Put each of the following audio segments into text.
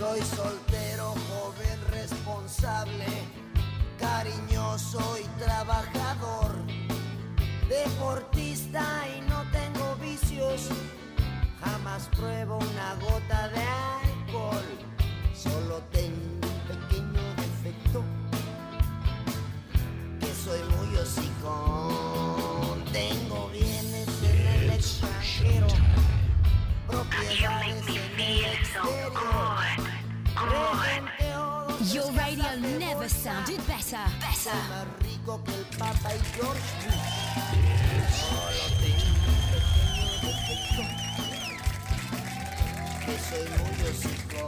Soy soltero, joven, responsable, cariñoso y trabajador, deportista y no tengo vicios, jamás pruebo una gota de alcohol, solo tengo un pequeño defecto, que soy muy hocicón, sounded better. Better. más rico que el Papa y George Bush. Solo tengo un pequeño defecto, que soy muy hocico.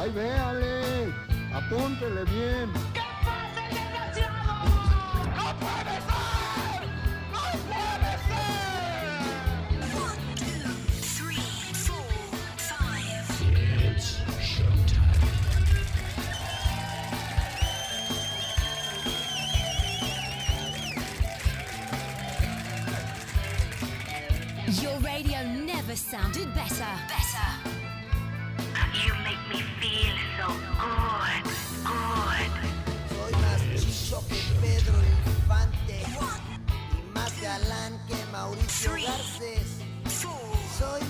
Ay, véale, apúntele bien. Never sounded better. Better. You make me feel so good, good. Soy más chicho que Pedro Infante y más galán que Mauricio Garcés. Soy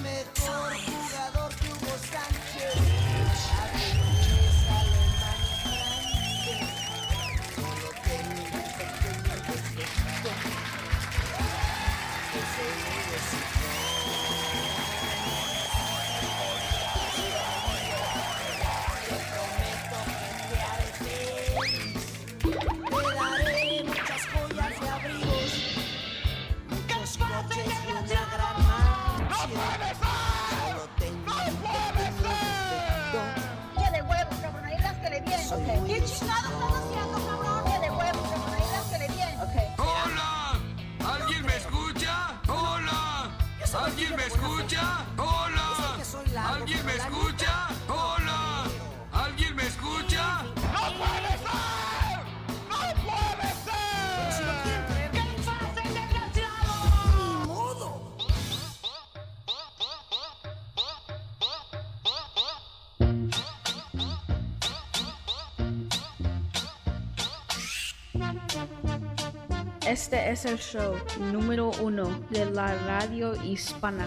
es el show número uno de la radio hispana.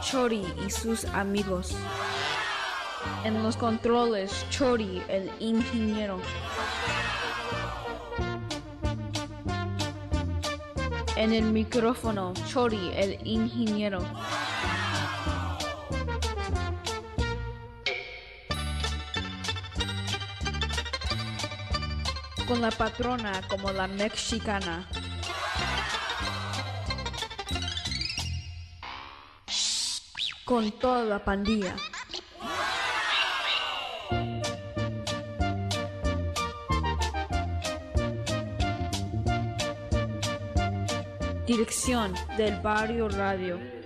Chori y sus amigos. En los controles, Chori, el ingeniero. En el micrófono, Chori, el ingeniero. Con la patrona como la mexicana. Con toda la pandilla. Dirección del Barrio Radio.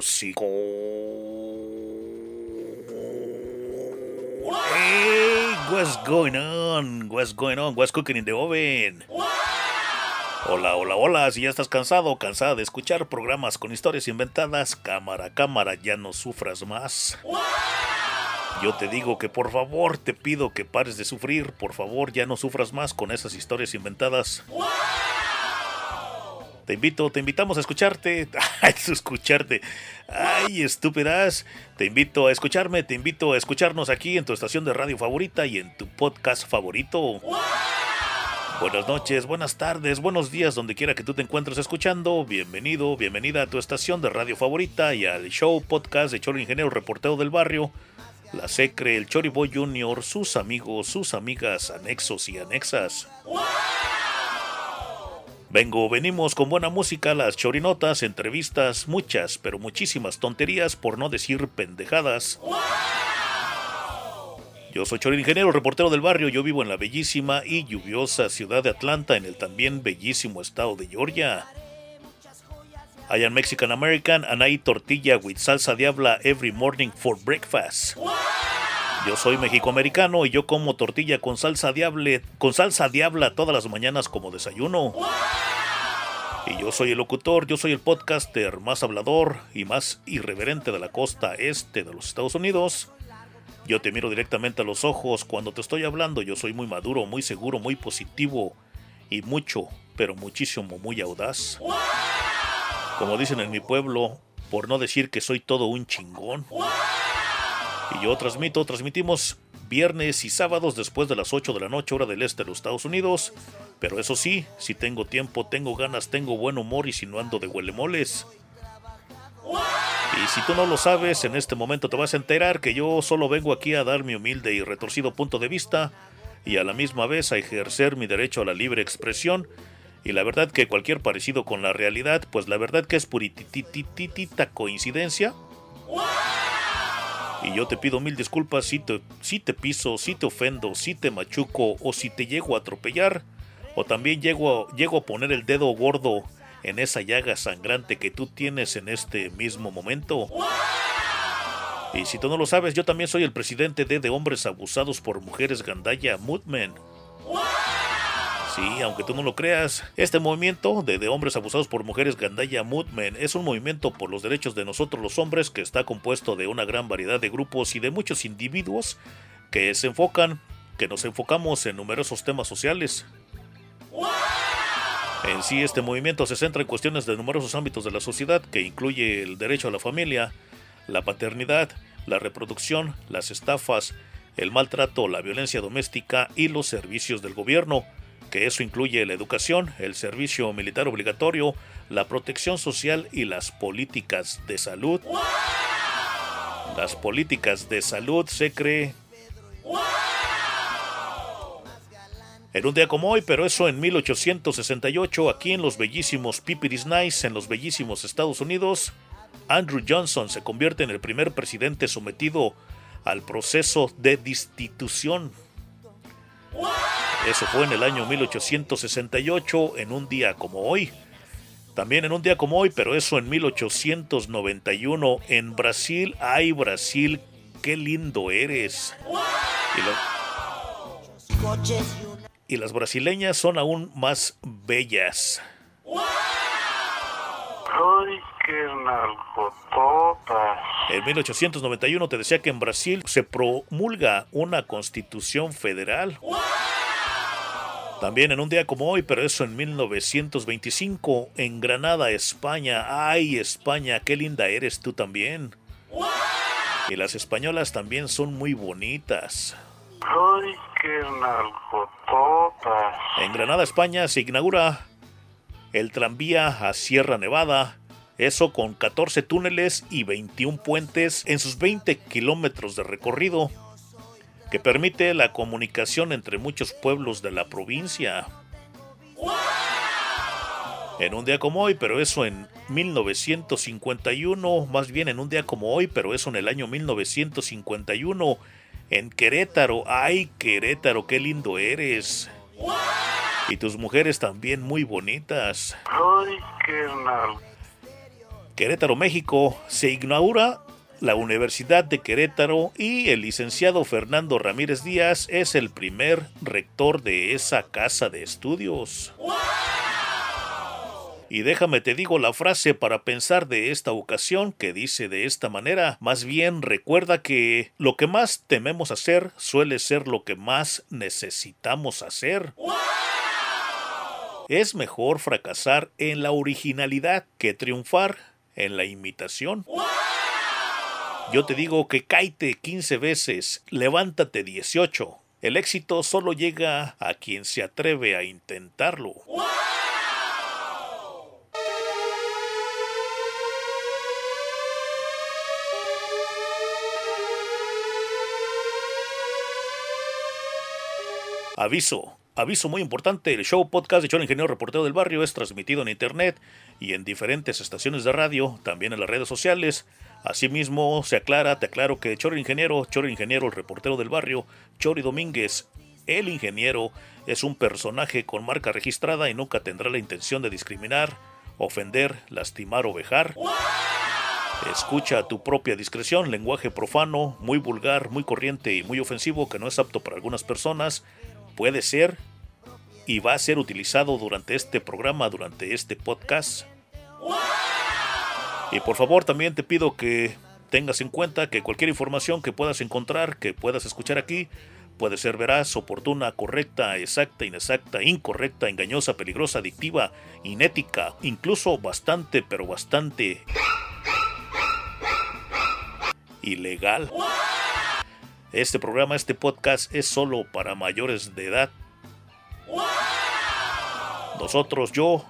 Hocico. Hey, what's going on? What's going on? What's cooking in the oven? Hola, hola, hola. Si ya estás cansado o cansada de escuchar programas con historias inventadas, cámara, cámara, ya no sufras más. Yo te digo que por favor te pido que pares de sufrir, por favor ya no sufras más con esas historias inventadas. Te invito, te invitamos a escucharte, a escucharte. Ay, estúpidas. Te invito a escucharme, te invito a escucharnos aquí en tu estación de radio favorita y en tu podcast favorito. Buenas noches, buenas tardes, buenos días, donde quiera que tú te encuentres escuchando. Bienvenido, bienvenida a tu estación de radio favorita y al show podcast de Choro Ingeniero Reportero del Barrio. La Secre, el Choriboy Junior, sus amigos, sus amigas, anexos y anexas. Vengo, venimos con buena música, las chorinotas, entrevistas, muchas, pero muchísimas tonterías, por no decir pendejadas. Yo soy Chorin Ingeniero, reportero del barrio. Yo vivo en la bellísima y lluviosa ciudad de Atlanta, en el también bellísimo estado de Georgia. I am Mexican American and I eat tortilla with salsa diabla every morning for breakfast. Yo soy mexicoamericano y yo como tortilla con salsa diable, con salsa diabla todas las mañanas como desayuno. Y yo soy el locutor, yo soy el podcaster más hablador y más irreverente de la costa este de los Estados Unidos. Yo te miro directamente a los ojos cuando te estoy hablando. Yo soy muy maduro, muy seguro, muy positivo y mucho, pero muchísimo, muy audaz. Como dicen en mi pueblo, por no decir que soy todo un chingón. Y yo transmito, transmitimos viernes y sábados después de las 8 de la noche, hora del este de los Estados Unidos. Pero eso sí, si tengo tiempo, tengo ganas, tengo buen humor y si no ando de huelemoles. Y si tú no lo sabes, en este momento te vas a enterar que yo solo vengo aquí a dar mi humilde y retorcido punto de vista y a la misma vez a ejercer mi derecho a la libre expresión. Y la verdad que cualquier parecido con la realidad, pues la verdad que es puritititita coincidencia. Y yo te pido mil disculpas si te, si te piso, si te ofendo, si te machuco o si te llego a atropellar. O también llego a, llego a poner el dedo gordo en esa llaga sangrante que tú tienes en este mismo momento. Y si tú no lo sabes, yo también soy el presidente de De Hombres Abusados por Mujeres Gandaya Movement. Sí, aunque tú no lo creas, este movimiento de, hombres abusados por mujeres Gandaya Movement es un movimiento por los derechos de nosotros los hombres que está compuesto de una gran variedad de grupos y de muchos individuos que se enfocan, que nos enfocamos en numerosos temas sociales. En sí, este movimiento se centra en cuestiones de numerosos ámbitos de la sociedad que incluye el derecho a la familia, la paternidad, la reproducción, las estafas, el maltrato, la violencia doméstica y los servicios del gobierno, que eso incluye la educación, el servicio militar obligatorio, la protección social y las políticas de salud. Las políticas de salud se cree en un día como hoy, pero eso en 1868, aquí en los bellísimos Pipiris Nice, en los bellísimos Estados Unidos, Andrew Johnson se convierte en el primer presidente sometido al proceso de destitución. Eso fue en el año 1868, en un día como hoy. También en un día como hoy, pero eso en 1891, en Brasil. ¡Ay, Brasil! ¡Qué lindo eres! Y, las brasileñas son aún más bellas. En 1891 te decía que en Brasil se promulga una constitución federal. También en un día como hoy, pero eso en 1925, en Granada, España. ¡Ay, España! ¡Qué linda eres tú también! Y las españolas también son muy bonitas. Ay, qué nalgototas. En Granada, España, se inaugura el tranvía a Sierra Nevada. Eso con 14 túneles y 21 puentes en sus 20 kilómetros de recorrido, que permite la comunicación entre muchos pueblos de la provincia. En un día como hoy, pero eso en 1951, más bien en un día como hoy, pero eso en el año 1951, en Querétaro. ¡Ay, Querétaro, qué lindo eres! Y tus mujeres también muy bonitas. Ay, qué. Querétaro, México, se inaugura la Universidad de Querétaro y el licenciado Fernando Ramírez Díaz es el primer rector de esa casa de estudios. Y déjame te digo la frase para pensar de esta ocasión que dice de esta manera, más bien recuerda que lo que más tememos hacer suele ser lo que más necesitamos hacer. Es mejor fracasar en la originalidad que triunfar en la imitación. Yo te digo que caite 15 veces, levántate 18. El éxito solo llega a quien se atreve a intentarlo. Aviso. Aviso muy importante, el show podcast de Cholo Ingeniero Reportero del Barrio es transmitido en internet y en diferentes estaciones de radio, también en las redes sociales. Asimismo, se aclara, te aclaro que Choro Ingeniero, Choro Ingeniero, el reportero del barrio, Chori Domínguez, el ingeniero, es un personaje con marca registrada y nunca tendrá la intención de discriminar, ofender, lastimar o vejar. Escucha a tu propia discreción, lenguaje profano, muy vulgar, muy corriente y muy ofensivo que no es apto para algunas personas puede ser y va a ser utilizado durante este programa, durante este podcast. Y por favor también te pido que tengas en cuenta que cualquier información que puedas encontrar, que puedas escuchar aquí, puede ser veraz, oportuna, correcta, exacta, inexacta, incorrecta, engañosa, peligrosa, adictiva, inética, incluso bastante, pero bastante ilegal. Este programa, este podcast es solo para mayores de edad. Nosotros, yo,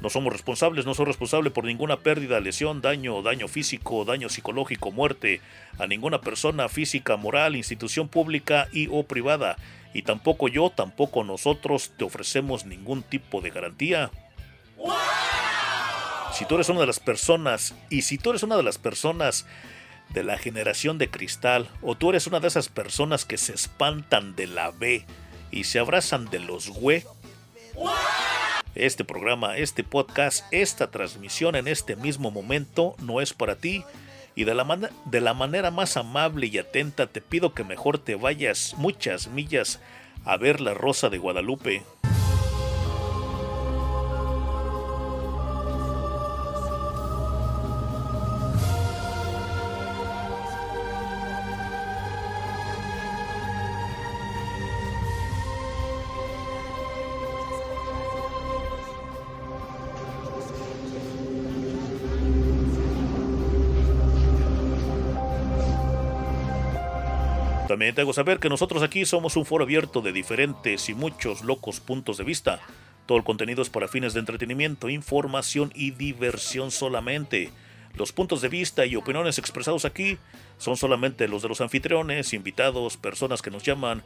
no somos responsables, no soy responsable por ninguna pérdida, lesión, daño, daño físico, daño psicológico, muerte a ninguna persona física, moral, institución pública y o privada. Y tampoco yo, tampoco nosotros te ofrecemos ningún tipo de garantía. Si tú eres una de las personas, y si tú eres una de las personas de la generación de cristal, o tú eres una de esas personas que se espantan de la B y se abrazan de los güey. Este programa, este podcast, esta transmisión en este mismo momento no es para ti. Y de la, de la manera más amable y atenta te pido que mejor te vayas muchas millas a ver la Rosa de Guadalupe. Te hago saber que nosotros aquí somos un foro abierto de diferentes y muchos locos puntos de vista. Todo el contenido es para fines de entretenimiento, información y diversión solamente. Los puntos de vista y opiniones expresados aquí son solamente los de los anfitriones, invitados, personas que nos llaman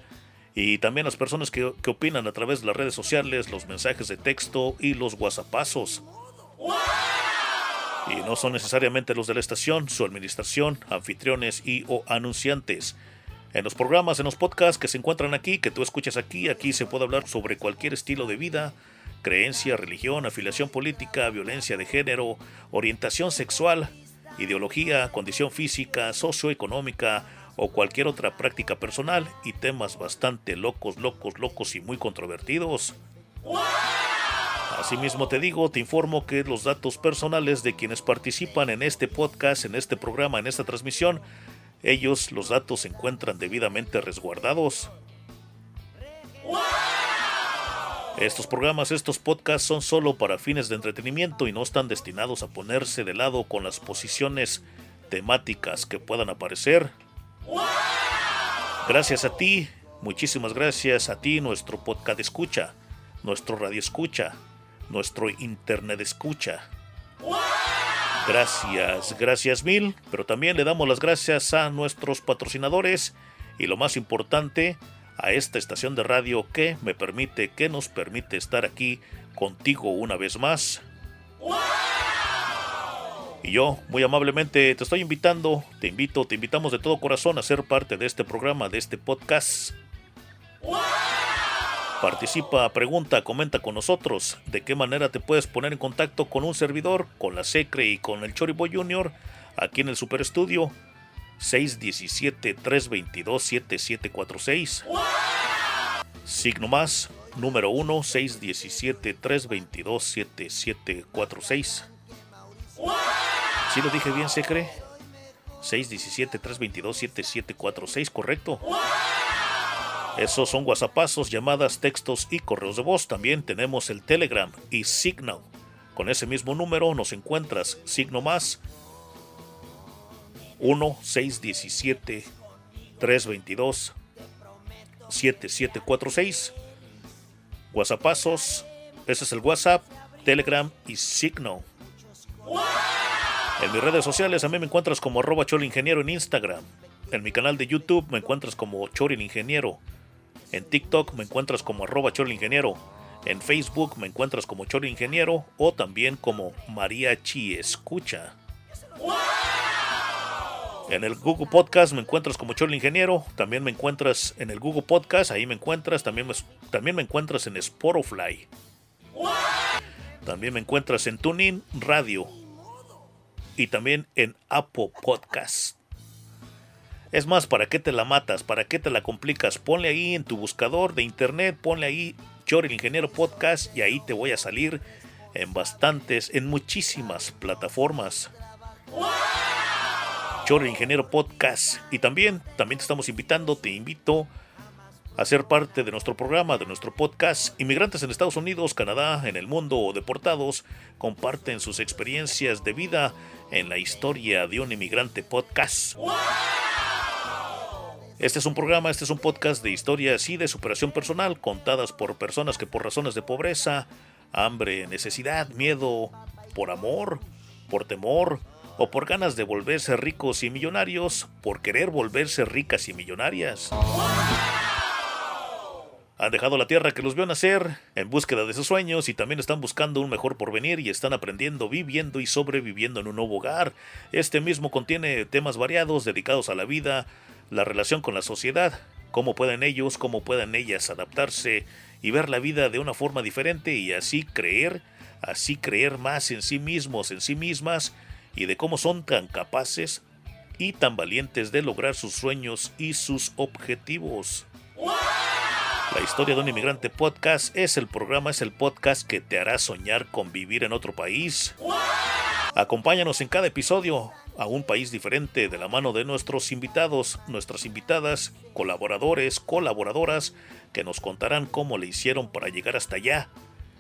y también las personas que, que opinan a través de las redes sociales, los mensajes de texto y los whatsappazos. Y no son necesariamente los de la estación, su administración, anfitriones y o anunciantes. En los programas, en los podcasts que se encuentran aquí, que tú escuchas aquí, aquí se puede hablar sobre cualquier estilo de vida, creencia, religión, afiliación política, violencia de género, orientación sexual, ideología, condición física, socioeconómica o cualquier otra práctica personal y temas bastante locos, locos, locos y muy controvertidos. Asimismo te digo, te informo que los datos personales de quienes participan en este podcast, en este programa, en esta transmisión, ellos los datos se encuentran debidamente resguardados. Estos programas, estos podcasts son solo para fines de entretenimiento y no están destinados a ponerse de lado con las posiciones temáticas que puedan aparecer. Gracias a ti, muchísimas gracias a ti, nuestro podcast escucha, nuestro radio escucha, nuestro internet escucha. Gracias, gracias mil, pero también le damos las gracias a nuestros patrocinadores y lo más importante, a esta estación de radio que me permite, que nos permite estar aquí contigo una vez más. Y yo, muy amablemente, te estoy invitando, te invito, te invitamos de todo corazón a ser parte de este programa, de este podcast. Participa, pregunta, comenta con nosotros de qué manera te puedes poner en contacto con un servidor, con la Secre y con el Choriboy Junior aquí en el Super Estudio 617-322-7746. Signo más número 1 617-322-7746. ¿Sí lo dije bien, se cree? 617-322-7746, correcto. Esos son WhatsAppazos, llamadas, textos y correos de voz. También tenemos el Telegram y Signal. Con ese mismo número nos encuentras signo más 1 617 322 7746. WhatsAppazos, ese es el WhatsApp, Telegram y Signal. En mis redes sociales a mí me encuentras como arroba Ingeniero en Instagram. En mi canal de YouTube me encuentras como Choril Ingeniero. En TikTok me encuentras como arroba Ingeniero. En Facebook me encuentras como Choril Ingeniero o también como Mariachi Escucha. En el Google Podcast me encuentras como Choril Ingeniero. También me encuentras en el Google Podcast. Ahí me encuentras. También me, también me encuentras en Spotify. También me encuentras en TuneIn Radio. Y también en Apple Podcast. Es más, ¿para qué te la matas? ¿Para qué te la complicas? Ponle ahí en tu buscador de internet, ponle ahí Choril Ingeniero Podcast y ahí te voy a salir en bastantes, en muchísimas plataformas. Choril Ingeniero Podcast. Y también, también te estamos invitando, te invito a ser parte de nuestro programa, de nuestro podcast. Inmigrantes en Estados Unidos, Canadá, en el mundo o deportados comparten sus experiencias de vida en la historia de un inmigrante podcast. Este es un programa, este es un podcast de historias y de superación personal contadas por personas que por razones de pobreza, hambre, necesidad, miedo, por amor, por temor o por ganas de volverse ricos y millonarios, por querer volverse ricas y millonarias. Han dejado la tierra que los vio nacer en búsqueda de sus sueños y también están buscando un mejor porvenir y están aprendiendo, viviendo y sobreviviendo en un nuevo hogar. Este mismo contiene temas variados dedicados a la vida, la relación con la sociedad, cómo pueden ellos, cómo pueden ellas adaptarse y ver la vida de una forma diferente y así creer, así creer más en sí mismos, en sí mismas y de cómo son tan capaces y tan valientes de lograr sus sueños y sus objetivos. La historia de un inmigrante podcast es el programa, es el podcast que te hará soñar con vivir en otro país. Acompáñanos en cada episodio a un país diferente de la mano de nuestros invitados, nuestras invitadas, colaboradores, colaboradoras, que nos contarán cómo le hicieron para llegar hasta allá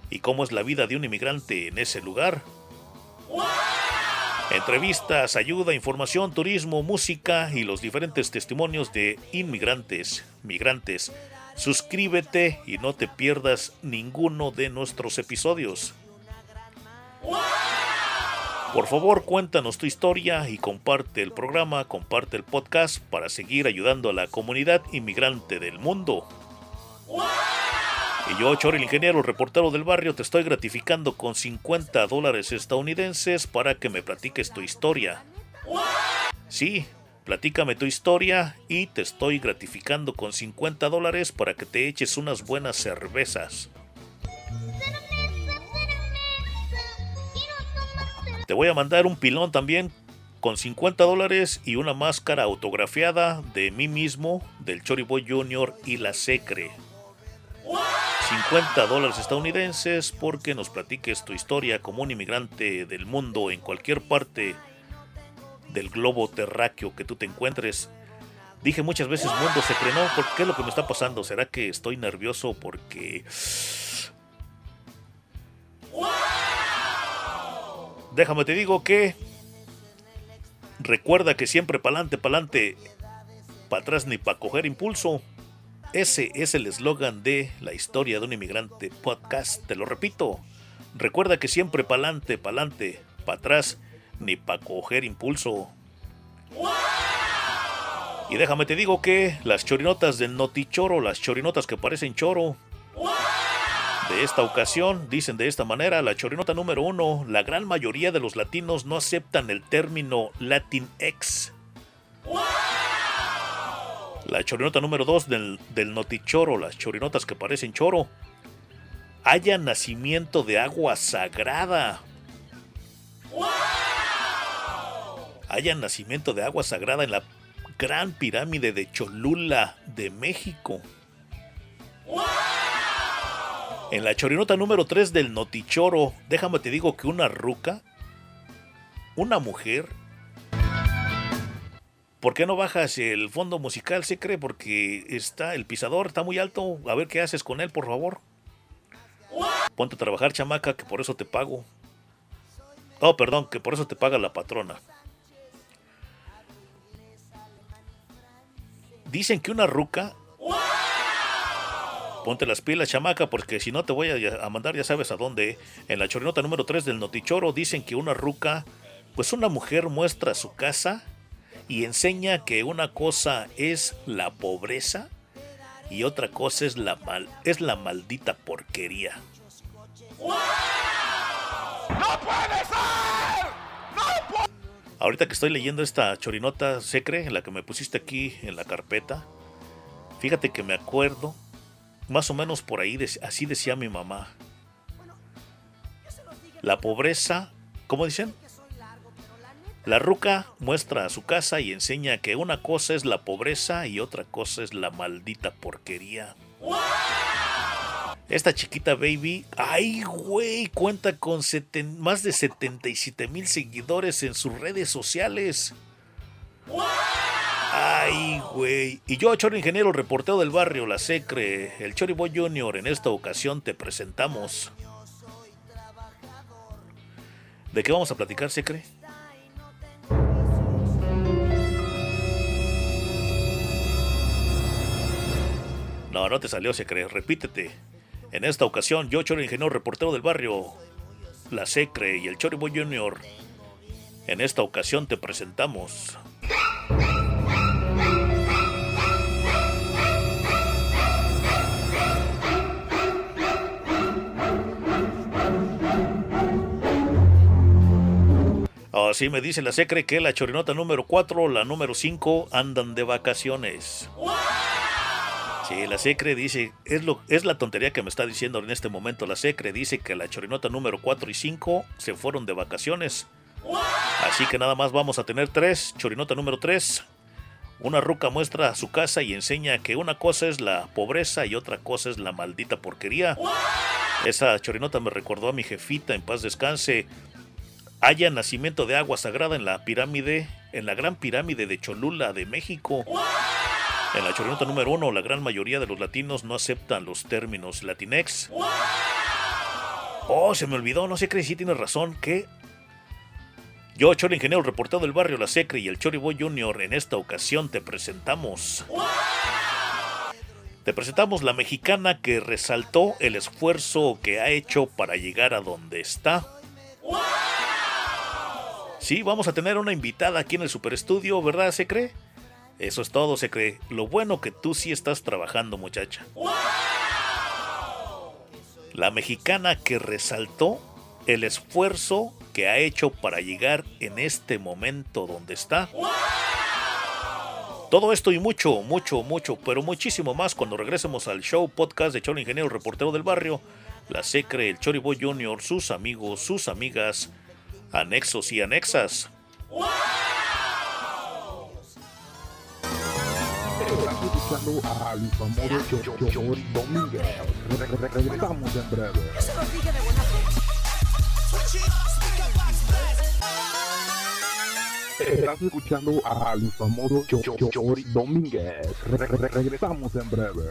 y cómo es la vida de un inmigrante en ese lugar. Entrevistas, ayuda, información, turismo, música y los diferentes testimonios de inmigrantes, migrantes. Suscríbete y no te pierdas ninguno de nuestros episodios. Por favor, cuéntanos tu historia y comparte el programa, comparte el podcast para seguir ayudando a la comunidad inmigrante del mundo. Y yo, Chori, el ingeniero, reportero del barrio, te estoy gratificando con 50 dólares estadounidenses para que me platiques tu historia. Sí, platícame tu historia y te estoy gratificando con 50 dólares para que te eches unas buenas cervezas. Te voy a mandar un pilón también con 50 dólares y una máscara autografiada de mí mismo, del Choriboy Jr. y la Secre. 50 dólares estadounidenses porque nos platiques tu historia como un inmigrante del mundo en cualquier parte del globo terráqueo que tú te encuentres. Dije muchas veces mundo se frenó, ¿por qué es lo que me está pasando? ¿Será que estoy nervioso porque Déjame te digo que recuerda que siempre pa'lante, pa'lante, para atrás ni para coger impulso. Ese es el eslogan de la historia de un inmigrante podcast. Te lo repito. Recuerda que siempre pa'lante, pa'lante, para atrás ni para coger impulso. Y déjame te digo que las chorinotas del Notichoro, las chorinotas que parecen choro, de esta ocasión, dicen de esta manera, la chorinota número uno, la gran mayoría de los latinos no aceptan el término Latinx. La chorinota número dos del, del notichoro, las chorinotas que parecen choro. Haya nacimiento de agua sagrada. Haya nacimiento de agua sagrada en la gran pirámide de Cholula de México. En la chorinota número 3 del Notichoro, déjame te digo que una ruca, una mujer, ¿por qué no bajas el fondo musical? Se cree porque está el pisador está muy alto. A ver qué haces con él, por favor. Ponte a trabajar, chamaca, que por eso te pago. Oh, perdón, que por eso te paga la patrona. Dicen que una ruca. Ponte las pilas, chamaca, porque si no te voy a, mandar, ya sabes a dónde. En la chorinota número 3 del Notichoro dicen que una ruca, pues una mujer muestra su casa y enseña que una cosa es la pobreza y otra cosa es la mal, es la maldita porquería. ¡No puede ser! Ahorita que estoy leyendo esta chorinota secre, en la que me pusiste aquí en la carpeta, fíjate que me acuerdo, más o menos por ahí, así decía mi mamá. La pobreza, ¿cómo dicen? La ruca muestra a su casa y enseña que una cosa es la pobreza y otra cosa es la maldita porquería. Esta chiquita baby, ay güey, cuenta con más de 77 mil seguidores en sus redes sociales. Ay, güey. Y yo, Choro Ingeniero, reportero del barrio La Secre, el Choriboy Junior, en esta ocasión te presentamos. ¿De qué vamos a platicar, Secre? No, no te salió, Secre. Repítete. En esta ocasión, yo, Choro reportero del barrio La Secre y el Choriboy Junior. En esta ocasión te presentamos. Así me dice la secre que la chorinota número 4, la número 5 andan de vacaciones. Sí, la secre dice, es, lo, es la tontería que me está diciendo en este momento. La secre dice que la chorinota número 4 y 5 se fueron de vacaciones. Así que nada más vamos a tener tres. Chorinota número 3. Una ruca muestra su casa y enseña que una cosa es la pobreza y otra cosa es la maldita porquería. Esa chorinota me recordó a mi jefita, en paz descanse. Haya nacimiento de agua sagrada en la pirámide, en la gran pirámide de Cholula de México. En la chorinota número uno, la gran mayoría de los latinos no aceptan los términos latinex. Oh, se me olvidó, no sé qué si tienes razón, que yo, Chori Ingeniero, reportado del barrio La Secre y el Choriboy Junior, en esta ocasión te presentamos. Te presentamos la mexicana que resaltó el esfuerzo que ha hecho para llegar a donde está. Sí, vamos a tener una invitada aquí en el Super Estudio, ¿verdad, se cree? Eso es todo, se cree. Lo bueno que tú sí estás trabajando, muchacha. La mexicana que resaltó el esfuerzo que ha hecho para llegar en este momento donde está. Todo esto y mucho, mucho, mucho, pero muchísimo más cuando regresemos al show podcast de Cholo Ingeniero Reportero del Barrio, la Secre, el Choriboy Junior, sus amigos, sus amigas, anexos y anexas. Estás escuchando al famoso Cho- Cho- Chori Domínguez. Re- re- re- Regresamos en breve. Estás escuchando al famoso Cho- Cho- Chori Domínguez. Re- re- re- Regresamos en breve.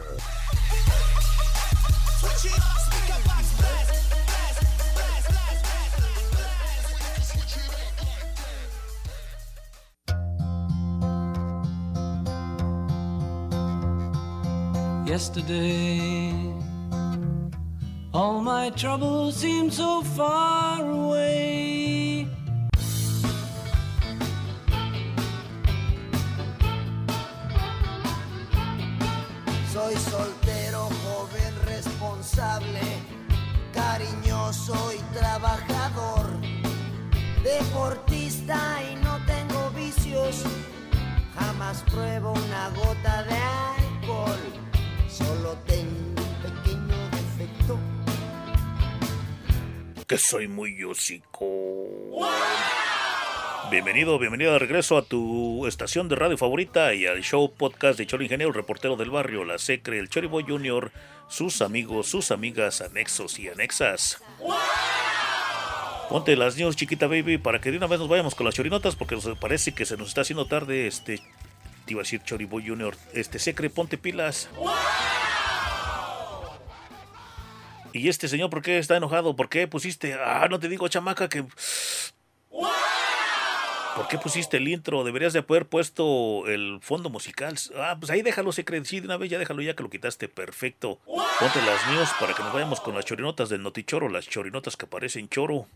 Yesterday, all my troubles seem so far away. Soy soltero, joven, responsable, cariñoso y trabajador, deportista y no tengo vicios, jamás pruebo una gota de alcohol, solo tengo un pequeño defecto. Que soy muy hocico. Bienvenido, bienvenido de regreso a tu estación de radio favorita y al show podcast de Choro Ingeniero, reportero del barrio, la Secre, el Choriboy Junior, sus amigos, sus amigas, anexos y anexas. Ponte las news, chiquita baby, para que de una vez nos vayamos con las chorinotas, porque nos parece que se nos está haciendo tarde. Este, te iba a decir Choriboy Junior, este Secre, ponte pilas. Y este señor, ¿por qué está enojado? ¿Por qué pusiste? Ah, no te digo, chamaca, que. ¿Por qué pusiste el intro? Deberías de haber puesto el fondo musical. Ah, pues ahí déjalo, Secret. Sí, de una vez ya déjalo ya que lo quitaste. Perfecto. Ponte las news para que nos vayamos con las chorinotas del Notichoro, las chorinotas que parecen choro.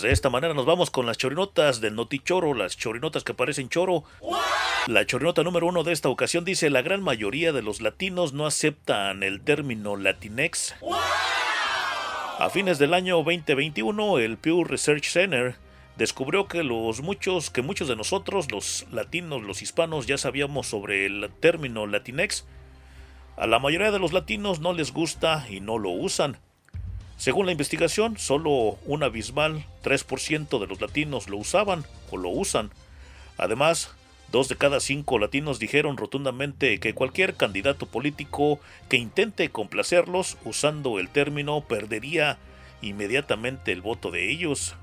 De esta manera nos vamos con las chorinotas del Notichoro, las chorinotas que parecen choro. La chorinota número uno de esta ocasión dice: La gran mayoría de los latinos no aceptan el término Latinex. A fines del año 2021, el Pew Research Center descubrió que los muchos que muchos de nosotros, los latinos, los hispanos, ya sabíamos sobre el término Latinex. A la mayoría de los latinos no les gusta y no lo usan. Según la investigación, solo un abismal 3% de los latinos lo usaban o lo usan. Además, dos de cada cinco latinos dijeron rotundamente que cualquier candidato político que intente complacerlos usando el término perdería inmediatamente el voto de ellos.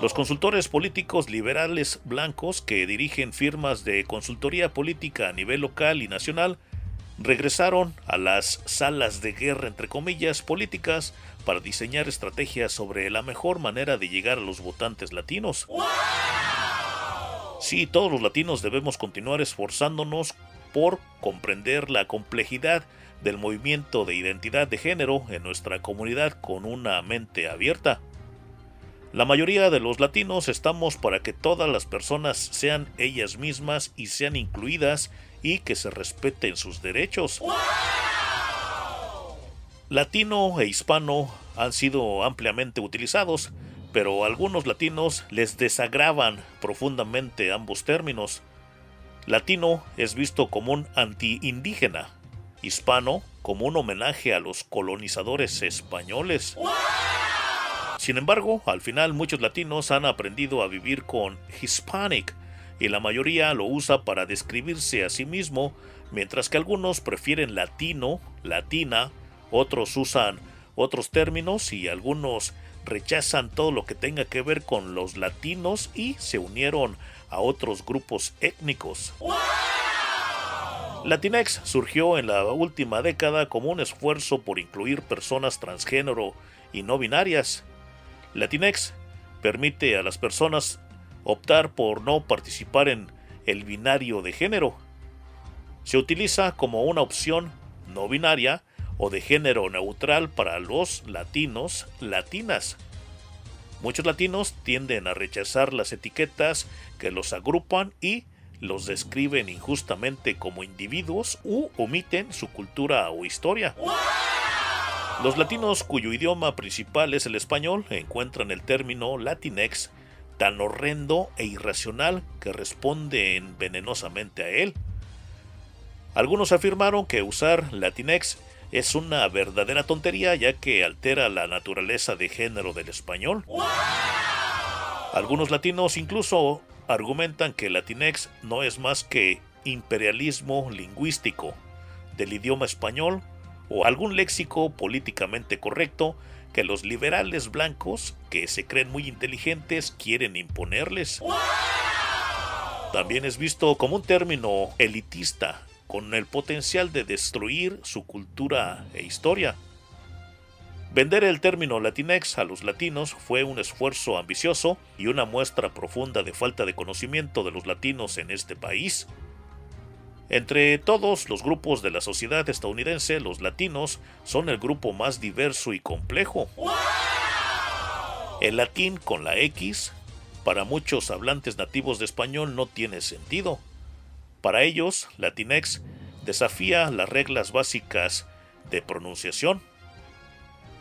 Los consultores políticos liberales blancos que dirigen firmas de consultoría política a nivel local y nacional regresaron a las salas de guerra, entre comillas, políticas para diseñar estrategias sobre la mejor manera de llegar a los votantes latinos. Sí, todos los latinos debemos continuar esforzándonos por comprender la complejidad del movimiento de identidad de género en nuestra comunidad con una mente abierta. La mayoría de los latinos estamos para que todas las personas sean ellas mismas y sean incluidas y que se respeten sus derechos. Latino e hispano han sido ampliamente utilizados, pero a algunos latinos les desagravan profundamente ambos términos. Latino es visto como un anti-indígena, hispano como un homenaje a los colonizadores españoles. Sin embargo, al final muchos latinos han aprendido a vivir con Hispanic, y la mayoría lo usa para describirse a sí mismo, mientras que algunos prefieren latino, latina, otros usan otros términos y algunos rechazan todo lo que tenga que ver con los latinos y se unieron a otros grupos étnicos. Latinex surgió en la última década como un esfuerzo por incluir personas transgénero y no binarias. Latinex permite a las personas optar por no participar en el binario de género. Se utiliza como una opción no binaria o de género neutral para los latinos, latinas. Muchos latinos tienden a rechazar las etiquetas que los agrupan y los describen injustamente como individuos u omiten su cultura o historia. Los latinos cuyo idioma principal es el español encuentran el término Latinex tan horrendo e irracional que responden venenosamente a él. Algunos afirmaron que usar Latinex es una verdadera tontería ya que altera la naturaleza de género del español. Algunos latinos incluso argumentan que Latinex no es más que imperialismo lingüístico del idioma español o algún léxico políticamente correcto que los liberales blancos, que se creen muy inteligentes, quieren imponerles. También es visto como un término elitista, con el potencial de destruir su cultura e historia. Vender el término Latinex a los latinos fue un esfuerzo ambicioso y una muestra profunda de falta de conocimiento de los latinos en este país. Entre todos los grupos de la sociedad estadounidense, los latinos son el grupo más diverso y complejo. El latín con la X, para muchos hablantes nativos de español, no tiene sentido. Para ellos, Latinex desafía las reglas básicas de pronunciación.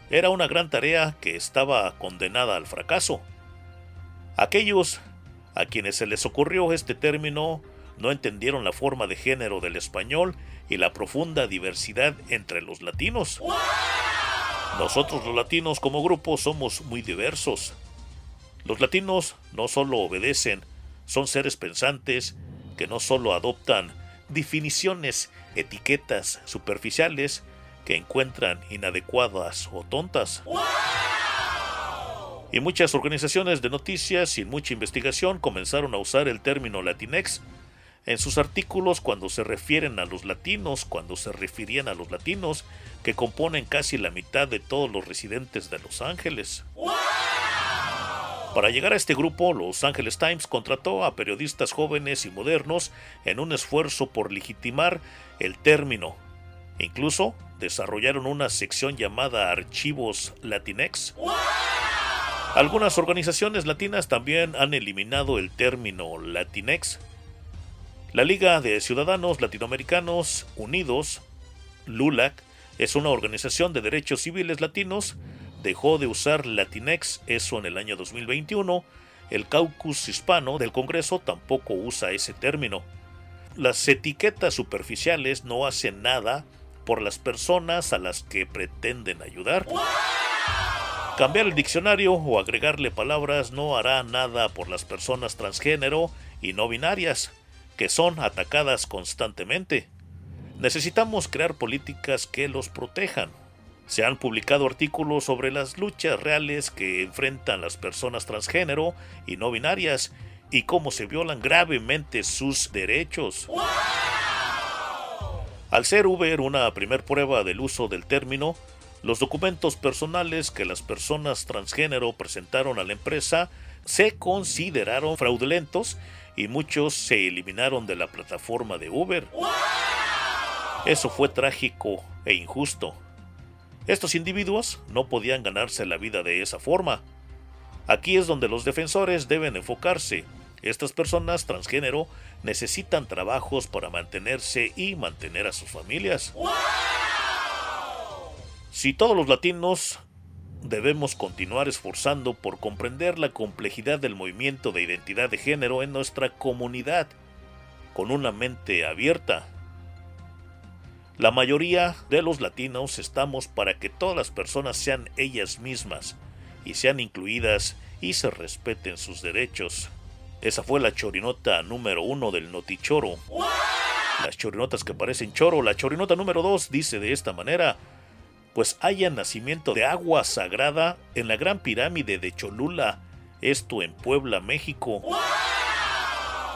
Era una gran tarea que estaba condenada al fracaso. Aquellos a quienes se les ocurrió este término no entendieron la forma de género del español y la profunda diversidad entre los latinos. Nosotros los latinos como grupo somos muy diversos. Los latinos no solo obedecen, son seres pensantes que no solo adoptan definiciones, etiquetas superficiales que encuentran inadecuadas o tontas. Y muchas organizaciones de noticias sin mucha investigación comenzaron a usar el término Latinex en sus artículos cuando se refieren a los latinos, cuando se referían a los latinos, que componen casi la mitad de todos los residentes de Los Ángeles. Para llegar a este grupo, Los Angeles Times contrató a periodistas jóvenes y modernos en un esfuerzo por legitimar el término. Incluso desarrollaron una sección llamada Archivos Latinex. Algunas organizaciones latinas también han eliminado el término Latinex la Liga de Ciudadanos Latinoamericanos Unidos, LULAC, es una organización de derechos civiles latinos. Dejó de usar Latinex, eso en el año 2021. El caucus hispano del Congreso tampoco usa ese término. Las etiquetas superficiales no hacen nada por las personas a las que pretenden ayudar. Cambiar el diccionario o agregarle palabras no hará nada por las personas transgénero y no binarias que son atacadas constantemente. Necesitamos crear políticas que los protejan. Se han publicado artículos sobre las luchas reales que enfrentan las personas transgénero y no binarias y cómo se violan gravemente sus derechos. Al ser Uber una primer prueba del uso del término, los documentos personales que las personas transgénero presentaron a la empresa se consideraron fraudulentos y muchos se eliminaron de la plataforma de Uber. Eso fue trágico e injusto. Estos individuos no podían ganarse la vida de esa forma. Aquí es donde los defensores deben enfocarse. Estas personas transgénero necesitan trabajos para mantenerse y mantener a sus familias. Si todos los latinos debemos continuar esforzando por comprender la complejidad del movimiento de identidad de género en nuestra comunidad, con una mente abierta. La mayoría de los latinos estamos para que todas las personas sean ellas mismas y sean incluidas y se respeten sus derechos. Esa fue la chorinota número uno del Notichoro. Las chorinotas que parecen choro. La chorinota número dos dice de esta manera pues haya nacimiento de agua sagrada en la gran pirámide de Cholula, esto en Puebla, México.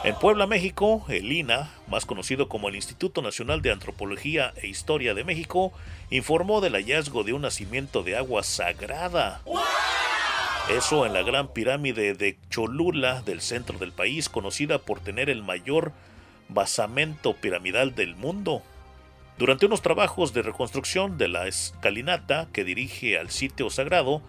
En Puebla, México, el INA, más conocido como el Instituto Nacional de Antropología e Historia de México, informó del hallazgo de un nacimiento de agua sagrada. Eso en la gran pirámide de Cholula del centro del país, conocida por tener el mayor basamento piramidal del mundo. Durante unos trabajos de reconstrucción de la escalinata que dirige al sitio sagrado,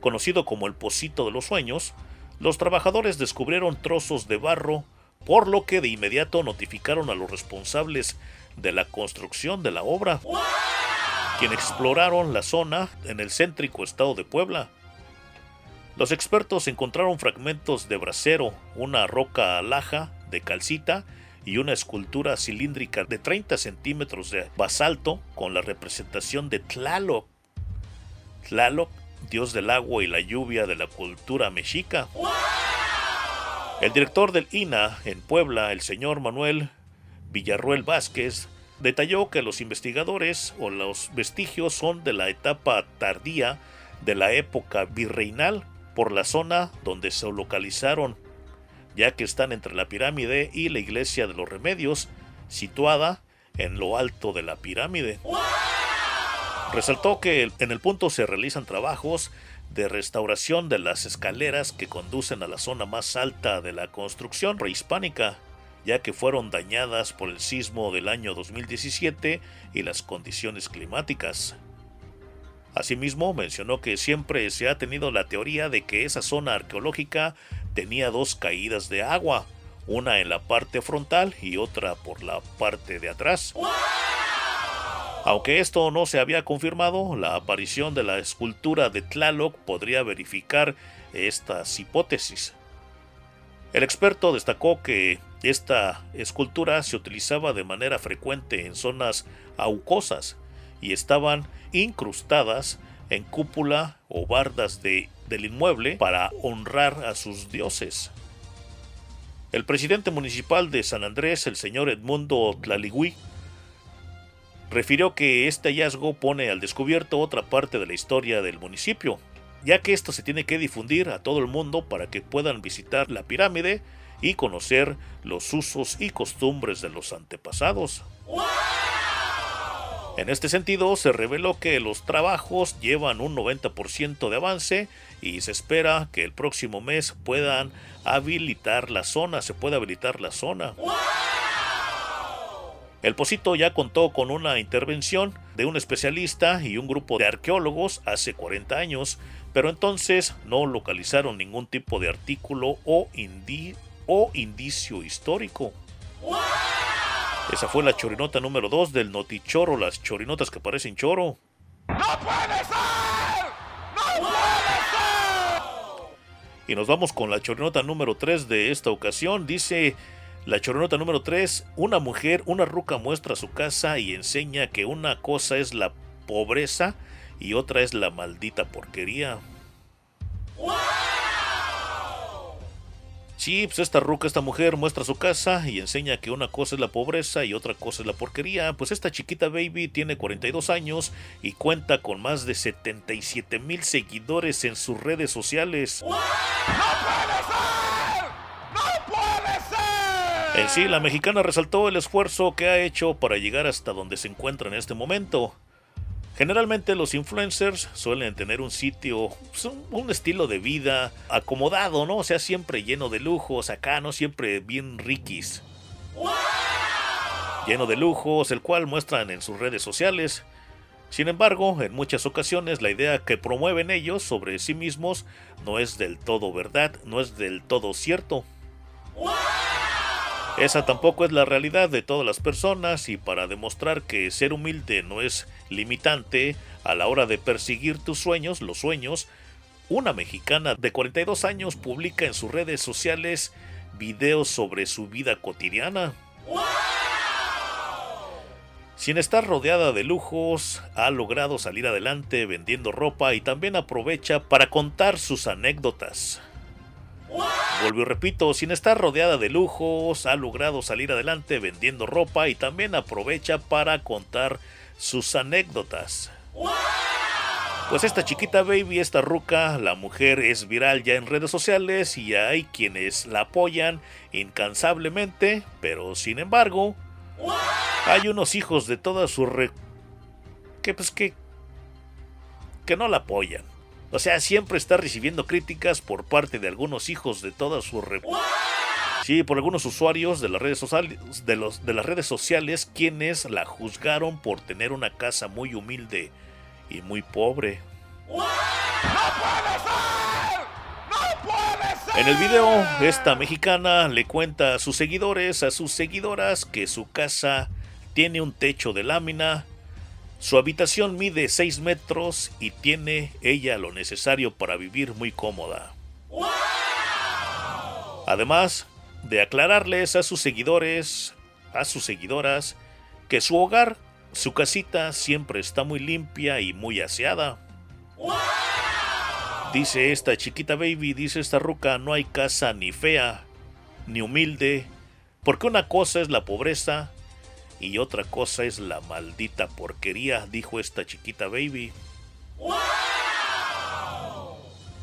conocido como el Pocito de los Sueños, los trabajadores descubrieron trozos de barro, por lo que de inmediato notificaron a los responsables de la construcción de la obra, quienes exploraron la zona en el céntrico estado de Puebla. Los expertos encontraron fragmentos de brasero, una roca laja de calcita y una escultura cilíndrica de 30 centímetros de basalto con la representación de Tlaloc. Tlaloc, dios del agua y la lluvia de la cultura mexica. El director del INA en Puebla, el señor Manuel Villarruel Vázquez, detalló que los investigadores o los vestigios son de la etapa tardía de la época virreinal por la zona donde se localizaron ya que están entre la pirámide y la iglesia de los remedios, situada en lo alto de la pirámide. Resaltó que en el punto se realizan trabajos de restauración de las escaleras que conducen a la zona más alta de la construcción prehispánica, ya que fueron dañadas por el sismo del año 2017 y las condiciones climáticas. Asimismo, mencionó que siempre se ha tenido la teoría de que esa zona arqueológica tenía dos caídas de agua, una en la parte frontal y otra por la parte de atrás. Aunque esto no se había confirmado, la aparición de la escultura de Tlaloc podría verificar estas hipótesis. El experto destacó que esta escultura se utilizaba de manera frecuente en zonas aucosas y estaban incrustadas en cúpula o bardas de, del inmueble para honrar a sus dioses. El presidente municipal de San Andrés, el señor Edmundo Tlaligüí, refirió que este hallazgo pone al descubierto otra parte de la historia del municipio, ya que esto se tiene que difundir a todo el mundo para que puedan visitar la pirámide y conocer los usos y costumbres de los antepasados. En este sentido, se reveló que los trabajos llevan un 90% de avance y se espera que el próximo mes puedan habilitar la zona, se pueda habilitar la zona. El Pocito ya contó con una intervención de un especialista y un grupo de arqueólogos hace 40 años, pero entonces no localizaron ningún tipo de artículo o, o indicio histórico. Esa fue la chorinota número 2 del Notichoro, las chorinotas que parecen choro. ¡No puede ser! ¡No puede ser! Y nos vamos con la chorinota número 3 de esta ocasión. Dice la chorinota número 3, una mujer, una ruca muestra su casa y enseña que una cosa es la pobreza y otra es la maldita porquería. Sí, pues esta ruca, esta mujer muestra su casa y enseña que una cosa es la pobreza y otra cosa es la porquería. Pues esta chiquita baby tiene 42 años y cuenta con más de 77 mil seguidores en sus redes sociales. ¡No puede ser! ¡No puede ser! En sí, la mexicana resaltó el esfuerzo que ha hecho para llegar hasta donde se encuentra en este momento. Generalmente los influencers suelen tener un sitio, pues, un estilo de vida acomodado, ¿no? O sea, siempre lleno de lujos, acá, ¿no? Siempre bien riquis. Lleno de lujos, el cual muestran en sus redes sociales. Sin embargo, en muchas ocasiones la idea que promueven ellos sobre sí mismos no es del todo verdad, no es del todo cierto. Esa tampoco es la realidad de todas las personas y para demostrar que ser humilde no es limitante a la hora de perseguir tus sueños, los sueños, una mexicana de 42 años publica en sus redes sociales videos sobre su vida cotidiana. Sin estar rodeada de lujos, ha logrado salir adelante vendiendo ropa y también aprovecha para contar sus anécdotas. Vuelvo y repito, sin estar rodeada de lujos, ha logrado salir adelante vendiendo ropa y también aprovecha para contar sus anécdotas. Pues esta chiquita baby, esta ruca, la mujer es viral ya en redes sociales y hay quienes la apoyan incansablemente, pero sin embargo, hay unos hijos de toda su re... que pues que que no la apoyan. O sea, siempre está recibiendo críticas por parte de algunos hijos de toda su re... Sí, por algunos usuarios de las redes sociales, quienes la juzgaron por tener una casa muy humilde y muy pobre. ¡No puede ser! ¡No puede ser! En el video, esta mexicana le cuenta a sus seguidores, a sus seguidoras, que su casa tiene un techo de lámina, su habitación mide 6 metros y tiene ella lo necesario para vivir muy cómoda. Además de aclararles a sus seguidores, a sus seguidoras, que su hogar, su casita siempre está muy limpia y muy aseada. Dice esta chiquita baby, dice esta ruca, no hay casa ni fea, ni humilde, porque una cosa es la pobreza y otra cosa es la maldita porquería, dijo esta chiquita baby.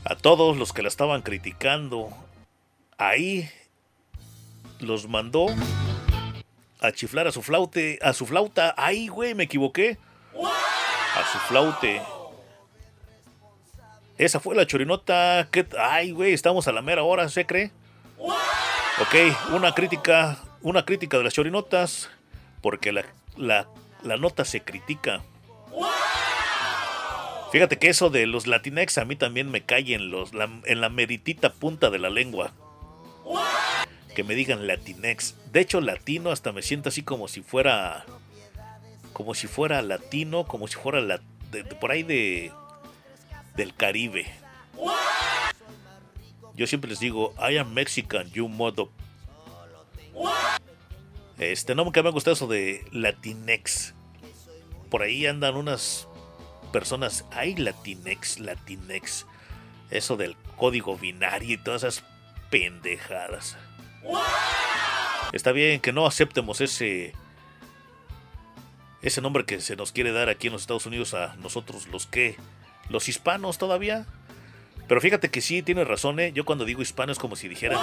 A todos los que la estaban criticando, ahí los mandó a chiflar a su flaute, a su flauta. Ahí, güey, me equivoqué. A su flaute. Esa fue la chorinota. Ay, güey, estamos a la mera hora, ¿se cree? Ok, una crítica, una crítica de las chorinotas porque la, la, la nota se critica. Fíjate que eso de los latinex a mí también me cae en, los, la, en la meritita punta de la lengua. Que me digan latinex. De hecho, latino hasta me siento así como si fuera... como si fuera latino, como si fuera la, de- por ahí de del Caribe. Yo siempre les digo, I am Mexican, you mother. Este, no nunca me ha gustado eso de Latinex. Por ahí andan unas personas, hay Latinex, Latinex. Eso del código binario y todas esas pendejadas. Está bien que no aceptemos ese ese nombre que se nos quiere dar aquí en los Estados Unidos a nosotros los que los hispanos todavía. Pero fíjate que sí tiene razón, ¿eh? Yo cuando digo hispano es como si dijeran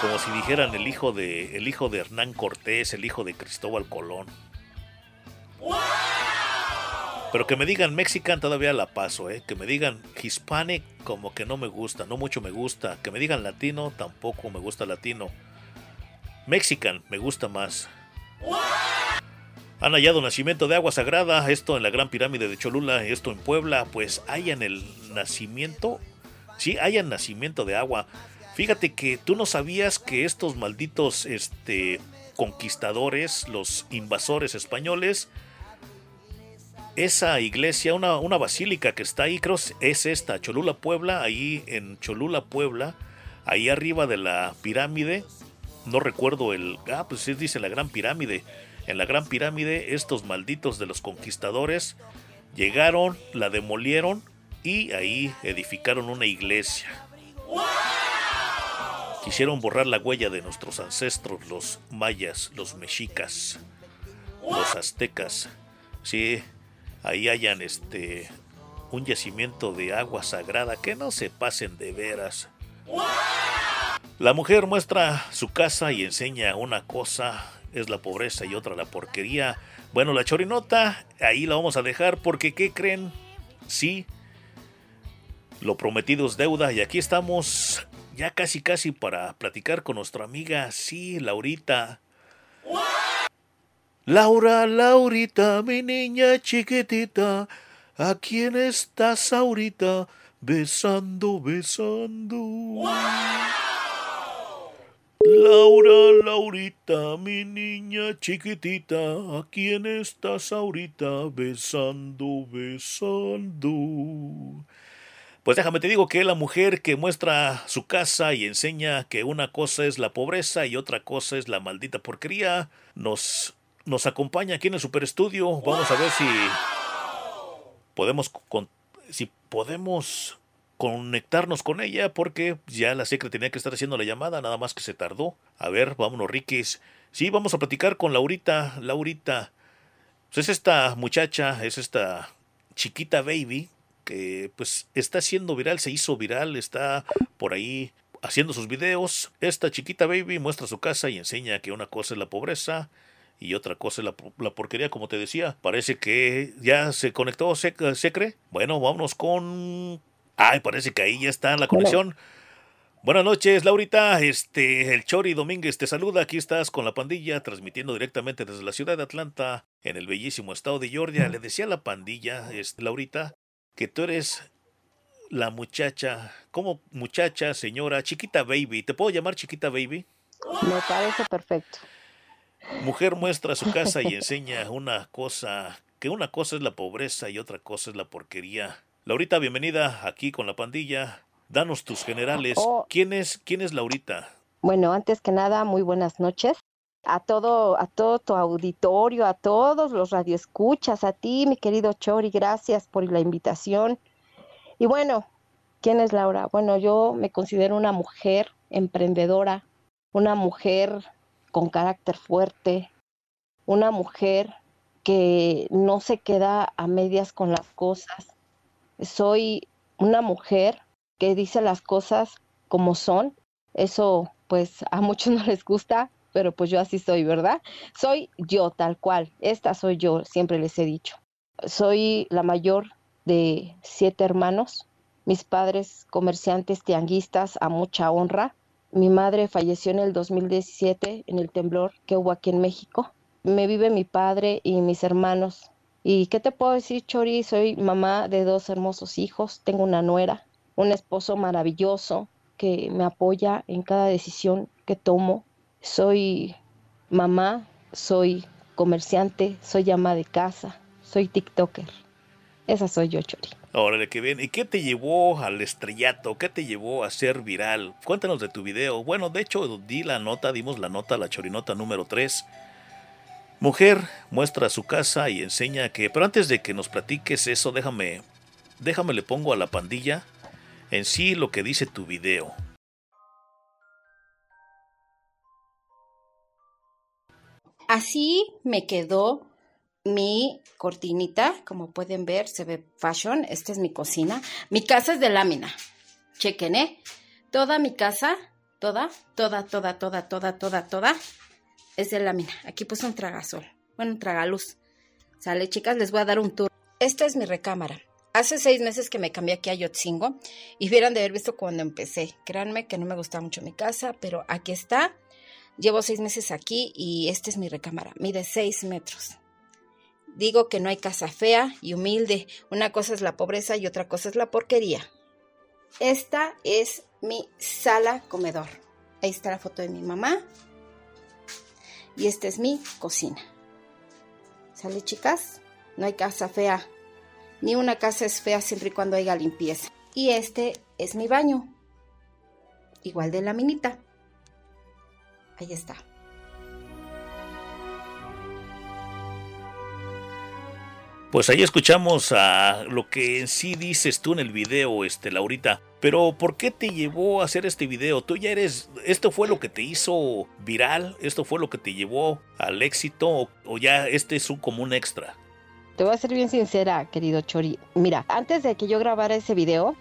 como si dijeran el hijo de el hijo de Hernán Cortés, el hijo de Cristóbal Colón. Pero que me digan Mexican todavía la paso, ¿eh? Que me digan Hispanic como que no me gusta, no mucho me gusta. Que me digan latino tampoco me gusta latino. Mexican me gusta más. Han hallado nacimiento de agua sagrada, esto en la Gran Pirámide de Cholula, esto en Puebla, pues hayan el nacimiento, sí, hayan nacimiento de agua. Fíjate que tú no sabías que estos malditos este, conquistadores, los invasores españoles, esa iglesia, una, una basílica que está ahí, creo es esta, Cholula Puebla, ahí en Cholula Puebla, ahí arriba de la pirámide, no recuerdo el, ah, pues sí dice la Gran Pirámide, en la Gran Pirámide estos malditos de los conquistadores llegaron, la demolieron y ahí edificaron una iglesia. Quisieron borrar la huella de nuestros ancestros, los mayas, los mexicas, los aztecas. Sí, ahí hayan este un yacimiento de agua sagrada que no se pasen de veras. La mujer muestra su casa y enseña una cosa, es la pobreza y otra la porquería. Bueno, la chorinota, ahí la vamos a dejar porque ¿qué creen? Sí, lo prometido es deuda y aquí estamos ya casi casi para platicar con nuestra amiga, sí, Laurita. Laura, Laurita, mi niña chiquitita, ¿a quién estás ahorita besando, besando? Laura, Laurita, mi niña chiquitita, ¿a quién estás ahorita besando, besando? Pues déjame te digo que la mujer que muestra su casa y enseña que una cosa es la pobreza y otra cosa es la maldita porquería, nos, nos acompaña aquí en el superestudio. Vamos a ver si podemos con- si podemos conectarnos con ella porque ya la secre tenía que estar haciendo la llamada, nada más que se tardó. A ver, vámonos, Riquis. Sí, vamos a platicar con Laurita, Laurita. Pues es esta muchacha, es esta chiquita baby que pues está siendo viral, se hizo viral, está por ahí haciendo sus videos. Esta chiquita baby muestra su casa y enseña que una cosa es la pobreza y otra cosa es la, la porquería, como te decía. Parece que ya se conectó Sec- Secre. Bueno, vámonos con... Ay, parece que ahí ya está la conexión. Buenas noches, Laurita. Este, el Chori Domínguez te saluda. Aquí estás con la pandilla, transmitiendo directamente desde la ciudad de Atlanta, en el bellísimo estado de Georgia. Le decía a la pandilla, este, Laurita, que tú eres la muchacha, como muchacha, señora, chiquita baby. ¿Te puedo llamar chiquita baby? Me parece perfecto. Mujer muestra su casa y enseña una cosa, que una cosa es la pobreza y otra cosa es la porquería. Laurita, bienvenida aquí con la pandilla. Danos tus generales. Oh. ¿Quién es, quién es Laurita? Bueno, antes que nada, muy buenas noches. A todo, a todo tu auditorio, a todos los radioescuchas, a ti, mi querido Chori, gracias por la invitación. Y bueno, ¿quién es Laura? Bueno, yo me considero una mujer emprendedora, una mujer con carácter fuerte, una mujer que no se queda a medias con las cosas. Soy una mujer que dice las cosas como son. Eso pues a muchos no les gusta, pero pues yo así soy, ¿verdad? Soy yo tal cual. Esta soy yo, siempre les he dicho. Soy la mayor de siete hermanos. Mis padres comerciantes tianguistas a mucha honra. Mi madre falleció en el 2017 en el temblor que hubo aquí en México. Me vive mi padre y mis hermanos. ¿Y qué te puedo decir, Chori? Soy mamá de dos hermosos hijos. Tengo una nuera, un esposo maravilloso que me apoya en cada decisión que tomo. Soy mamá, soy comerciante, soy ama de casa, soy TikToker. Esa soy yo, Chori. Órale, qué bien. ¿Y qué te llevó al estrellato? ¿Qué te llevó a ser viral? Cuéntanos de tu video. Bueno, de hecho, di la nota, dimos la nota, la chorinota número 3. Mujer muestra su casa y enseña que... Pero antes de que nos platiques eso, déjame... Déjame le pongo a la pandilla en sí lo que dice tu video. Así me quedó mi cortinita, como pueden ver, se ve fashion. Esta es mi cocina. Mi casa es de lámina. Chequen, ¿eh? Toda mi casa, toda, toda, toda, toda, toda, toda, toda, es de lámina. Aquí puse un tragasol. Bueno, un tragaluz. Sale, chicas, les voy a dar un tour. Esta es mi recámara. Hace seis meses que me cambié aquí a Yotzingo y hubieran de haber visto cuando empecé. Créanme que no me gusta mucho mi casa, pero aquí está. Llevo seis meses aquí y esta es mi recámara. Mide seis metros. Digo que no hay casa fea y humilde. Una cosa es la pobreza y otra cosa es la porquería. Esta es mi sala comedor. Ahí está la foto de mi mamá. Y esta es mi cocina. ¿Sale, chicas? No hay casa fea. Ni una casa es fea siempre y cuando haya limpieza. Y este es mi baño. Igual de laminita. Ahí está. Pues ahí escuchamos a lo que en sí dices tú en el video, este, Laurita. Pero ¿por qué te llevó a hacer este video? Tú ya eres, esto fue lo que te hizo viral, esto fue lo que te llevó al éxito o, ya este es un, como un extra. Te voy a ser bien sincera, querido Chori. Mira, antes de que yo grabara ese video,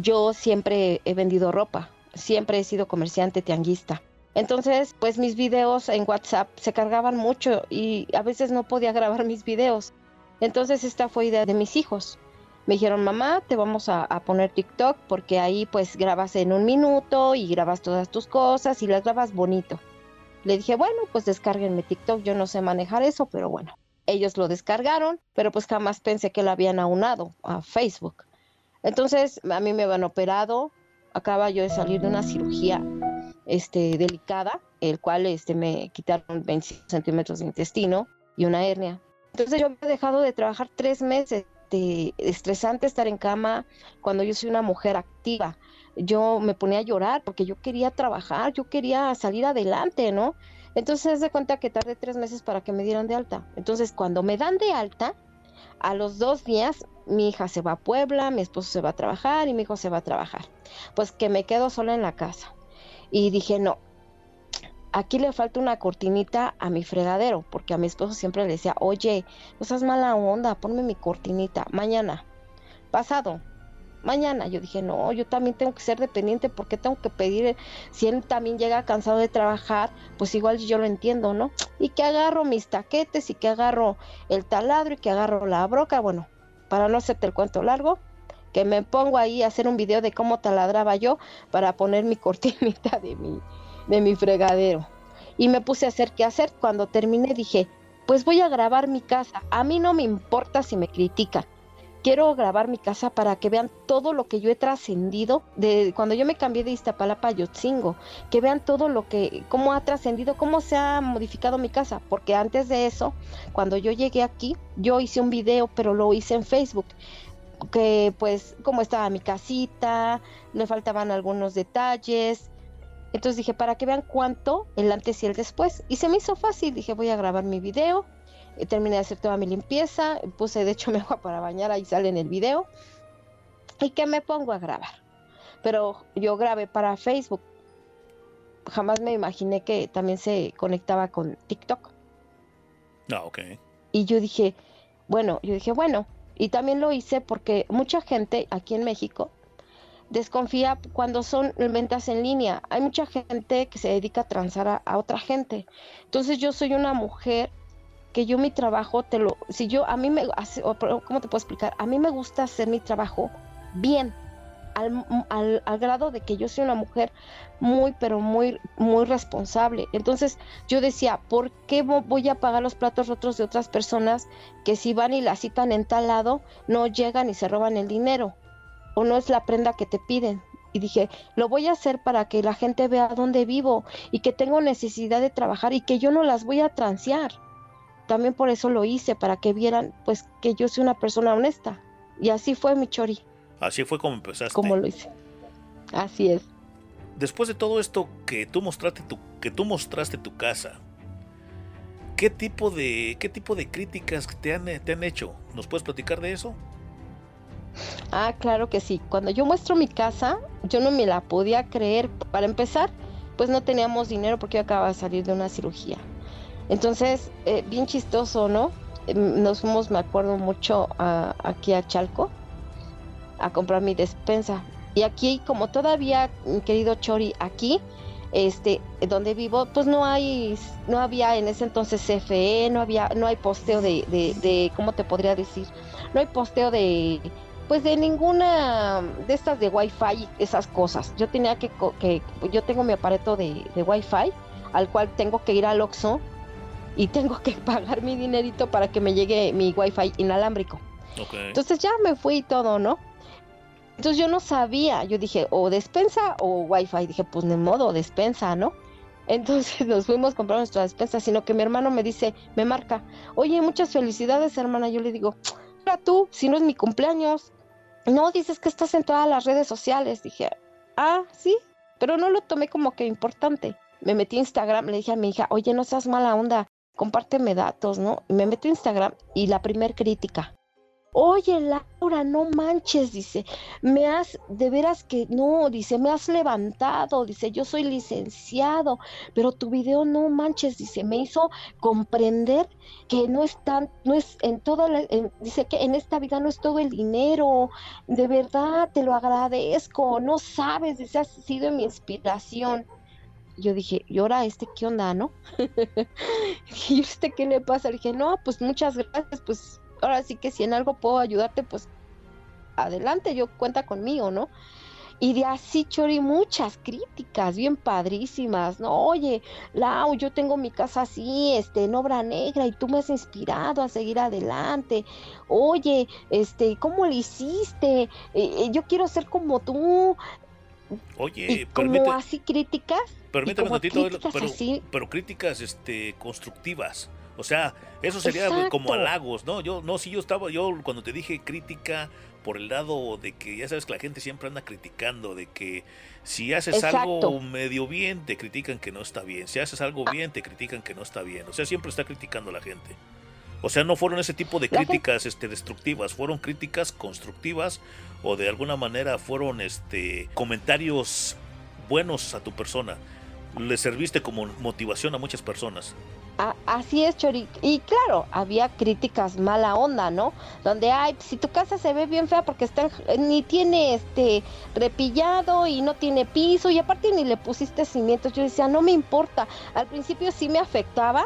yo siempre he vendido ropa, siempre he sido comerciante tianguista. Entonces, pues mis videos en WhatsApp se cargaban mucho y a veces no podía grabar mis videos. Entonces esta fue idea de mis hijos. Me dijeron, mamá, te vamos a, poner TikTok porque ahí pues grabas en un minuto y grabas todas tus cosas y las grabas bonito. Le dije, bueno, pues descárguenme TikTok, yo no sé manejar eso, pero bueno. Ellos lo descargaron, pero pues jamás pensé que lo habían aunado a Facebook. Entonces a mí me van operado, acaba yo de salir de una cirugía este, delicada, el cual este, me quitaron 25 centímetros de intestino y una hernia. Entonces yo he dejado de trabajar tres meses. De, estresante estar en cama cuando yo soy una mujer activa. Yo me ponía a llorar porque yo quería trabajar, yo quería salir adelante, ¿no? Entonces se cuenta que tardé tres meses para que me dieran de alta. Entonces cuando me dan de alta, a los dos días mi hija se va a Puebla, mi esposo se va a trabajar y mi hijo se va a trabajar. Pues que me quedo sola en la casa. Y dije, no, aquí le falta una cortinita a mi fregadero, porque a mi esposo siempre le decía, oye, no seas mala onda, ponme mi cortinita, mañana, pasado, mañana. Yo dije, no, yo también tengo que ser dependiente, porque tengo que pedir, si él también llega cansado de trabajar, pues igual yo lo entiendo, ¿no? Y que agarro mis taquetes y que agarro el taladro y que agarro la broca, bueno, para no hacerte el cuento largo, que me pongo ahí a hacer un video de cómo taladraba yo para poner mi cortinita de mi, de mi fregadero. Y me puse a hacer qué hacer. Cuando terminé dije, pues voy a grabar mi casa. A mí no me importa si me critican. Quiero grabar mi casa para que vean todo lo que yo he trascendido de cuando yo me cambié de Iztapalapa a Yotzingo, que vean todo lo que, cómo ha trascendido, cómo se ha modificado mi casa, porque antes de eso, cuando yo llegué aquí, yo hice un video, pero lo hice en Facebook que pues cómo estaba mi casita, le faltaban algunos detalles. Entonces dije, para que vean cuánto el antes y el después. Y se me hizo fácil, dije, voy a grabar mi video. Y terminé de hacer toda mi limpieza, puse de hecho mi agua para bañar, ahí sale en el video. Y que me pongo a grabar. Pero yo grabé para Facebook. Jamás me imaginé que también se conectaba con TikTok. Ah, ok. Y yo dije, bueno, yo dije, bueno, y también lo hice porque mucha gente aquí en México desconfía cuando son ventas en línea. Hay mucha gente que se dedica a transar a, otra gente. Entonces yo soy una mujer que yo mi trabajo te lo, si yo a mí me, ¿cómo te puedo explicar? A mí me gusta hacer mi trabajo bien, al, al, al, grado de que yo soy una mujer muy, pero muy, muy responsable. Entonces yo decía, ¿por qué voy a pagar los platos rotos de otras personas que si van y la citan en tal lado, no llegan y se roban el dinero? O no es la prenda que te piden. Y dije, lo voy a hacer para que la gente vea dónde vivo y que tengo necesidad de trabajar y que yo no las voy a transear. también por eso lo hice, para que vieran pues que yo soy una persona honesta. Y así fue mi chori, Así fue como empezaste. como lo hice. Así es. Después de todo esto que tú mostraste tu, que tú mostraste tu casa, ¿qué tipo de, qué tipo de críticas te han, te han hecho? ¿Nos puedes platicar de eso? Ah, claro que sí. Cuando yo muestro mi casa, yo no me la podía creer. Para empezar, pues no teníamos dinero porque yo acababa de salir de una cirugía. Entonces, eh, bien chistoso, ¿no? Eh, Nos fuimos, me acuerdo mucho, aquí a Chalco a comprar mi despensa. Y aquí, como todavía, querido Chori, aquí, este, donde vivo, pues no hay, no había en ese entonces CFE, no había, no hay posteo de, de, de ¿cómo te podría decir? No hay posteo de, pues de ninguna de estas de Wi-Fi, esas cosas. Yo tenía que, que yo tengo mi aparato de, de Wi-Fi, al cual tengo que ir al Oxxo y tengo que pagar mi dinerito para que me llegue mi Wi-Fi inalámbrico. Entonces ya me fui y todo, ¿no? Entonces yo no sabía, yo dije, o despensa o wifi, dije, pues ni modo, despensa, ¿no? Entonces nos fuimos a comprar nuestra despensa, sino que mi hermano me dice, me marca, oye, muchas felicidades, hermana. Yo le digo, tú, si no es mi cumpleaños. No, dices que estás en todas las redes sociales. Dije, ah, sí, pero no lo tomé como que importante. Me metí a Instagram, le dije a mi hija, oye, no seas mala onda, compárteme datos, ¿no? Y me metí a Instagram y la primer crítica. Oye, Laura, no manches, dice, me has, de veras que no, dice, me has levantado, dice, yo soy licenciado, pero tu video no manches, dice, me hizo comprender que no es tan, no es en toda la, dice que en esta vida no es todo el dinero, de verdad, te lo agradezco, no sabes, dice, has sido mi inspiración. Yo dije, ¿y ahora este qué onda, no? ¿Y este qué le pasa? Le dije, no, pues muchas gracias, pues ahora sí que si en algo puedo ayudarte, pues adelante, yo cuenta conmigo, ¿no? Y de así, Chori, muchas críticas bien padrísimas, ¿no? Oye, Lau, yo tengo mi casa así, este, en obra negra, y tú me has inspirado a seguir adelante. Oye, este, ¿cómo lo hiciste? Eh, eh, yo quiero ser como tú. Oye, Y como permite- así críticas. Permítame un tantito, pero, pero críticas este, constructivas. O sea, eso sería como halagos, ¿no? Yo, no, sí, yo estaba, yo cuando te dije crítica por el lado de que ya sabes que la gente siempre anda criticando, de que si haces algo medio bien, te critican que no está bien. Si haces algo bien, te critican que no está bien. O sea, siempre está criticando la gente. O sea, no fueron ese tipo de críticas este, destructivas, fueron críticas constructivas o de alguna manera fueron este, comentarios buenos a tu persona. Le serviste como motivación a muchas personas. A- así es, Chori. Y claro, había críticas mala onda, ¿no? Donde, ay, si tu casa se ve bien fea porque está en- ni tiene este repillado y no tiene piso y aparte ni le pusiste cimientos. Yo decía, no me importa. Al principio sí me afectaba.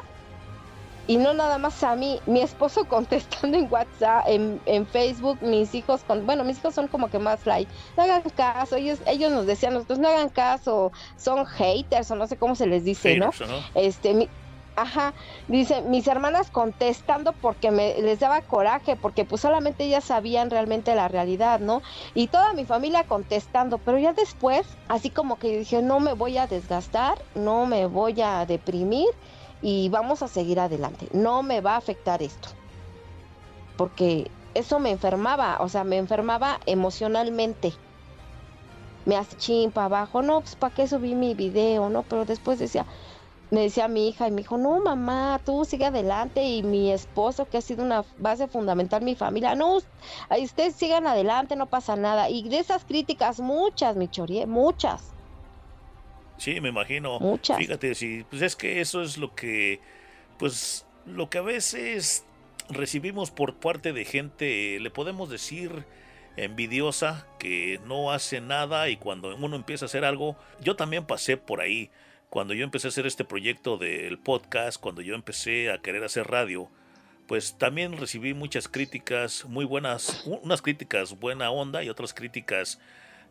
Y no nada más a mí, mi esposo contestando en WhatsApp, en, en Facebook, mis hijos, con, bueno, mis hijos son como que más like, no hagan caso, ellos, ellos nos decían, nosotros no hagan caso, son haters o no sé cómo se les dice, ¿no? Haters, ajá. Este, mi- ajá, dice, mis hermanas contestando porque me les daba coraje, porque pues solamente ellas sabían realmente la realidad, ¿no? Y toda mi familia contestando, pero ya después, así como que dije, no me voy a desgastar, no me voy a deprimir y vamos a seguir adelante, no me va a afectar esto, porque eso me enfermaba, o sea, me enfermaba emocionalmente. Me hace chin para abajo, no, pues para qué subí mi video, ¿no? Pero después decía, me decía mi hija y me dijo, no, mamá, tú sigue adelante y mi esposo, que ha sido una base fundamental en mi familia, no, ustedes sigan adelante, no pasa nada. Y de esas críticas, muchas, mi chorie, muchas. Sí, me imagino. Muchas. Fíjate, sí, pues es que eso es lo que, pues, lo que a veces recibimos por parte de gente, le podemos decir envidiosa, que no hace nada y cuando uno empieza a hacer algo, yo también pasé por ahí. Cuando yo empecé a hacer este proyecto del podcast, cuando yo empecé a querer hacer radio, pues también recibí muchas críticas muy buenas, unas críticas buena onda y otras críticas,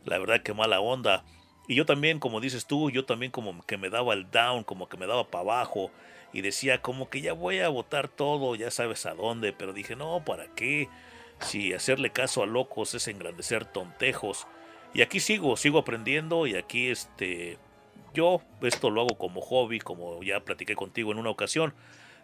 la verdad que mala onda. Y yo también, como dices tú, yo también como que me daba el down, como que me daba para abajo y decía como que ya voy a votar todo, ya sabes a dónde, pero dije, no, ¿para qué? Si hacerle caso a locos es engrandecer tontejos. Y aquí sigo, sigo aprendiendo y aquí este yo esto lo hago como hobby, como ya platiqué contigo en una ocasión.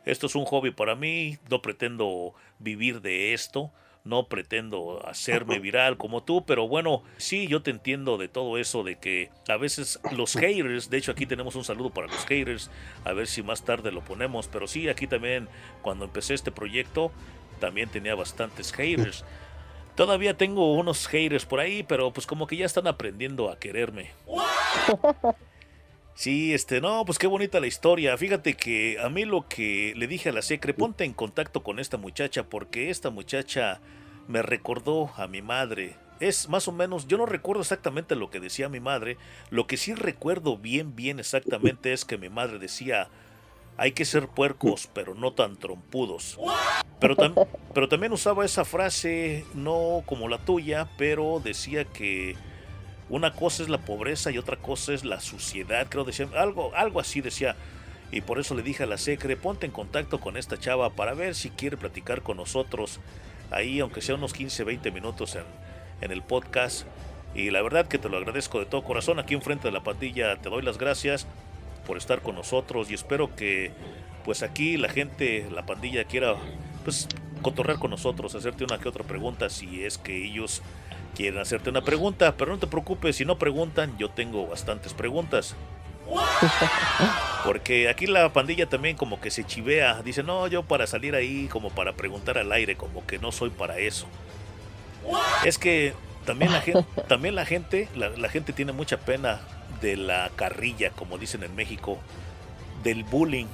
esto es un hobby para mí, no pretendo vivir de esto, no pretendo hacerme viral como tú, pero bueno, sí, yo te entiendo de todo eso, de que a veces los haters, de hecho aquí tenemos un saludo para los haters, a ver si más tarde lo ponemos, pero sí, aquí también cuando empecé este proyecto, también tenía bastantes haters. Todavía tengo unos haters por ahí, pero pues como que ya están aprendiendo a quererme. Sí, este, no, pues qué bonita la historia. Fíjate que a mí lo que le dije a la Secre, ponte en contacto con esta muchacha porque esta muchacha me recordó a mi madre. Es más o menos, yo no recuerdo exactamente lo que decía mi madre, lo que sí recuerdo bien, bien exactamente es que mi madre decía, hay que ser puercos, pero no tan trompudos. Pero, pero también usaba esa frase, no como la tuya, pero decía que una cosa es la pobreza y otra cosa es la suciedad, creo decía, algo, algo así decía. Y por eso le dije a la Secre, ponte en contacto con esta chava para ver si quiere platicar con nosotros. Ahí, aunque sea unos 15, 20 minutos en, en el podcast. Y la verdad que te lo agradezco de todo corazón. Aquí enfrente de la pandilla te doy las gracias por estar con nosotros y espero que pues aquí la gente, la pandilla quiera pues cotorrear con nosotros, hacerte una que otra pregunta si es que ellos quieren hacerte una pregunta, pero no te preocupes, si no preguntan, yo tengo bastantes preguntas. Porque aquí la pandilla también como que se chivea, dice, no, yo para salir ahí como para preguntar al aire, como que no soy para eso. Es que también la gente, también la gente, la, la gente tiene mucha pena de la carrilla, como dicen en México, del bullying,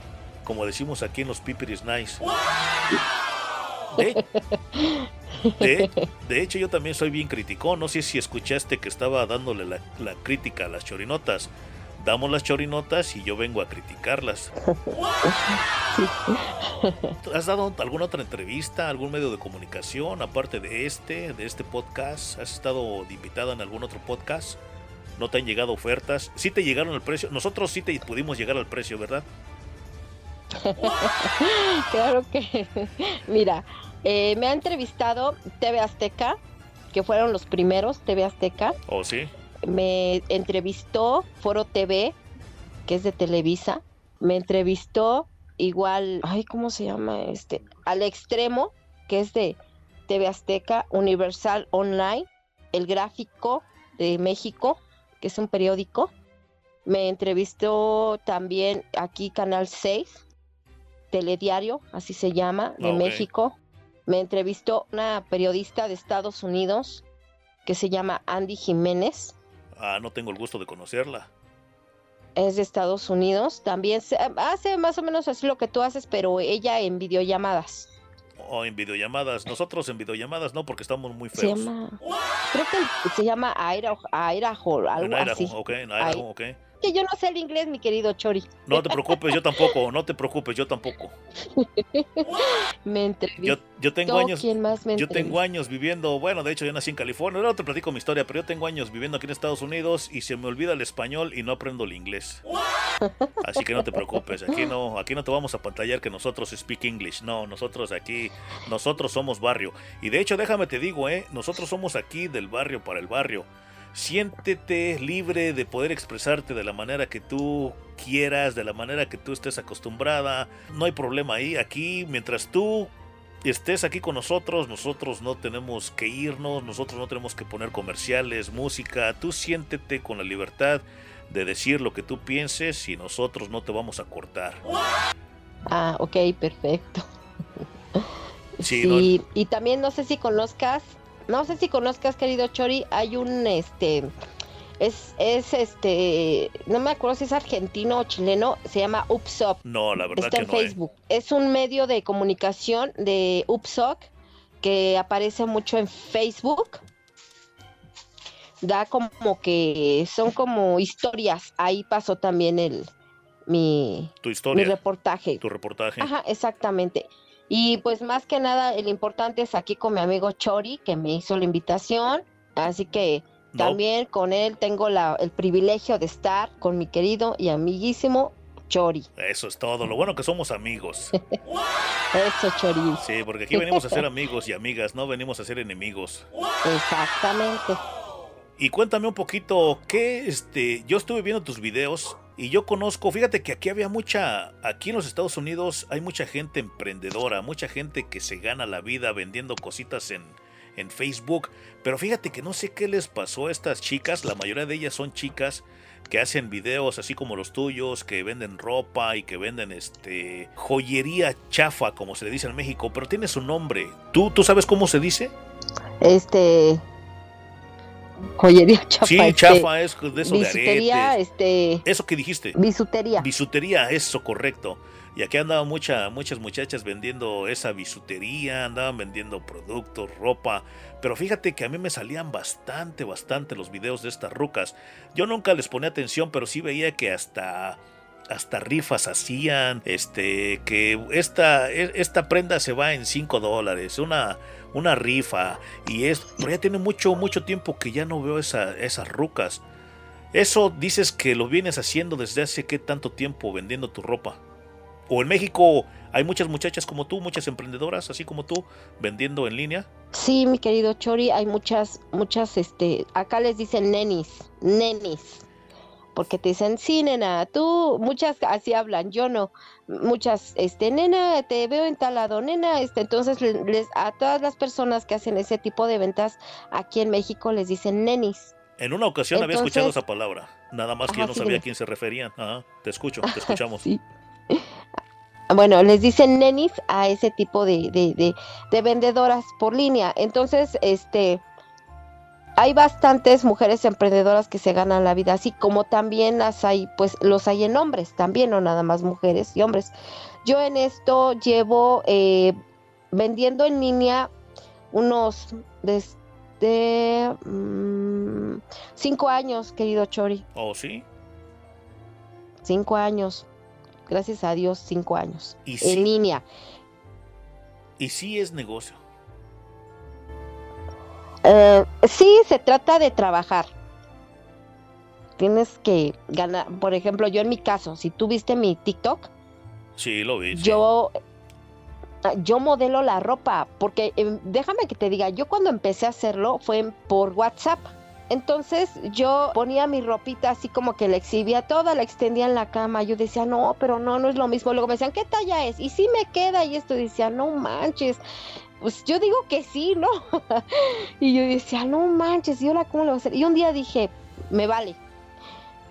como decimos aquí en los Pipiris Nice. De, de- de hecho, yo también soy bien criticón. No sé si escuchaste que estaba dándole la, la crítica a las chorinotas. Damos las chorinotas y yo vengo a criticarlas. ¿Has dado alguna otra entrevista, algún medio de comunicación, aparte de este, de este podcast? ¿Has estado invitada en algún otro podcast? ¿No te han llegado ofertas? ¿Sí te llegaron al precio? Nosotros sí te pudimos llegar al precio, ¿verdad? claro que, mira, eh, me ha entrevistado TV Azteca, que fueron los primeros, TV Azteca. ¿O sí? Me entrevistó Foro TV, que es de Televisa. Me entrevistó igual, ay, ¿cómo se llama este? Al Extremo, que es de TV Azteca, Universal Online, El Gráfico de México, que es un periódico. Me entrevistó también aquí Canal 6, Telediario, así se llama, de Ah. México. Me entrevistó una periodista de Estados Unidos que se llama Andy Jiménez, Ah, no tengo el gusto de conocerla. es de Estados Unidos. También se- hace más o menos así lo que tú haces, pero ella en videollamadas. O en videollamadas. Nosotros en videollamadas no, porque estamos muy Se feos. llama, creo que se llama Aira, Airajo, algo En Idaho, así. en Idaho, Ay. ok. Que yo no sé el inglés, mi querido Chori. No te preocupes, yo tampoco, no te preocupes, yo tampoco. Me entrevistó. Yo, yo tengo años, ¿Quién más me yo tengo años viviendo, bueno, de hecho yo nací en California, ahora te platico mi historia, pero yo tengo años viviendo aquí en Estados Unidos y se me olvida el español y no aprendo el inglés. Así que no te preocupes, aquí no, aquí no te vamos a pantallar que nosotros speak English, no, nosotros aquí, nosotros somos barrio. Y de hecho, déjame te digo, eh, nosotros somos aquí del barrio para el barrio. Siéntete libre de poder expresarte de la manera que tú quieras, de la manera que tú estés acostumbrada. No hay problema ahí. Aquí, mientras tú estés aquí con nosotros, nosotros no tenemos que irnos, nosotros no tenemos que poner comerciales, música. Tú siéntete con la libertad de decir lo que tú pienses y nosotros no te vamos a cortar. Ah, ok, perfecto. Sí, Sí, y también no sé si conozcas, no sé si conozcas, querido Chori, hay un, este, es, es, este, no me acuerdo si es argentino o chileno, se llama Upsop. No, la verdad Está que en no. eh. Facebook. Es un medio de comunicación de Upsoc que aparece mucho en Facebook. Da como que son como historias. Ahí pasó también el mi, Tu mi historia, reportaje. tu reportaje. Ajá, exactamente. Y pues más que nada, el importante es aquí con mi amigo Chori, que me hizo la invitación. Así que No. también con él tengo la, el privilegio de estar con mi querido y amiguísimo Chori. Eso es todo. Lo bueno que somos amigos. Eso, Chori. Sí, porque aquí venimos a ser amigos y amigas, no venimos a ser enemigos. Exactamente. Y cuéntame un poquito, ¿qué este, yo estuve viendo tus videos Y yo conozco, fíjate que aquí había mucha, aquí en los Estados Unidos hay mucha gente emprendedora, mucha gente que se gana la vida vendiendo cositas en, en Facebook. Pero fíjate que no sé qué les pasó a estas chicas, la mayoría de ellas son chicas que hacen videos así como los tuyos, que venden ropa y que venden este joyería chafa, como se le dice en México, pero tiene su nombre. ¿Tú, tú sabes cómo se dice? Este. Joyería chafa. Sí, este, chafa es de eso de bisutería, aretes. este. Eso que dijiste. Bisutería. Bisutería, eso correcto. Y aquí andaban mucha, muchas muchachas vendiendo esa bisutería, andaban vendiendo productos, ropa. Pero fíjate que a mí me salían bastante, bastante los videos de estas rucas. Yo nunca les ponía atención, pero sí veía que hasta hasta rifas hacían, este, que esta, e- esta prenda se va en 5 dólares, una, una rifa, y es, pero ya tiene mucho, mucho tiempo que ya no veo esa, esas rucas. Eso dices que lo vienes haciendo desde hace qué tanto tiempo vendiendo tu ropa. O en México hay muchas muchachas como tú, muchas emprendedoras así como tú, vendiendo en línea. Sí, mi querido Chori, hay muchas, muchas, este, acá les dicen nenis, nenis, porque te dicen, sí, nena, tú, muchas así hablan, yo no, muchas, este, nena, te veo en tal lado, nena, este, entonces le- les, a todas las personas que hacen ese tipo de ventas aquí en México les dicen nenis. En una ocasión había escuchado esa palabra, nada más que Ajá, yo no sí, sabía a quién se referían. Ajá, te escucho, te escuchamos. Sí. Bueno, les dicen nenis a ese tipo de, de, de, de vendedoras por línea. Entonces, este, hay bastantes mujeres emprendedoras que se ganan la vida, así como también las hay, pues los hay en hombres, también, no nada más mujeres y hombres. Yo en esto llevo eh, vendiendo en línea unos desde mm, cinco años, querido Chori, ¿Oh, sí? cinco años. Gracias a Dios, cinco años. Y en sí. línea. Y sí es negocio. Eh, sí, se trata de trabajar. Tienes que ganar, por ejemplo, yo en mi caso, si tú viste mi TikTok, Sí, lo vi. yo, yo modelo la ropa, porque eh, déjame que te diga, yo cuando empecé a hacerlo fue por WhatsApp. Entonces yo ponía mi ropita así como que la exhibía toda, la extendía en la cama. Yo decía, no, pero no, no es lo mismo. Luego me decían, ¿qué talla es? Y sí me queda. Y esto decía, no manches. Pues yo digo que sí, ¿no? y yo decía, no manches, ¿y ahora cómo lo voy a hacer? Y un día dije, me vale.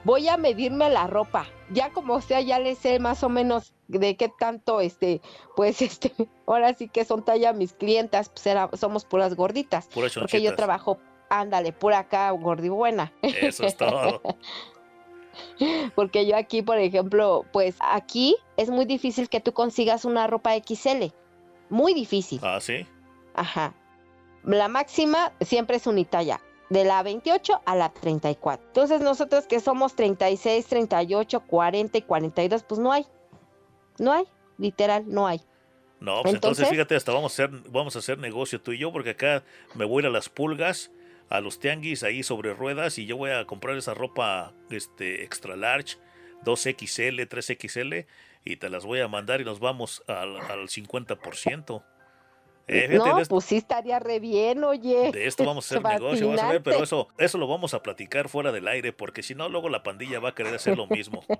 Voy a medirme la ropa. Ya como sea, ya le sé más o menos de qué tanto, este, pues, este, ahora sí que son talla mis clientas, pues era- somos puras gorditas. Puras Porque yo trabajo, ándale, pura acá, gordibuena. Eso es todo. Porque yo aquí, por ejemplo, pues aquí es muy difícil que tú consigas una ropa XL. Muy difícil. Ah, sí. Ajá. La máxima siempre es unitalla. De la 28 a la 34. Entonces nosotros que somos 36, 38, 40 y 42, pues no hay. No hay. Literal, no hay. No, pues entonces, Entonces- fíjate, hasta vamos a, hacer, vamos a hacer negocio tú y yo, porque acá me voy a ir a las pulgas, a los tianguis ahí sobre ruedas, y yo voy a comprar esa ropa este, extra large, 2XL, 3XL, y te las voy a mandar y nos vamos al, al 50%. Eh, fíjate, no, esto, pues sí estaría re bien, oye. de esto vamos a hacer negocio, vas a ver, pero eso, eso lo vamos a platicar fuera del aire, porque si no, luego la pandilla va a querer hacer lo mismo.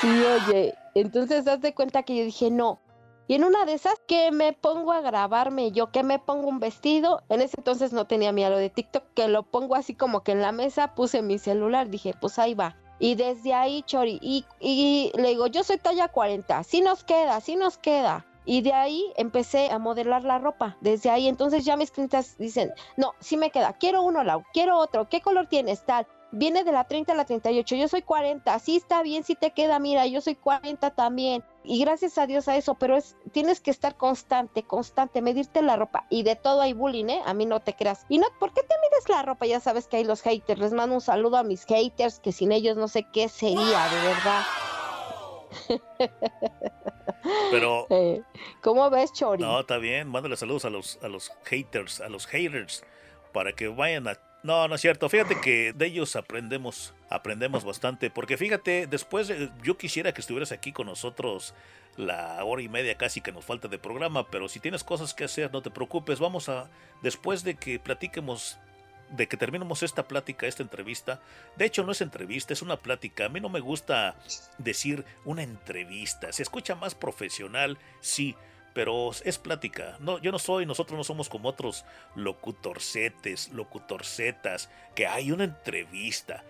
Sí, oye, entonces haz de cuenta que yo dije, no. Y en una de esas, que me pongo a grabarme yo, que me pongo un vestido. En ese entonces no tenía miedo de TikTok, que lo pongo así como que en la mesa, puse mi celular, dije, pues ahí va. Y desde ahí, Chori, y, y le digo, yo soy talla 40, sí nos queda, sí nos queda. Y de ahí empecé a modelar la ropa. Desde ahí, entonces ya mis clientes dicen, no, sí me queda, quiero uno, Lau, quiero otro, ¿qué color tienes? Tal. Viene de la 30 a la 38, yo soy 40, sí está bien, sí te queda, mira, yo soy 40 también. Y gracias a Dios a eso, pero es tienes que estar constante, constante, medirte la ropa. Y de todo hay bullying, ¿eh? A mí no te creas. Y no, ¿por qué te mides la ropa? Ya sabes que hay los haters. Les mando un saludo a mis haters, que sin ellos no sé qué sería, de verdad. Pero ¿Cómo ves, Chori? No, está bien. Mándale saludos a los, a los haters, a los haters, para que vayan a... No, no es cierto. Fíjate que de ellos aprendemos, aprendemos bastante. Porque fíjate, después de- yo quisiera que estuvieras aquí con nosotros la hora y media casi que nos falta de programa, pero si tienes cosas que hacer, no te preocupes. Vamos a, después de que platiquemos de que terminemos esta plática, esta entrevista. De hecho, no es entrevista, es una plática. A mí no me gusta decir una entrevista. Se escucha más profesional, sí, pero es plática. No, yo no soy, nosotros no somos como otros locutorcetes, locutorcetas, que hay una entrevista.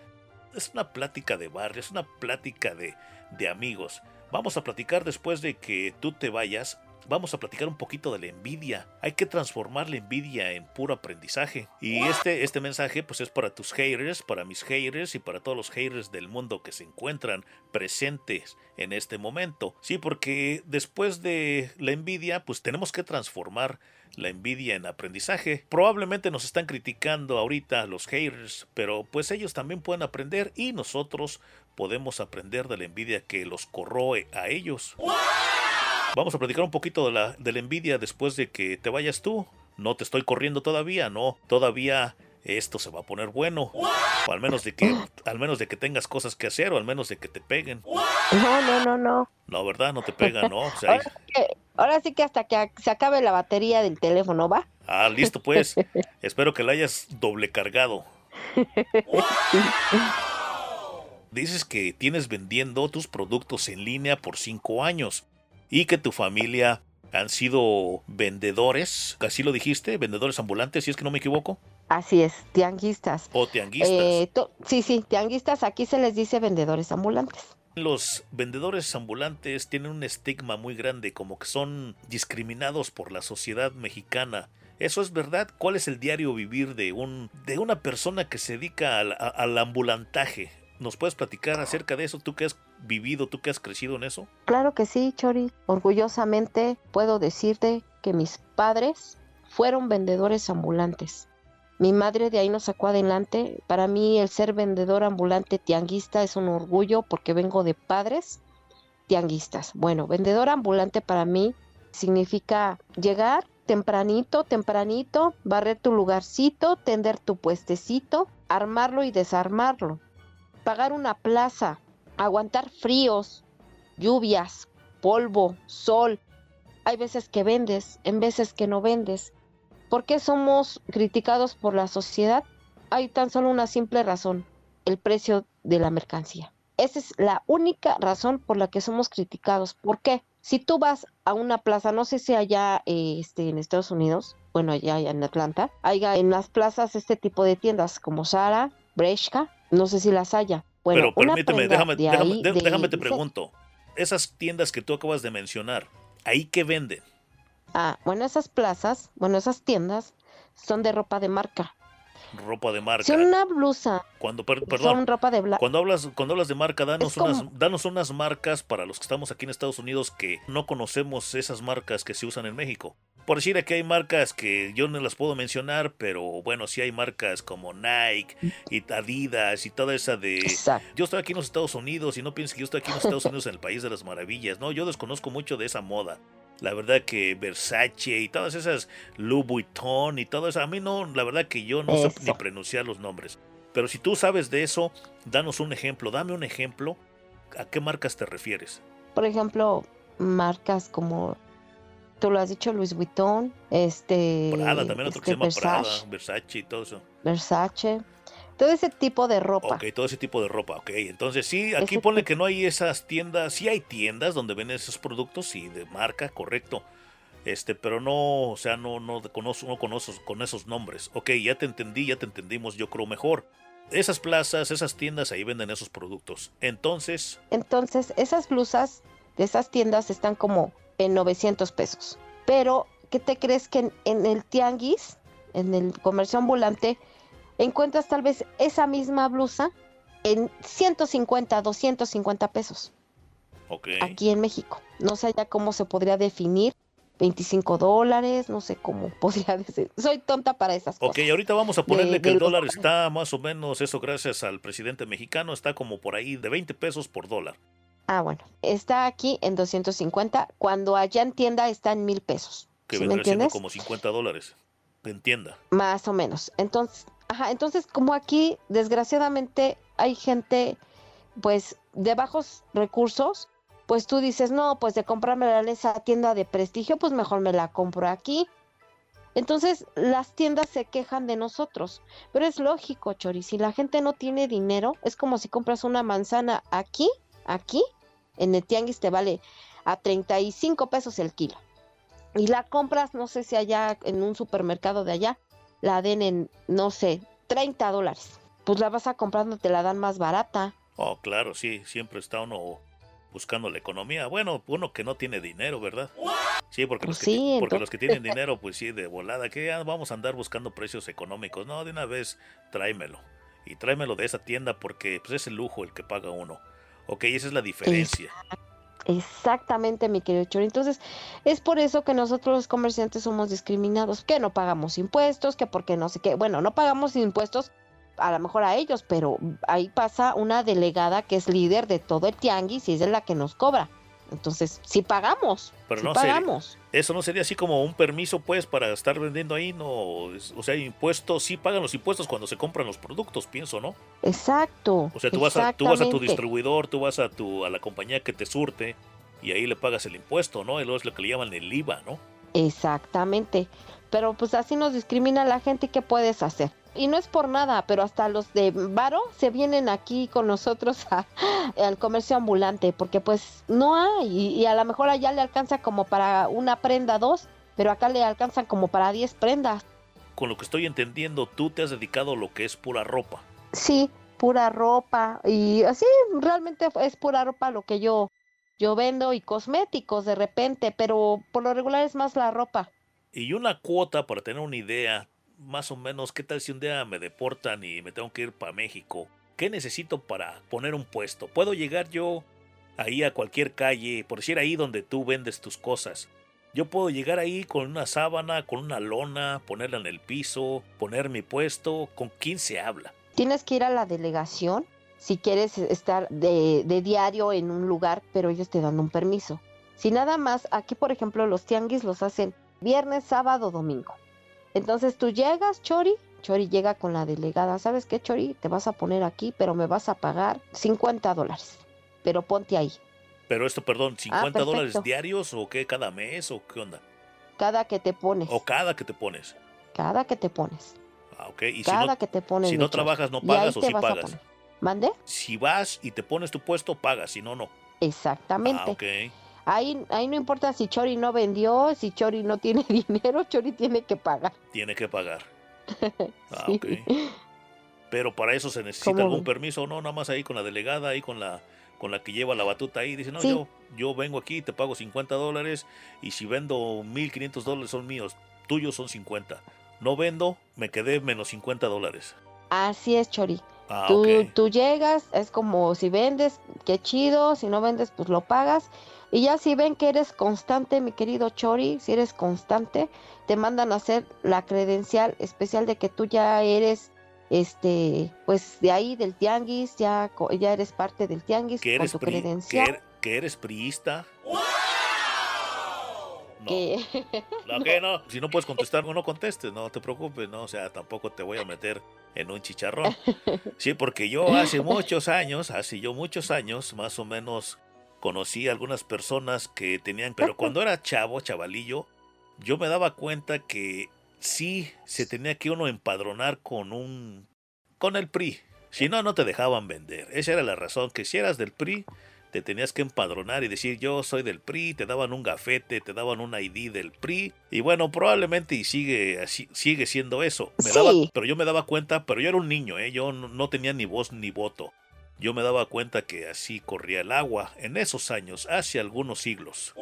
Es una plática de barrio, es una plática de, de amigos. Vamos a platicar después de que tú te vayas vamos a platicar un poquito de la envidia. Hay que transformar la envidia en puro aprendizaje. Y este, este mensaje pues es para tus haters, para mis haters y para todos los haters del mundo que se encuentran presentes en este momento. Sí, porque después de la envidia pues tenemos que transformar la envidia en aprendizaje. Probablemente nos están criticando ahorita los haters, pero pues ellos también pueden aprender y nosotros podemos aprender de la envidia que los corroe a ellos. Vamos a platicar un poquito de la, de la envidia después de que te vayas tú. No te estoy corriendo todavía, no. Todavía esto se va a poner bueno. O al menos de que, al menos de que tengas cosas que hacer, o al menos de que te peguen. No, no, no, no. No, ¿verdad? No te pegan, ¿no? ahora, sí que, ahora, sí que, hasta que se acabe la batería del teléfono, ¿va? Ah, listo pues. Espero que la hayas doble cargado. Dices que tienes vendiendo tus productos en línea por cinco años y que tu familia han sido vendedores, así lo dijiste, vendedores ambulantes, si es que no me equivoco. Así es, tianguistas. O tianguistas. Eh, sí, sí, tianguistas, aquí se les dice vendedores ambulantes. Los vendedores ambulantes tienen un estigma muy grande, como que son discriminados por la sociedad mexicana. ¿Eso es verdad? ¿Cuál es el diario vivir de, un, de una persona que se dedica al, al ambulantaje? ¿Nos puedes platicar acerca de eso? ¿Tú que has vivido, tú que has crecido en eso? Claro que sí, Chori. Orgullosamente puedo decirte que mis padres fueron vendedores ambulantes. Mi madre de ahí nos sacó adelante. Para mí el ser vendedor ambulante tianguista es un orgullo porque vengo de padres tianguistas. Bueno, vendedor ambulante para mí significa llegar tempranito, tempranito, barrer tu lugarcito, tender tu puestecito, armarlo y desarmarlo pagar una plaza, aguantar fríos, lluvias, polvo, sol. Hay veces que vendes, en veces que no vendes. ¿Por qué somos criticados por la sociedad? Hay tan solo una simple razón, el precio de la mercancía. Esa es la única razón por la que somos criticados. ¿Por qué? Si tú vas a una plaza, no sé si allá eh, este, en Estados Unidos, bueno, allá, en Atlanta, hay en las plazas este tipo de tiendas como Sara, Breshka, no sé si las haya. Bueno, Pero permíteme, déjame, déjame, te pregunto. Esas tiendas que tú acabas de mencionar, ¿ahí qué venden? Ah, bueno, esas plazas, bueno, esas tiendas son de ropa de marca. Ropa de marca. Son una blusa. Cuando, perdón, son ropa de cuando hablas, cuando hablas de marca, danos unas, danos unas marcas para los que estamos aquí en Estados Unidos que no conocemos esas marcas que se usan en México por decir que hay marcas que yo no las puedo mencionar, pero bueno, sí hay marcas como Nike y Adidas y toda esa de... Yo estoy aquí en los Estados Unidos y no pienses que yo estoy aquí en los Estados Unidos en el país de las maravillas, no, yo desconozco mucho de esa moda. La verdad que Versace y todas esas Louis Vuitton y todo eso, a mí no, la verdad que yo no sé ni pronunciar los nombres. Pero si tú sabes de eso, danos un ejemplo, dame un ejemplo. ¿A qué marcas te refieres? Por ejemplo, marcas como tú lo has dicho, Luis Vuitton, este... Prada, también otro que se este, llama Prada, Versace y todo eso. Versace, todo ese tipo de ropa. Ok, todo ese tipo de ropa, ok. Entonces sí, aquí pone que no hay esas tiendas, sí hay tiendas donde venden esos productos, sí, de marca, correcto. Este, pero no, o sea, no, no conozco, no conozco con esos nombres. Ok, ya te entendí, ya te entendimos, yo creo mejor. Esas plazas, esas tiendas, ahí venden esos productos. Entonces... Entonces, esas blusas de esas tiendas están como en 900 pesos. Pero, ¿qué te crees que en, el tianguis, en el comercio ambulante, encuentras tal vez esa misma blusa en 150, 250 pesos? Aquí en México. No sé ya cómo se podría definir. 25 dólares, no sé cómo podría decir. Soy tonta para esas cosas. Ok, ahorita vamos a ponerle que el dólar está más o menos, eso gracias al presidente mexicano, está como por ahí de 20 pesos por dólar. Ah, bueno. Está aquí en 250. Cuando allá en tienda está en mil pesos. Que ¿sí vendría siendo como 50 dólares. En tienda. Más o menos. Entonces, ajá, entonces como aquí, desgraciadamente, hay gente, pues, de bajos recursos, pues tú dices, no, pues de comprarme en esa tienda de prestigio, pues mejor me la compro aquí. Entonces las tiendas se quejan de nosotros, pero es lógico, Chori, si la gente no tiene dinero, es como si compras una manzana aquí, aquí, en el tianguis te vale a 35 pesos el kilo. Y la compras, no sé si allá en un supermercado de allá, la den en, no sé, 30 dólares. Pues la vas a comprando, te la dan más barata. Oh, claro, sí, siempre está uno buscando la economía. Bueno, uno que no tiene dinero, ¿verdad? Sí, porque, Pues los, que, sí, ti- porque los que tienen dinero, pues sí, de volada, que ya vamos a andar buscando precios económicos. No, de una vez tráemelo. Y tráemelo de esa tienda porque pues, es el lujo el que paga uno. Ok, esa es la diferencia. Exactamente, mi querido Chori. Entonces, es por eso que nosotros los comerciantes somos discriminados, que no pagamos impuestos, que porque no sé qué. Bueno, no pagamos impuestos a lo mejor a ellos, pero ahí pasa una delegada que es líder de todo el tianguis y es la que nos cobra. Entonces, sí pagamos, Pero sí no sería- pagamos. Eso no sería así como un permiso, pues, para estar vendiendo ahí, no. O sea, impuestos, sí pagan los impuestos cuando se compran los productos, pienso, ¿no? Exacto. O sea, tú vas, a, tú vas a tu distribuidor, tú vas a tu a la compañía que te surte y ahí le pagas el impuesto, ¿no? Luego es lo que le llaman el IVA, ¿no? Exactamente. Pero pues así nos discrimina la gente y qué puedes hacer. Y no es por nada, pero hasta los de Varo se vienen aquí con nosotros a- al comercio ambulante, porque pues no hay, y, y a lo mejor allá le alcanza como para una prenda, dos, pero acá le alcanzan como para diez prendas. Con lo que estoy entendiendo, tú te has dedicado a lo que es pura ropa. Sí, pura ropa, y así realmente es pura ropa lo que yo, yo vendo y cosméticos de repente, pero por lo regular es más la ropa. Y una cuota, para tener una idea, más o menos, ¿qué tal si un día me deportan y me tengo que ir para México? ¿Qué necesito para poner un puesto? ¿Puedo llegar yo ahí a cualquier calle, por decir ahí donde tú vendes tus cosas? Yo puedo llegar ahí con una sábana, con una lona, ponerla en el piso, poner mi puesto. ¿Con quién se habla? Tienes que ir a la delegación si quieres estar de, de diario en un lugar, pero ellos te dan un permiso. Si nada más, aquí por ejemplo los tianguis los hacen viernes, sábado, domingo. Entonces tú llegas, Chori, Chori llega con la delegada, ¿sabes qué, Chori? Te vas a poner aquí, pero me vas a pagar 50 dólares. Pero ponte ahí, Pero esto, perdón, ¿50 dólares perfecto. diarios o qué? ¿Cada mes o qué onda? cada que te pones, ¿O cada que te pones? cada que te pones, Ah, ok. Y si cada no, que te pones. si no trabajas, ¿no pagas o sí a pagas? ¿Mande? Si vas y te pones tu puesto, pagas, si no, no. Exactamente. Ah, ok. Ahí, ahí no importa si Chori no vendió, si Chori no tiene dinero, Chori tiene que pagar. Tiene que pagar. Ah, Sí. ok. Pero para eso se necesita ¿Cómo algún permiso, no, nada más ahí con la delegada, ahí con la con la que lleva la batuta ahí, dice, no, Sí. yo, yo vengo aquí, te pago 50 dólares y si vendo 1500 dólares son míos, tuyos son 50. No vendo, me quedé menos 50 dólares. Así es, Chori. Ah, tú, tú llegas, es como si vendes, qué chido, si no vendes, pues lo pagas. Y ya si ven que eres constante, mi querido Chori, si eres constante, te mandan a hacer la credencial especial de que tú ya eres, este, pues de ahí del tianguis, ya, ya eres parte del tianguis con tu pri- que, credencial. er- que eres priista. No. que- No, que no. Si no puedes contestar, no contestes, no te preocupes, no, o sea, tampoco te voy a meter en un chicharrón. Sí, porque yo hace muchos años, hace yo muchos años, más o menos, conocí a algunas personas que tenían, pero cuando era chavo, chavalillo, yo me daba cuenta que sí se tenía que uno empadronar con un, con el PRI. Si no, no te dejaban vender. Esa era la razón, que si eras del PRI, te tenías que empadronar y decir yo soy del PRI, te daban un gafete, te daban un ID del PRI y bueno, probablemente y sigue así, sigue siendo eso. Me daba- Sí. pero yo me daba cuenta, pero yo era un niño, ¿eh? yo no, no tenía ni voz ni voto. Yo me daba cuenta que así corría el agua en esos años, hace algunos siglos.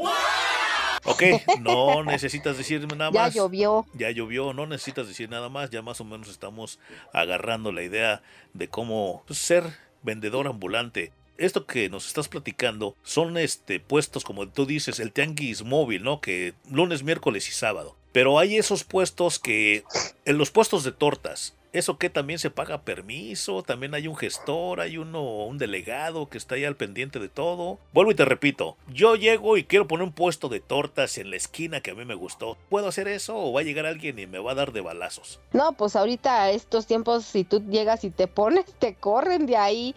Ok, no necesitas decirme nada ya más. llovió. Ya llovió, no necesitas decir nada más, ya más o menos estamos agarrando la idea de cómo ser vendedor ambulante. Esto que nos estás platicando son este puestos como tú dices, el tianguis móvil, ¿no? Que lunes, miércoles y sábado. Pero hay esos puestos que en los puestos de tortas, eso que también se paga permiso, también hay un gestor, hay uno, un delegado que está ahí al pendiente de todo. Vuelvo y te repito, yo llego y quiero poner un puesto de tortas en la esquina que a mí me gustó. ¿Puedo hacer eso o va a llegar alguien y me va a dar de balazos? No, pues ahorita estos tiempos, si tú llegas y te pones, te corren de ahí,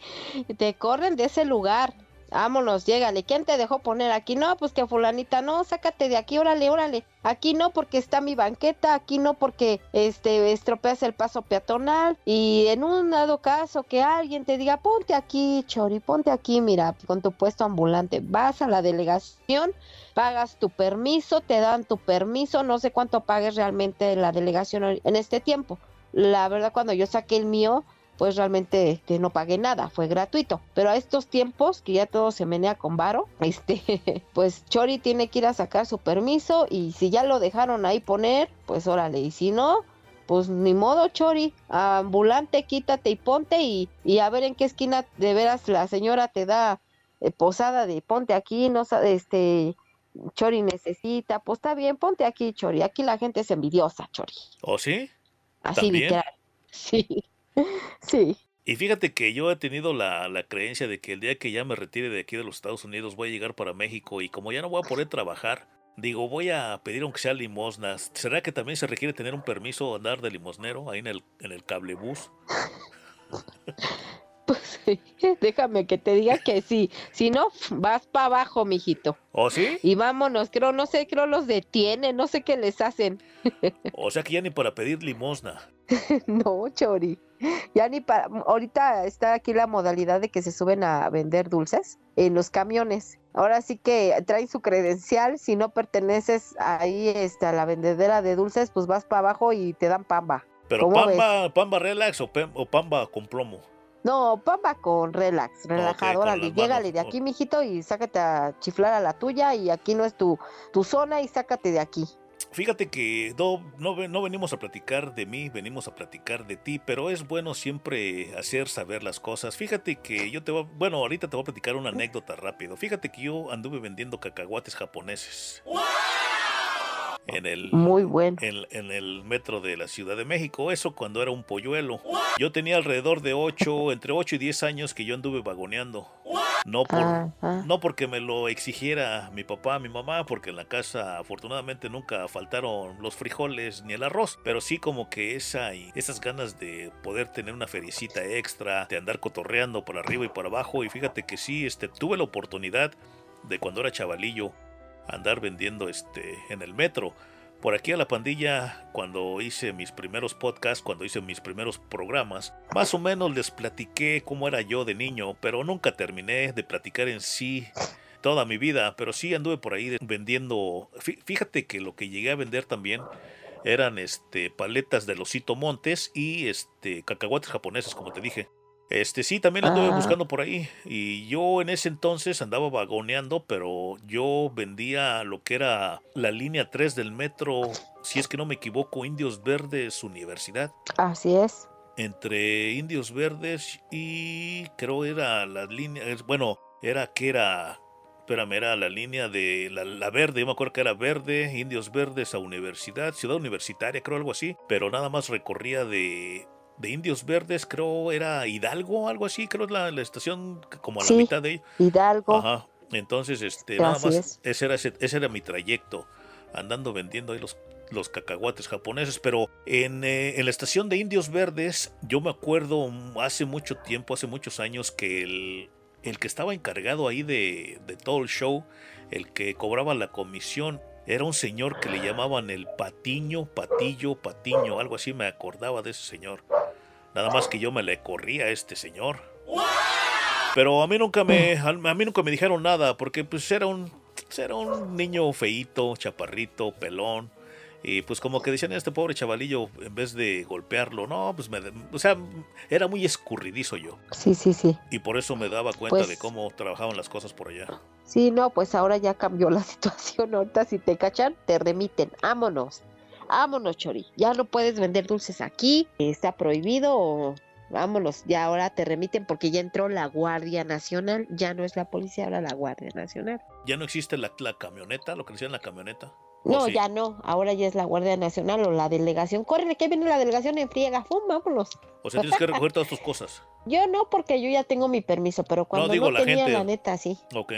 te corren de ese lugar. Vámonos, llégale. ¿Quién te dejó poner aquí? No, pues que fulanita, no, sácate de aquí, órale, órale. Aquí no porque está mi banqueta, aquí no porque este estropeas el paso peatonal y en un dado caso que alguien te diga, ponte aquí, Chori, ponte aquí, mira, con tu puesto ambulante. Vas a la delegación, pagas tu permiso, te dan tu permiso, no sé cuánto pagues realmente la delegación en este tiempo. La verdad, cuando yo saqué el mío, pues realmente este, no pagué nada, fue gratuito. Pero a estos tiempos, que ya todo se menea con varo, este, pues Chori tiene que ir a sacar su permiso y si ya lo dejaron ahí poner, pues órale, y si no, pues ni modo, Chori, ambulante, quítate y ponte y, y a ver en qué esquina de veras la señora te da eh, posada de ponte aquí, no sabe, este, Chori necesita, pues está bien, ponte aquí, Chori, aquí la gente es envidiosa, Chori. ¿O sí? Así ¿También? literal. Sí. Sí. Y fíjate que yo he tenido la, la creencia de que el día que ya me retire de aquí de los Estados Unidos voy a llegar para México y como ya no voy a poder trabajar, digo, voy a pedir aunque sea limosnas. ¿Será que también se requiere tener un permiso andar de limosnero ahí en el, en el cablebús? Déjame que te diga que sí. Si no, vas para abajo, mijito. ¿O sí? Y vámonos, creo, no sé, creo los detienen, no sé qué les hacen. O sea que ya ni para pedir limosna. no, Chori. Ya ni para. Ahorita está aquí la modalidad de que se suben a vender dulces en los camiones. Ahora sí que traen su credencial. Si no perteneces ahí este, a la vendedera de dulces, pues vas para abajo y te dan pamba. ¿Pero pamba, pamba relax o, o pamba con plomo? No, pamba con relax, relajado. Órale, las llégale de aquí, mijito, y sácate a chiflar a la tuya. Y aquí no es tu, tu zona y sácate de aquí. Fíjate que no, no venimos a platicar de mí, venimos a platicar de ti, pero es bueno siempre hacer saber las cosas. Fíjate que yo te voy, bueno, ahorita te voy a platicar una anécdota rápido. Fíjate que yo anduve vendiendo cacahuates japoneses. En el, Muy bueno. en, en el metro de la Ciudad de México, eso cuando era un polluelo. Yo tenía alrededor de 8, entre 8 y 10 años que yo anduve vagoneando. No por, Ah, ah. no porque me lo exigiera mi papá, mi mamá, porque en la casa afortunadamente nunca faltaron los frijoles ni el arroz, pero sí como que esa y esas ganas de poder tener una feriecita extra, de andar cotorreando por arriba y por abajo y fíjate que sí, este tuve la oportunidad de cuando era chavalillo andar vendiendo este en el metro. Por aquí a la pandilla, cuando hice mis primeros podcasts, cuando hice mis primeros programas, más o menos les platiqué cómo era yo de niño, pero nunca terminé de platicar en sí toda mi vida, pero sí anduve por ahí vendiendo. fí- Fíjate que lo que llegué a vender también eran este paletas de losito montes y este cacahuates japoneses, como te dije. Este sí, también anduve Ah. buscando por ahí. Y yo en ese entonces andaba vagoneando, pero yo vendía lo que era la línea 3 del metro, si es que no me equivoco, Indios Verdes Universidad. Así es. Entre Indios Verdes y creo era la línea, bueno, era que era, espérame, era la línea de la, la verde, yo me acuerdo que era verde, Indios Verdes a Universidad, Ciudad Universitaria, creo algo así, pero nada más recorría de, de Indios Verdes, creo era Hidalgo, algo así, creo es la, la estación como a la mitad de. Hidalgo. Ajá. Entonces, este, nada más, es. ese era, ese, ese era mi trayecto, andando vendiendo ahí los, los cacahuates japoneses. Pero en, eh, en la estación de Indios Verdes, yo me acuerdo hace mucho tiempo, hace muchos años, que el, el que estaba encargado ahí de, de todo el show, el que cobraba la comisión, era un señor que le llamaban el Patiño, Patillo, Patiño, algo así me acordaba de ese señor. Nada más que yo me le corría a este señor. Pero a mí nunca me, a mí nunca me dijeron nada, porque pues era un, era un niño feíto, chaparrito, pelón. Y pues como que decían, este pobre chavalillo, en vez de golpearlo, no, pues me, o sea, era muy escurridizo yo. Sí, sí, sí. Y por eso me daba cuenta Pues- de cómo trabajaban las cosas por allá. Sí, no, pues ahora ya cambió la situación. Ahorita si te cachan, te remiten. Vámonos. Vámonos, Chori. Ya no puedes vender dulces aquí. Está prohibido o vámonos. Ya ahora te remiten porque ya entró la Guardia Nacional. Ya no es la policía, ahora la Guardia Nacional. Ya no existe la, la camioneta, lo que decían la camioneta. ¿O No, sí? ya no. Ahora ya es la Guardia Nacional o la delegación. Corre, que viene la delegación en friega. ¡Fum! Vámonos. O sea, tienes que recoger todas tus cosas. Yo no, porque yo ya tengo mi permiso, pero cuando no, digo, la tenía, gente. la neta, sí. Ok.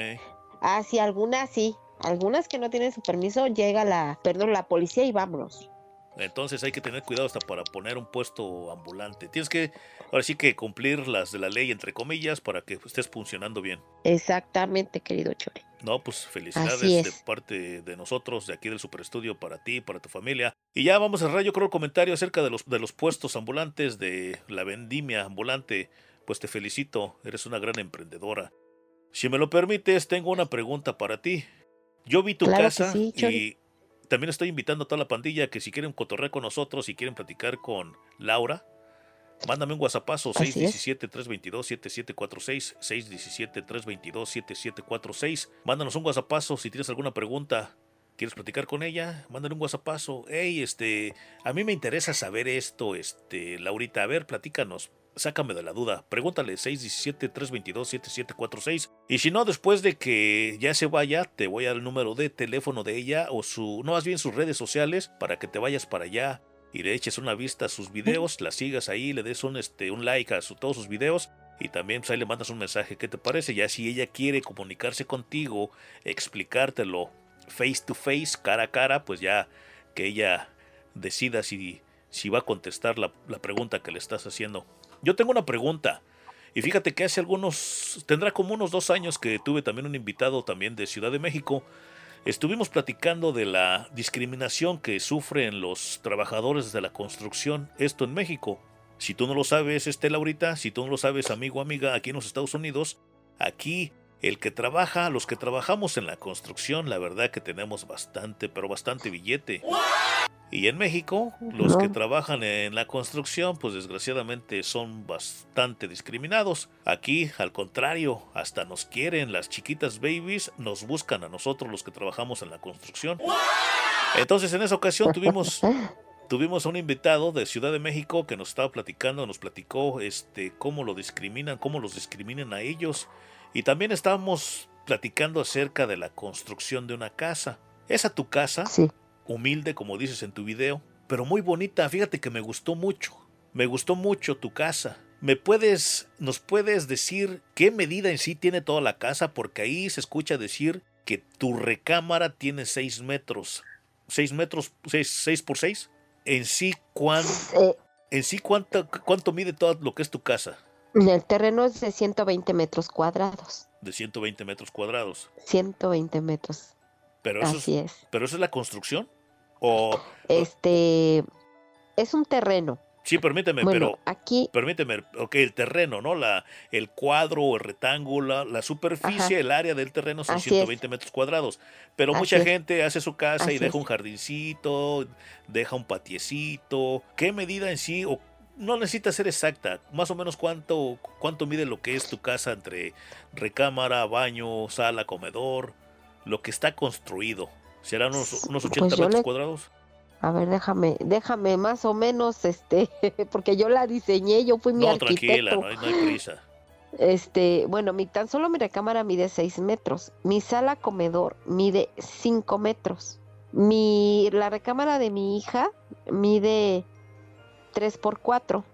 Ah, sí, algunas sí. Algunas que no tienen su permiso, llega la, perdón, la policía y vámonos. Entonces hay que tener cuidado hasta para poner un puesto ambulante. Tienes que, ahora sí que cumplir las de la ley, entre comillas, para que estés funcionando bien. Exactamente, querido Chori. No, pues felicidades de parte de nosotros, de aquí del Super Estudio, para ti, para tu familia. Y ya vamos a cerrar, yo creo, el comentario acerca de los, de los puestos ambulantes, de la vendimia ambulante. Pues te felicito, eres una gran emprendedora. Si me lo permites, tengo una pregunta para ti. Yo vi tu Claro casa sí, y también estoy invitando a toda la pandilla que si quieren cotorrear con nosotros, si quieren platicar con Laura, mándame un WhatsAppazo Así es. 617-322-7746, 617-322-7746. Mándanos un WhatsAppazo si tienes alguna pregunta. ¿Quieres platicar con ella? Mándale un WhatsAppazo. Hey, este, a mí me interesa saber esto, este, Laurita. A ver, platícanos. Sácame de la duda. Pregúntale 617-322-7746. Y si no, después de que ya se vaya, te voy al número de teléfono de ella o su, no más bien sus redes sociales para que te vayas para allá y le eches una vista a sus videos, la sigas ahí, le des un, este, un like a su- todos sus videos y también pues, ahí le mandas un mensaje. ¿Qué te parece? Ya si ella quiere comunicarse contigo, explicártelo face to face, cara a cara, pues ya que ella decida si, si va a contestar la, la pregunta que le estás haciendo. Yo tengo una pregunta. Y fíjate que hace algunos, tendrá como unos dos años que tuve también un invitado también de Ciudad de México. Estuvimos platicando de la discriminación que sufren los trabajadores de la construcción, esto en México. Si tú no lo sabes, este Laurita, si tú no lo sabes, amigo amiga, aquí en los Estados Unidos, aquí el que trabaja, los que trabajamos en la construcción, la verdad que tenemos bastante, pero bastante billete. Y en México, los que trabajan en la construcción, pues desgraciadamente son bastante discriminados. Aquí, al contrario, hasta nos quieren las chiquitas babies, nos buscan a nosotros los que trabajamos en la construcción. Entonces, en esa ocasión tuvimos tuvimos a un invitado de Ciudad de México que nos estaba platicando, nos platicó este cómo lo discriminan, cómo los discriminan a ellos y también estábamos platicando acerca de la construcción de una casa. ¿Es a tu casa? Sí. Humilde como dices en tu video, pero muy bonita. Fíjate que me gustó mucho. Me gustó mucho tu casa. ¿Me puedes, nos puedes decir qué medida en sí tiene toda la casa? Porque ahí se escucha decir que tu recámara tiene 6 metros. ¿6 metros? ¿6, por 6? En sí, ¿cuán, en sí cuánto, ¿cuánto mide todo lo que es tu casa? El terreno es de 120 metros cuadrados. De 120 metros cuadrados. 120 metros. Pero eso, Así es, es. ¿Pero eso es la construcción? O, Este es un terreno. sí, permíteme, Bueno, pero aquí permíteme, ok, el terreno, ¿no? La, el cuadro o el rectángulo, la superficie, Ajá. el área del terreno son Así 120 metros cuadrados. Pero Así mucha es. gente hace su casa y deja un jardincito, deja un patiecito. ¿Qué medida en sí? O no necesita ser exacta. Más o menos cuánto, cuánto mide lo que es tu casa entre recámara, baño, sala, comedor, lo que está construido. ¿Serán unos, unos 80 Pues metros le- cuadrados? A ver, déjame, déjame más o menos, este, porque yo la diseñé, yo fui mi No, arquitecto. tranquila, no hay, no hay prisa. Este, bueno, mi tan solo mi recámara mide 6 metros. Mi sala comedor mide 5 metros. Mi, la recámara de mi hija mide 3 por 4.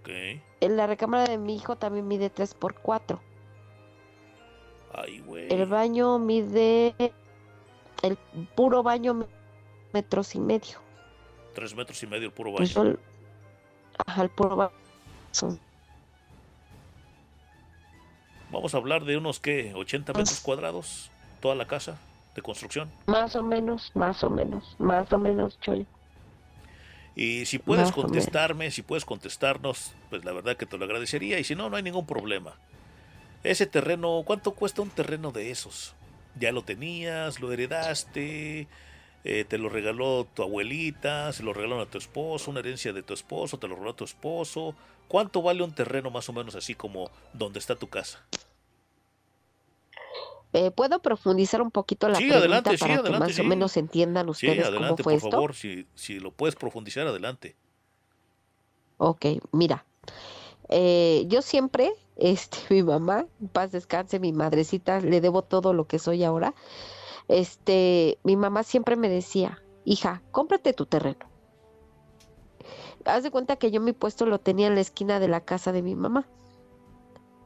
Ok. La recámara de mi hijo también mide 3 por 4. Ay, güey. El baño mide, el puro baño me- metros y medio. Tres metros y medio el puro baño. Pues ajá, el puro baño. son- Vamos a hablar de unos, ¿qué? ¿80 metros cuadrados? Toda la casa de construcción. Más o menos, más o menos, más o menos, Choy. Y si puedes contestarme, si puedes contestarnos, pues la verdad que te lo agradecería. Y si no, no hay ningún problema. Ese terreno, ¿cuánto cuesta un terreno de esos? ¿Ya lo tenías? ¿Lo heredaste? eh, ¿Te lo regaló tu abuelita? ¿Se lo regalaron a tu esposo? ¿Una herencia de tu esposo? ¿Te lo regaló tu esposo? ¿Cuánto vale un terreno más o menos así como donde está tu casa? Eh, ¿Puedo profundizar un poquito la Sí, pregunta adelante, sí, para que más o menos entiendan ustedes adelante, cómo fue por esto? favor. Si, si lo puedes profundizar, adelante. Ok, mira, eh, yo siempre, este, mi mamá, paz descanse, mi madrecita, le debo todo lo que soy ahora. Este, mi mamá siempre me decía, hija, cómprate tu terreno. Haz de cuenta que yo mi puesto lo tenía en la esquina de la casa de mi mamá.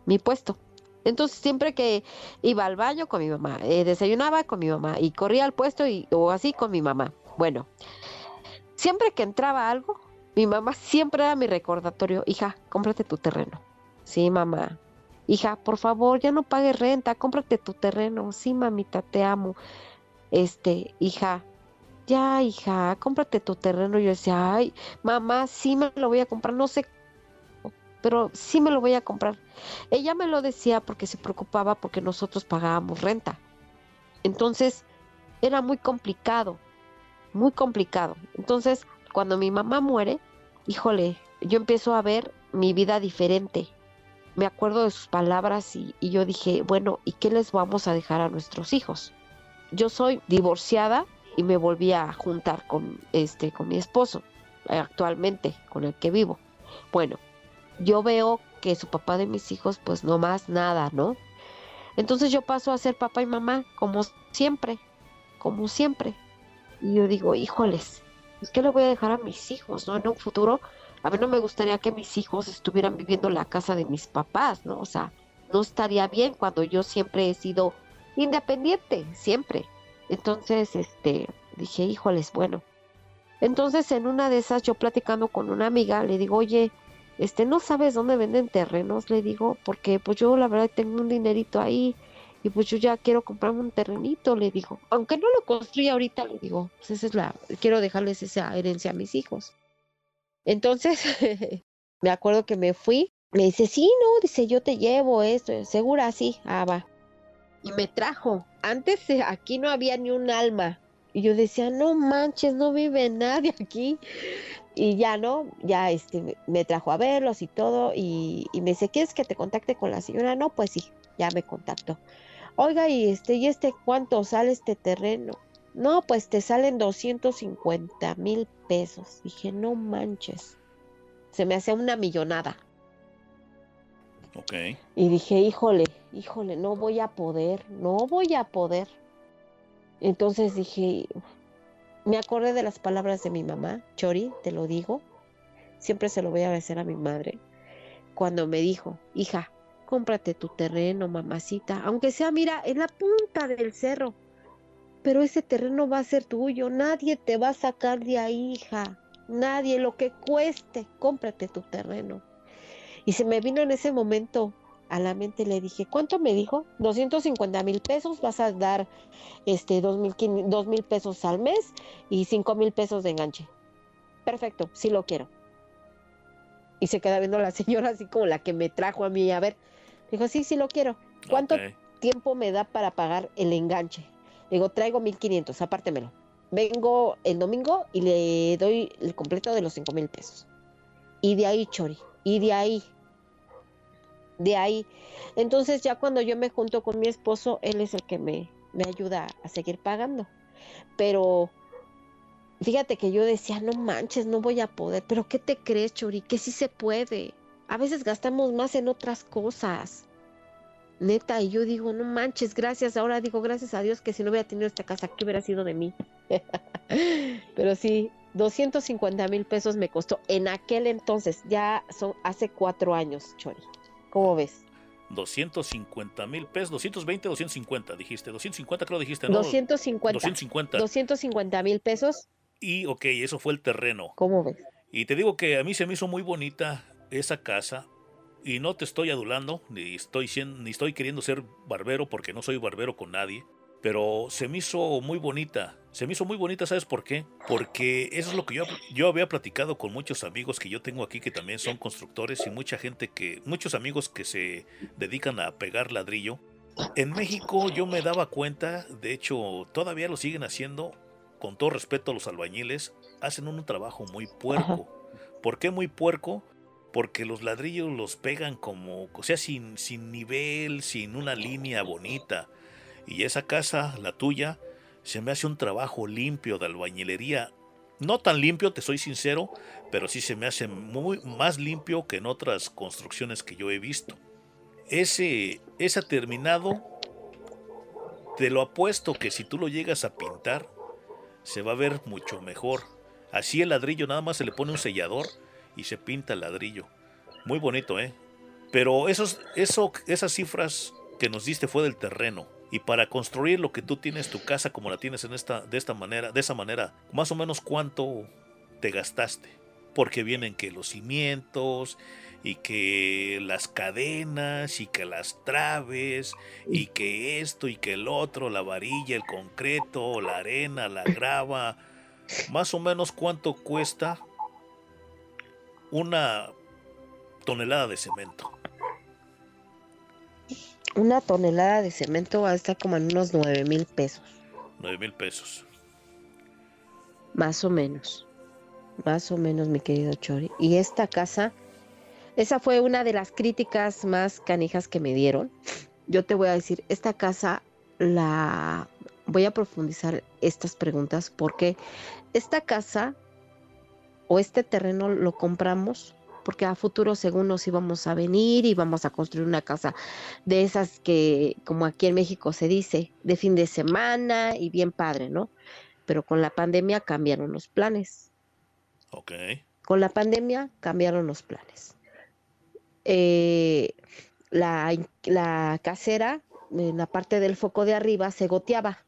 Mi puesto. Entonces siempre que iba al baño con mi mamá, eh, desayunaba con mi mamá y corría al puesto y, o así con mi mamá. Bueno, siempre que entraba algo, mi mamá siempre era mi recordatorio, hija, cómprate tu terreno. Sí, mamá. Hija, por favor, ya no pagues renta, cómprate tu terreno. Sí, mamita, te amo. Este, hija, ya, hija, cómprate tu terreno. Yo decía, ay, mamá, sí me lo voy a comprar, no sé, pero sí me lo voy a comprar. Ella me lo decía porque se preocupaba porque nosotros pagábamos renta. Entonces, era muy complicado, muy complicado. Entonces, cuando mi mamá muere, híjole, yo empiezo a ver mi vida diferente. Me acuerdo de sus palabras y, y yo dije, bueno, ¿y qué les vamos a dejar a nuestros hijos? Yo soy divorciada y me volví a juntar con este con mi esposo actualmente con el que vivo. Bueno, yo veo que su papá de mis hijos pues no más nada, ¿no? Entonces yo paso a ser papá y mamá como siempre, como siempre. Y yo digo, híjoles, ¿qué le voy a dejar a mis hijos, no? En un futuro, a mí no me gustaría que mis hijos estuvieran viviendo en la casa de mis papás, ¿no? O sea, no estaría bien cuando yo siempre he sido independiente, siempre. Entonces, este, dije, híjoles, bueno. Entonces, en una de esas, yo platicando con una amiga, le digo, oye, este, ¿no sabes dónde venden terrenos? Le digo, porque pues yo la verdad tengo un dinerito ahí y pues yo ya quiero comprarme un terrenito, le digo. Aunque no lo construya ahorita, le digo, pues esa es la, quiero dejarles esa herencia a mis hijos. Entonces, me acuerdo que me fui, me dice, sí, no, dice, yo te llevo esto, segura, sí, ah, va. Y me trajo. Antes eh, aquí no había ni un alma. Y yo decía, no manches, no vive nadie aquí. Y ya no, ya este, me trajo a verlos y todo. Y, y me dice, ¿quieres que te contacte con la señora? No, pues sí, ya me contactó. Oiga, y este, ¿y este cuánto sale este terreno? No, pues te salen 250 mil pesos. Dije, no manches. Se me hace una millonada. Ok. Y dije, híjole, híjole, no voy a poder, no voy a poder. Entonces dije, me acordé de las palabras de mi mamá, Chori, te lo digo. Siempre se lo voy a agradecer a mi madre. Cuando me dijo, hija, cómprate tu terreno, mamacita. Aunque sea, mira, en la punta del cerro. Pero ese terreno va a ser tuyo. Nadie te va a sacar de ahí, hija. Nadie, lo que cueste, cómprate tu terreno. Y se me vino en ese momento a la mente, le dije, ¿cuánto me dijo? 250 mil pesos, vas a dar este dos mil, dos mil pesos al mes y cinco mil pesos de enganche. Perfecto, sí lo quiero. Y se queda viendo la señora así como la que me trajo a mí. A ver, dijo, sí, sí lo quiero. ¿Cuánto tiempo me da para pagar el enganche? Digo, traigo 1500, apártemelo. Vengo el domingo y le doy el completo de los cinco mil pesos. Y de ahí, Chori, y de ahí, de ahí. Entonces ya cuando yo me junto con mi esposo, él es el que me, me ayuda a seguir pagando. Pero fíjate que yo decía, no manches, no voy a poder. Pero ¿qué te crees, Chori? Que sí se puede. A veces gastamos más en otras cosas. Neta, y yo digo, no manches, gracias. Ahora digo, gracias a Dios que si no hubiera tenido esta casa, ¿qué hubiera sido de mí? Pero sí, 250 mil pesos me costó en aquel entonces, ya son hace cuatro años, Chori. ¿Cómo ves? 250 mil pesos, 220, 250, dijiste. 250 creo dijiste, ¿no? 250. 250. 250 mil pesos, Y ok, eso fue el terreno. ¿cómo ves? Y te digo que a mí se me hizo muy bonita esa casa. Y no te estoy adulando, ni estoy, sien- ni estoy queriendo ser barbero porque no soy barbero con nadie. Pero se me hizo muy bonita. Se me hizo muy bonita, ¿sabes por qué? Porque eso es lo que yo, yo había platicado con muchos amigos que yo tengo aquí que también son constructores y mucha gente que, muchos amigos que se dedican a pegar ladrillo. En México yo me daba cuenta, de hecho todavía lo siguen haciendo, con todo respeto a los albañiles, hacen un trabajo muy puerco. ¿Por qué muy puerco? Porque los ladrillos los pegan como, o sea, sin, sin nivel, sin una línea bonita. Y esa casa, la tuya, se me hace un trabajo limpio de albañilería. No tan limpio, te soy sincero, pero sí se me hace muy más limpio que en otras construcciones que yo he visto. Ese, ese terminado, te lo apuesto que si tú lo llegas a pintar, se va a ver mucho mejor. Así el ladrillo nada más se le pone un sellador y se pinta el ladrillo. Muy bonito, ¿eh? Pero esos, eso, esas cifras que nos diste fue del terreno. Y para construir lo que tú tienes, tu casa como la tienes en esta, de esta manera, de esa manera, más o menos cuánto, te gastaste. Porque vienen que los cimientos y que las cadenas y que las traves y que esto y que el otro, la varilla, el concreto, la arena, la grava. Más o menos cuánto cuesta una tonelada de cemento. Una tonelada de cemento va a estar como en unos 9 mil pesos. 9 mil pesos. Más o menos. Más o menos, mi querido Chori. Y esta casa, esa fue una de las críticas más canijas que me dieron. Yo te voy a decir, esta casa la voy a profundizar estas preguntas porque esta casa o este terreno lo compramos porque a futuro según nos íbamos a venir y vamos a construir una casa de esas que, como aquí en México se dice, de fin de semana y bien padre, ¿no? Pero con la pandemia cambiaron los planes. Ok. Con la pandemia cambiaron los planes. Eh, la, la casera, en la parte del foco de arriba, se goteaba.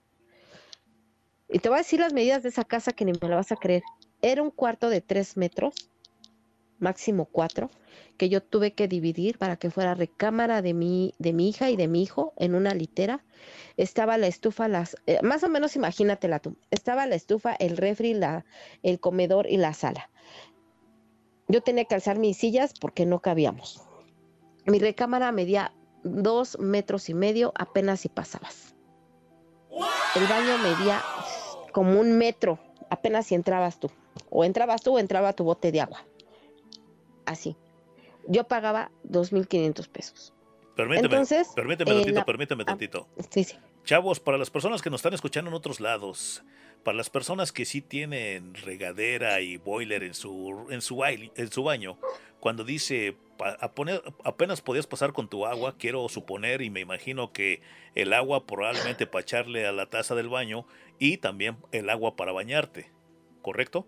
Y te voy a decir las medidas de esa casa que ni me la vas a creer. Era un cuarto de tres metros máximo cuatro, que yo tuve que dividir para que fuera recámara de mi, de mi hija y de mi hijo en una litera. Estaba la estufa, las, eh, más o menos imagínatela tú, estaba la estufa, el refri, el comedor y la sala. Yo tenía que alzar mis sillas porque no cabíamos. Mi recámara medía dos metros y medio apenas si pasabas. El baño medía como un metro apenas si entrabas tú. O entrabas tú o entraba tu bote de agua así. Yo pagaba 2.500 pesos. Permíteme, Entonces, permíteme eh, tantito, la- permíteme tantito. Sí, sí. Chavos, para las personas que nos están escuchando en otros lados, para las personas que sí tienen regadera y boiler en su, en su, baile- en su baño, cuando dice apenas podías pasar con tu agua, quiero suponer y me imagino que el agua probablemente para echarle a la taza del baño y también el agua para bañarte, ¿correcto?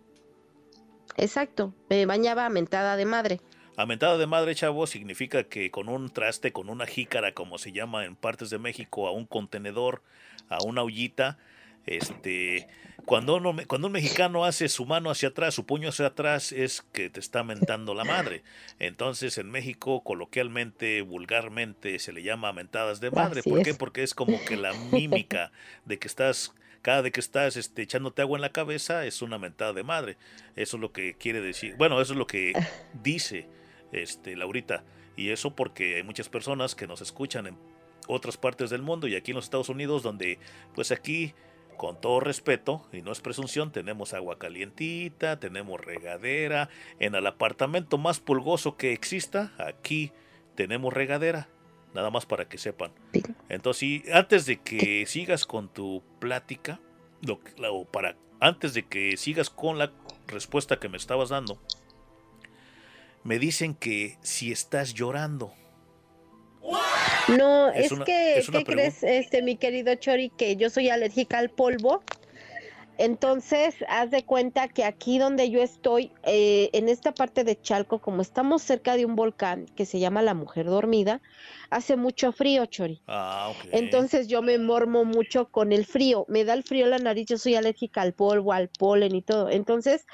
Exacto. Me bañaba a mentada de madre. Amentada de madre, chavo, significa que con un traste, con una jícara, como se llama en partes de México, a un contenedor, a una ollita, este, cuando, uno, cuando un mexicano hace su mano hacia atrás, su puño hacia atrás, es que te está mentando la madre. Entonces, en México, coloquialmente, vulgarmente, se le llama mentadas de madre. Así ¿Por qué? Porque es como que la mímica de que estás cada vez que estás este, echándote agua en la cabeza es una mentada de madre. Eso es lo que quiere decir. Bueno, eso es lo que dice este, Laurita. Y eso porque hay muchas personas que nos escuchan en otras partes del mundo y aquí en los Estados Unidos donde pues aquí con todo respeto y no es presunción tenemos agua calientita, tenemos regadera, en el apartamento más pulgoso que exista aquí tenemos regadera, nada más para que sepan. Entonces, sí, antes de que sigas con tu plática, lo, o para, antes de que sigas con la respuesta que me estabas dando, me dicen que si estás llorando. No, Es es, una- que, es ¿qué crees, este, mi querido Chori? Que yo soy alérgica al polvo. Entonces, haz de cuenta que aquí donde yo estoy, eh, en esta parte de Chalco, como estamos cerca de un volcán que se llama La Mujer Dormida, hace mucho frío, Chori. Ah, ok. Entonces yo me mormo mucho con el frío, me da el frío en la nariz, yo soy alérgica al polvo, al polen y todo. Entonces,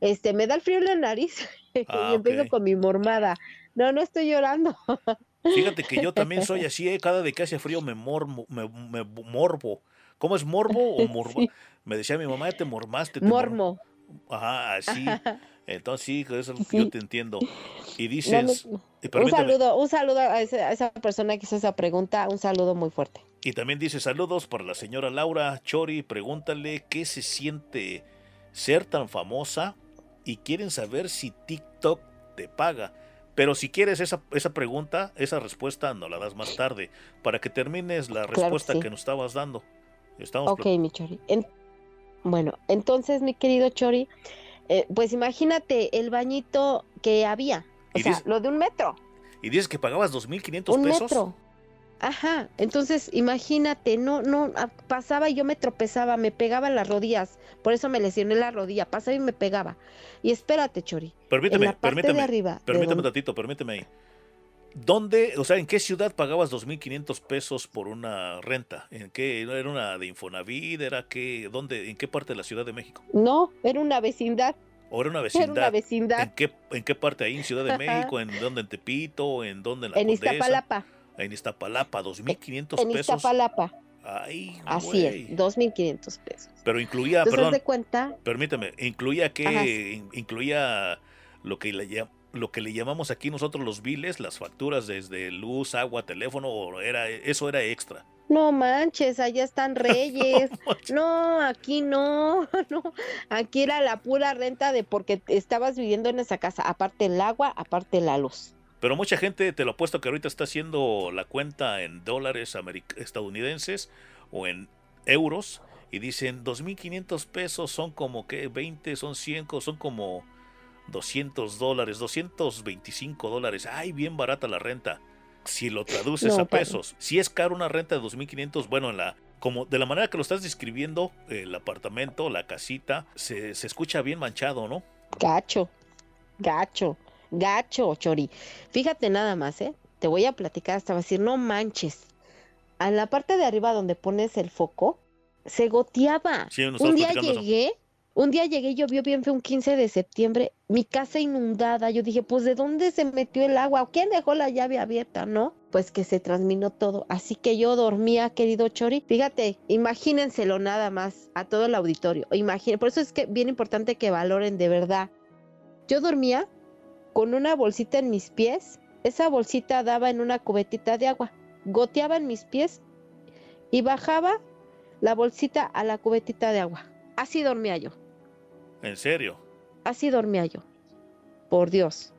este, me da el frío en la nariz Ah, y empiezo ok. con mi mormada. No, no estoy llorando. Fíjate que yo también soy así, ¿eh? cada vez que hace frío me, mormo, me, me morbo. ¿Cómo es morbo o morbo? Sí. Me decía mi mamá, ya te mormaste. te mor-". Mormo. Ajá, así. Entonces sí, eso es lo que Sí. yo te entiendo. Y No, no, dices, y un saludo, un saludo a esa, a esa persona que hizo esa pregunta, un saludo muy fuerte. y también dice saludos para la señora Laura Chori, pregúntale qué se siente ser tan famosa y quieren saber si TikTok te paga. Pero si quieres esa, esa pregunta, esa respuesta, no la das más tarde, para que termines la Claro que respuesta sí. que nos estabas dando. Estamos Ok, mi Chori. En- bueno, entonces, mi querido Chori, eh, pues imagínate el bañito que había. O sea, lo de un metro. Y dices que pagabas 2.500 Un pesos. metro. Ajá, entonces imagínate, no, no, pasaba y yo me tropezaba, me pegaba en las rodillas, por eso me lesioné la rodilla, pasaba y me pegaba. Y espérate, Chori, Permíteme, en la parte permíteme. de arriba, permíteme donde- tantito, permíteme ahí. ¿Dónde, o sea, en qué ciudad pagabas 2.500 pesos por una renta? ¿En qué? ¿Era una de Infonavit? ¿Era qué? ¿Dónde? ¿En qué parte de la Ciudad de México? no, era una vecindad. ¿O era una Era vecindad? una vecindad ¿En qué, ¿En qué parte ahí? ¿En Ciudad de México? ¿En dónde? ¿En Tepito? ¿En dónde? En la en Condesa? Iztapalapa. En Iztapalapa, 2.500 En pesos. Iztapalapa. Ay, Así es, 2.500 pesos. Pero incluía, Entonces, perdón, de cuenta, permíteme, incluía que in- incluía lo que le llam- lo que le llamamos aquí nosotros los biles, las facturas desde luz, agua, teléfono, o era eso era extra. no manches, allá están reyes. No, aquí no, no. Aquí era la pura renta de porque estabas viviendo en esa casa, aparte el agua, aparte la luz. Pero mucha gente, te lo apuesto que ahorita está haciendo la cuenta en dólares estadounidenses o en euros y dicen 2.500 pesos son como que 20, son 100, son como 200 dólares, 225 dólares. Ay, bien barata la renta. Si lo traduces No, a padre. pesos, si es caro una renta de 2.500, bueno, en la, como de la manera que lo estás describiendo, el apartamento, la casita, se, se escucha bien manchado, ¿no? Gacho, gacho, gacho, Chori. Fíjate nada más, ¿eh? Te voy a platicar hasta decir, no manches. A la parte de arriba donde pones el foco, se goteaba. Sí, un día eso. Un día llegué, llovió bien fue un 15 de septiembre, mi casa inundada. Yo dije, pues ¿de dónde se metió el agua? ¿Quién dejó la llave abierta? ¿No? Pues que se transminó todo. Así que yo dormía, querido Chori. Fíjate, imagínenselo nada más a todo el auditorio. Imaginen, por eso es que bien importante que valoren de verdad. Yo dormía con una bolsita en mis pies. Esa bolsita daba en una cubetita de agua. Goteaba en mis pies y bajaba la bolsita a la cubetita de agua. Así dormía yo. En serio. Así dormía yo. Por Dios.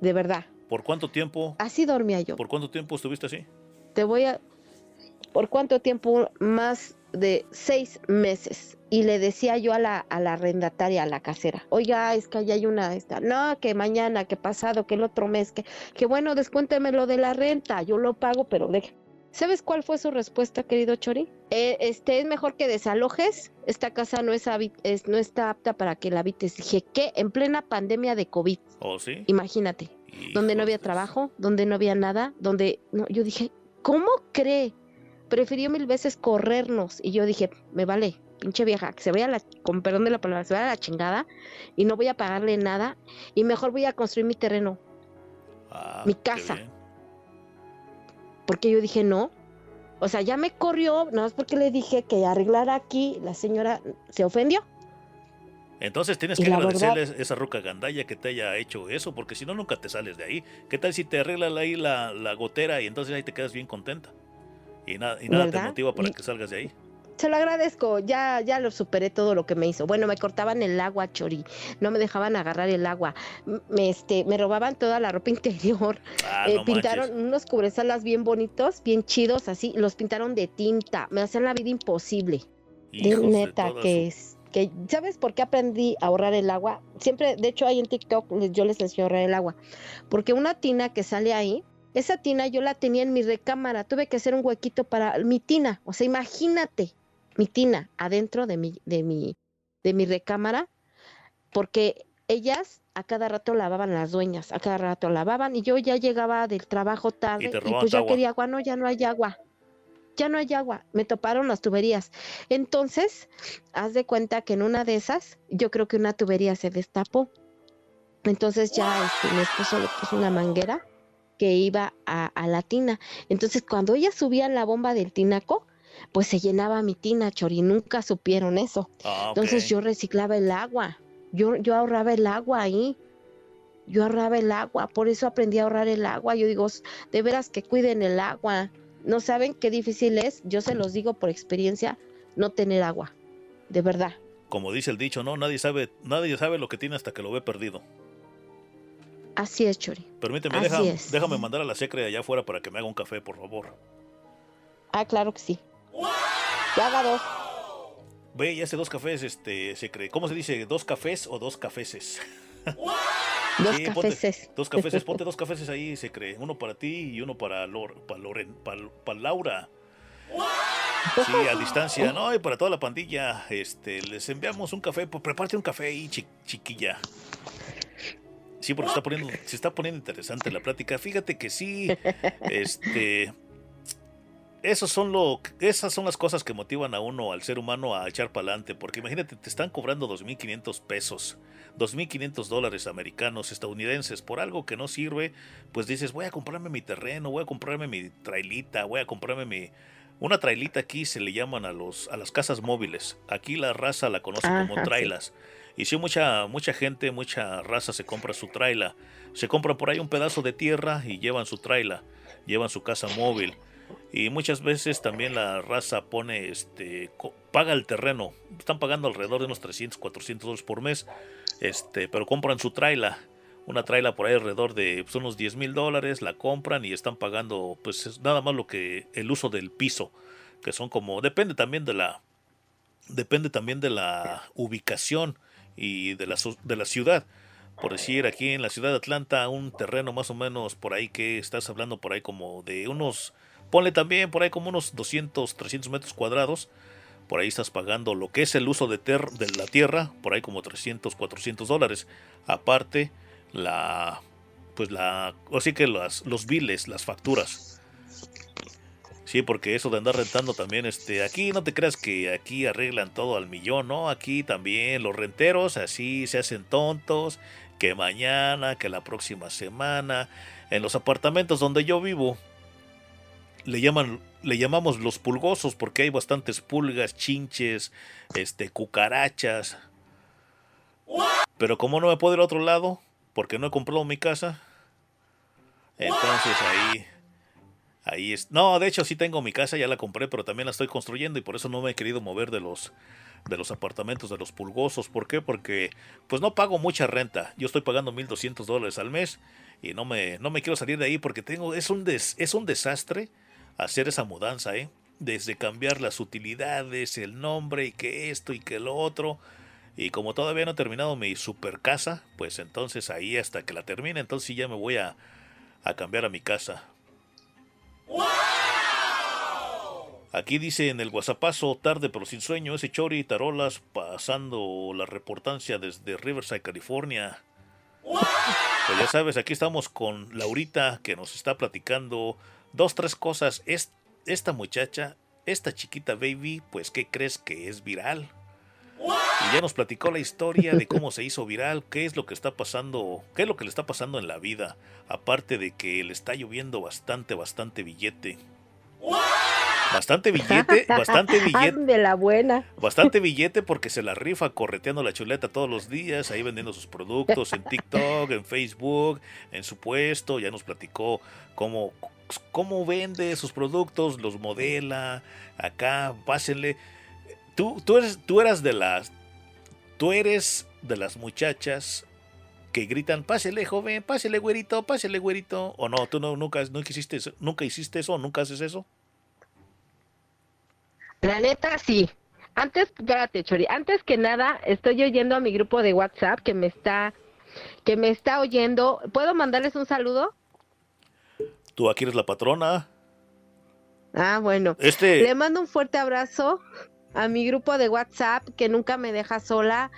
De verdad. ¿Por cuánto tiempo? Así dormía yo. ¿Por cuánto tiempo estuviste así? Te voy a... ¿Por cuánto tiempo? Más de seis meses. Y le decía yo a la, a la arrendataria, a la casera, oiga, es que allá hay una, esta, no, que mañana, que pasado, que el otro mes, que, que bueno, descuénteme lo de la renta, yo lo pago, pero deje. ¿Sabes cuál fue su respuesta, querido Chori? Eh, este es mejor que desalojes. Esta casa no es, habi- es- no está apta para que la habites. Dije, ¿qué? En plena pandemia de COVID. ¿Oh, sí? Imagínate, donde no había trabajo, donde no había nada, donde no, yo dije, ¿cómo cree? Prefirió mil veces corrernos y yo dije, me vale, pinche vieja, que se vaya a la, con perdón de la palabra, se vaya a la chingada y no voy a pagarle nada y mejor voy a construir mi terreno, Ah, mi qué casa. Porque yo dije, no. O sea, ya me corrió, nada más porque le dije que arreglara aquí, la señora se ofendió. Entonces tienes que agradecerle verdad- esa ruca gandalla que te haya hecho eso, porque si no, nunca te sales de ahí. ¿Qué tal si te arregla ahí la, la gotera y entonces ahí te quedas bien contenta? Y, nada y nada te motiva para que salgas de ahí. Se lo agradezco, ya, ya lo superé todo lo que me hizo. Bueno, me cortaban el agua, Chori, no me dejaban agarrar el agua, me, este, me robaban toda la ropa interior, Ah, Eh, no pintaron manches. unos cubresalas bien bonitos, bien chidos, así, los pintaron de tinta, me hacían la vida imposible. Hijos de neta que es que ¿sabes por qué aprendí a ahorrar el agua? Siempre, de hecho, ahí en TikTok yo les enseño a ahorrar el agua, porque una tina que sale ahí, esa tina yo la tenía en mi recámara, tuve que hacer un huequito para mi tina, o sea, imagínate, mi tina adentro de mi de mi de mi recámara, porque ellas a cada rato lavaban las dueñas, a cada rato lavaban y yo ya llegaba del trabajo tarde y, robaban pues ya agua. quería agua, no, ya no hay agua. Ya no hay agua, me toparon las tuberías. Entonces, haz de cuenta que en una de esas, yo creo que una tubería se destapó. Entonces ya este, mi esposo le puso una manguera que iba a, a la tina. Entonces, cuando ella subía la bomba del tinaco, pues se llenaba mi tina, Chori. Nunca supieron eso. Ah. Entonces yo reciclaba el agua. Yo, yo ahorraba el agua ahí. Yo ahorraba el agua. Por eso aprendí a ahorrar el agua. Yo digo, "S- de veras que cuiden el agua. No saben qué difícil es. Yo se los digo por experiencia, no tener agua. De verdad. Como dice el dicho, ¿no? Nadie sabe, nadie sabe lo que tiene hasta que lo ve perdido. Así es, Chori. Permíteme, Así deja- es. déjame mandar a la secre allá afuera para que me haga un café, por favor. Ah, claro que sí. Ya haga dos. Ve, ya hace dos cafés, este, secre. ¿Cómo se dice? ¿Dos cafés o dos cafeses? Dos Sí, ponte- cafeses. dos cafeses, ponte dos cafeses ahí, secre. Uno para ti y uno para, Lor, para, Loren, para, para Laura. Sí, a distancia, ¿no? Y para toda la pandilla, este, les enviamos un café. Pues prepárate un café ahí, chi- chiquilla. Sí, porque está poniendo, se está poniendo interesante la plática. Fíjate que sí, este, esos son lo, esas son las cosas que motivan a uno, al ser humano, a echar para adelante. Porque imagínate, te están cobrando 2.500 pesos, 2.500 dólares americanos, estadounidenses, por algo que no sirve. Pues dices, voy a comprarme mi terreno, voy a comprarme mi trailita, voy a comprarme mi. Una trailita aquí se le llaman a, los, a las casas móviles. Aquí la raza la conoce como sí. trailas. Y si mucha, mucha gente, mucha raza se compra su traila. Se compran por ahí un pedazo de tierra y llevan su traila, llevan su casa móvil. Y muchas veces también la raza pone, este, paga el terreno. Están pagando alrededor de unos 300, 400 dólares por mes. Este, pero compran su traila. Una traila por ahí alrededor de pues, unos 10 mil dólares. La compran y están pagando, pues es nada más lo que el uso del piso. Que son como, depende también de la, depende también de la ubicación y de la, de la ciudad. Por decir, aquí en la ciudad de Atlanta, un terreno más o menos por ahí que estás hablando por ahí como de unos, ponle también por ahí como unos 200, 300 metros cuadrados. Por ahí estás pagando lo que es el uso de, ter- de la tierra, por ahí como 300, 400 dólares. Aparte, la, pues la, así que las, los biles, las facturas. Sí, porque eso de andar rentando también, este, aquí no te creas que aquí arreglan todo al millón, ¿no? Aquí también los renteros así se hacen tontos, que mañana, que la próxima semana, en los apartamentos donde yo vivo, le llaman, le llamamos los pulgosos porque hay bastantes pulgas, chinches, este, cucarachas. Pero como no me puedo ir a otro lado, porque no he comprado mi casa, entonces ahí Ahí es. No, de hecho sí tengo mi casa, ya la compré, pero también la estoy construyendo y por eso no me he querido mover de los de los apartamentos de los pulgosos. ¿Por qué? Porque pues no pago mucha renta. Yo estoy pagando 1200 dólares al mes y no me no me quiero salir de ahí porque tengo es un des- es un desastre hacer esa mudanza, ¿eh? Desde cambiar las utilidades, el nombre y que esto y que lo otro. Y como todavía no he terminado mi super casa, pues entonces ahí hasta que la termine, entonces ya me voy a, a cambiar a mi casa. Aquí dice en el WhatsAppazo, tarde pero sin sueño, ese Chori Tarolas pasando la reportancia desde Riverside, California. Pues ya sabes, aquí estamos con Laurita que nos está platicando dos, tres cosas. Es, esta muchacha, esta chiquita baby, pues ¿qué crees que es viral? Y ya nos platicó la historia de cómo se hizo viral, qué es lo que está pasando, qué es lo que le está pasando en la vida, aparte de que le está lloviendo bastante, bastante billete. Bastante billete, bastante billete, De la buena. bastante billete porque se la rifa correteando la chuleta todos los días, ahí vendiendo sus productos en TikTok, en Facebook, en su puesto, ya nos platicó cómo, cómo vende sus productos, los modela, acá, pásenle. Tú, tú, eres, tú eras de las, tú eres de las muchachas que gritan, pásele joven, pásele güerito, pásele güerito, o no, tú no, nunca, nunca hiciste eso, nunca hiciste eso, nunca haces eso. La neta, sí. Antes, espérate, Chori, antes que nada, estoy oyendo a mi grupo de WhatsApp que me está, que me está oyendo. ¿Puedo mandarles un saludo? Tú aquí eres la patrona. Ah, bueno. Este- Le mando un fuerte abrazo a mi grupo de WhatsApp que nunca me deja sola.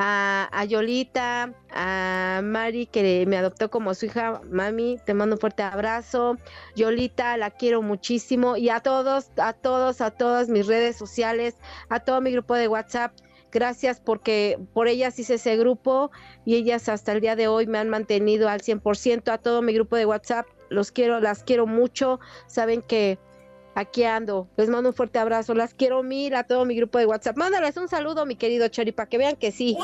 A, Yolita, a Mari que me adoptó como su hija, mami, te mando un fuerte abrazo. Yolita, la quiero muchísimo. Y a todos, a todos, a todas mis redes sociales, a todo mi grupo de WhatsApp. Gracias porque por ellas hice ese grupo y ellas hasta el día de hoy me han mantenido al 100%. A todo mi grupo de WhatsApp, los quiero, las quiero mucho. Saben que aquí ando. Les mando un fuerte abrazo. Las quiero mil a todo mi grupo de WhatsApp. Mándales un saludo, mi querido Chori, para que vean que sí.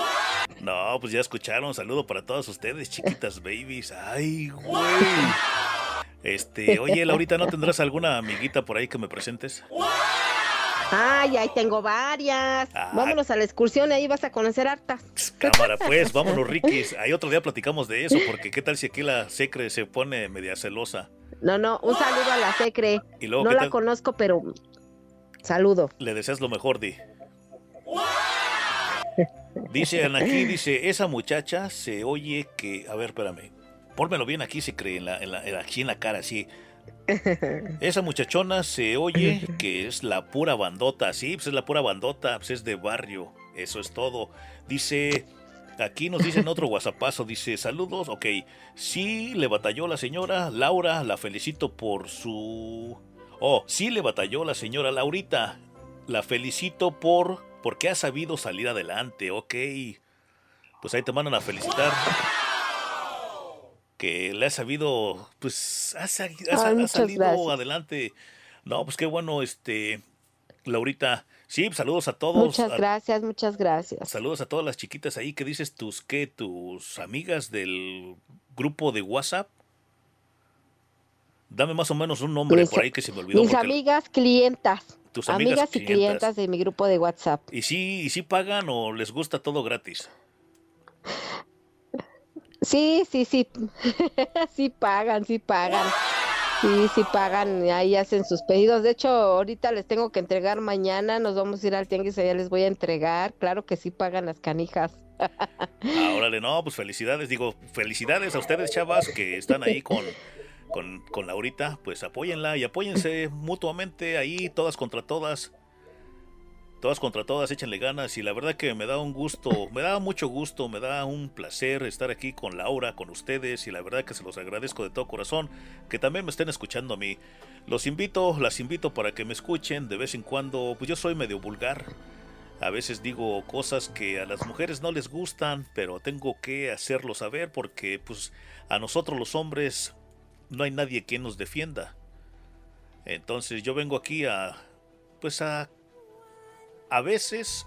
No, pues ya escucharon. Saludo para todas ustedes, chiquitas babies. Ay, güey. Este, oye, Laurita, ¿no tendrás alguna amiguita por ahí que me presentes? Ay, ahí tengo varias. Ah. Vámonos a la excursión, ahí vas a conocer hartas. Cámara, pues, vámonos, Rikis. Ahí otro día platicamos de eso, porque qué tal si aquí la secre se pone media celosa. No, no, un saludo a la Secre. Y luego, no ¿qué la tal? conozco, pero saludo. Le deseas lo mejor, Di. Dice aquí, dice, esa muchacha se oye que, a ver, espérame, pónmelo bien aquí, se cree, la- en la- aquí en la cara, así. Esa muchachona se oye que es la pura bandota, sí, pues es la pura bandota, pues es de barrio, eso es todo. Dice, aquí nos dicen otro whatsappazo, dice, saludos, ok, sí, le batalló la señora Laura, la felicito por su... Oh, sí le batalló la señora Laurita. La felicito por porque ha sabido salir adelante, ok. Pues ahí te mandan a felicitar. Que le ha sabido, pues, ha, muchas salido gracias. adelante. No, pues qué bueno, este, Laurita. Sí, saludos a todos. Muchas gracias, muchas gracias. Saludos a todas las chiquitas ahí. ¿Qué dices tus qué? ¿Tus amigas del grupo de WhatsApp? Dame más o menos un nombre Mis- por ahí que se me olvidó. Mis amigas clientas. Tus amigas amigas y clientas. clientas de mi grupo de WhatsApp. ¿Y sí, ¿Y sí pagan o les gusta todo gratis? Sí, sí, sí. sí pagan, sí pagan. Sí, sí pagan, ahí hacen sus pedidos. De hecho, ahorita les tengo que entregar mañana, nos vamos a ir al tianguis, allá les voy a entregar. Claro que sí pagan las canijas. Ah, órale, no, pues felicidades. Digo, felicidades a ustedes, chavas, que están ahí con, con, con Laurita. Pues apóyenla y apóyense mutuamente ahí, todas contra todas. Todas contra todas, échenle ganas. Y la verdad que me da un gusto, me da mucho gusto, me da un placer estar aquí con Laura, con ustedes. Y la verdad que se los agradezco de todo corazón que también me estén escuchando a mí. Los invito, las invito para que me escuchen de vez en cuando. Pues yo soy medio vulgar. A veces digo cosas que a las mujeres no les gustan, pero tengo que hacerlo saber porque pues a nosotros los hombres no hay nadie quien nos defienda. Entonces yo vengo aquí a pues a a veces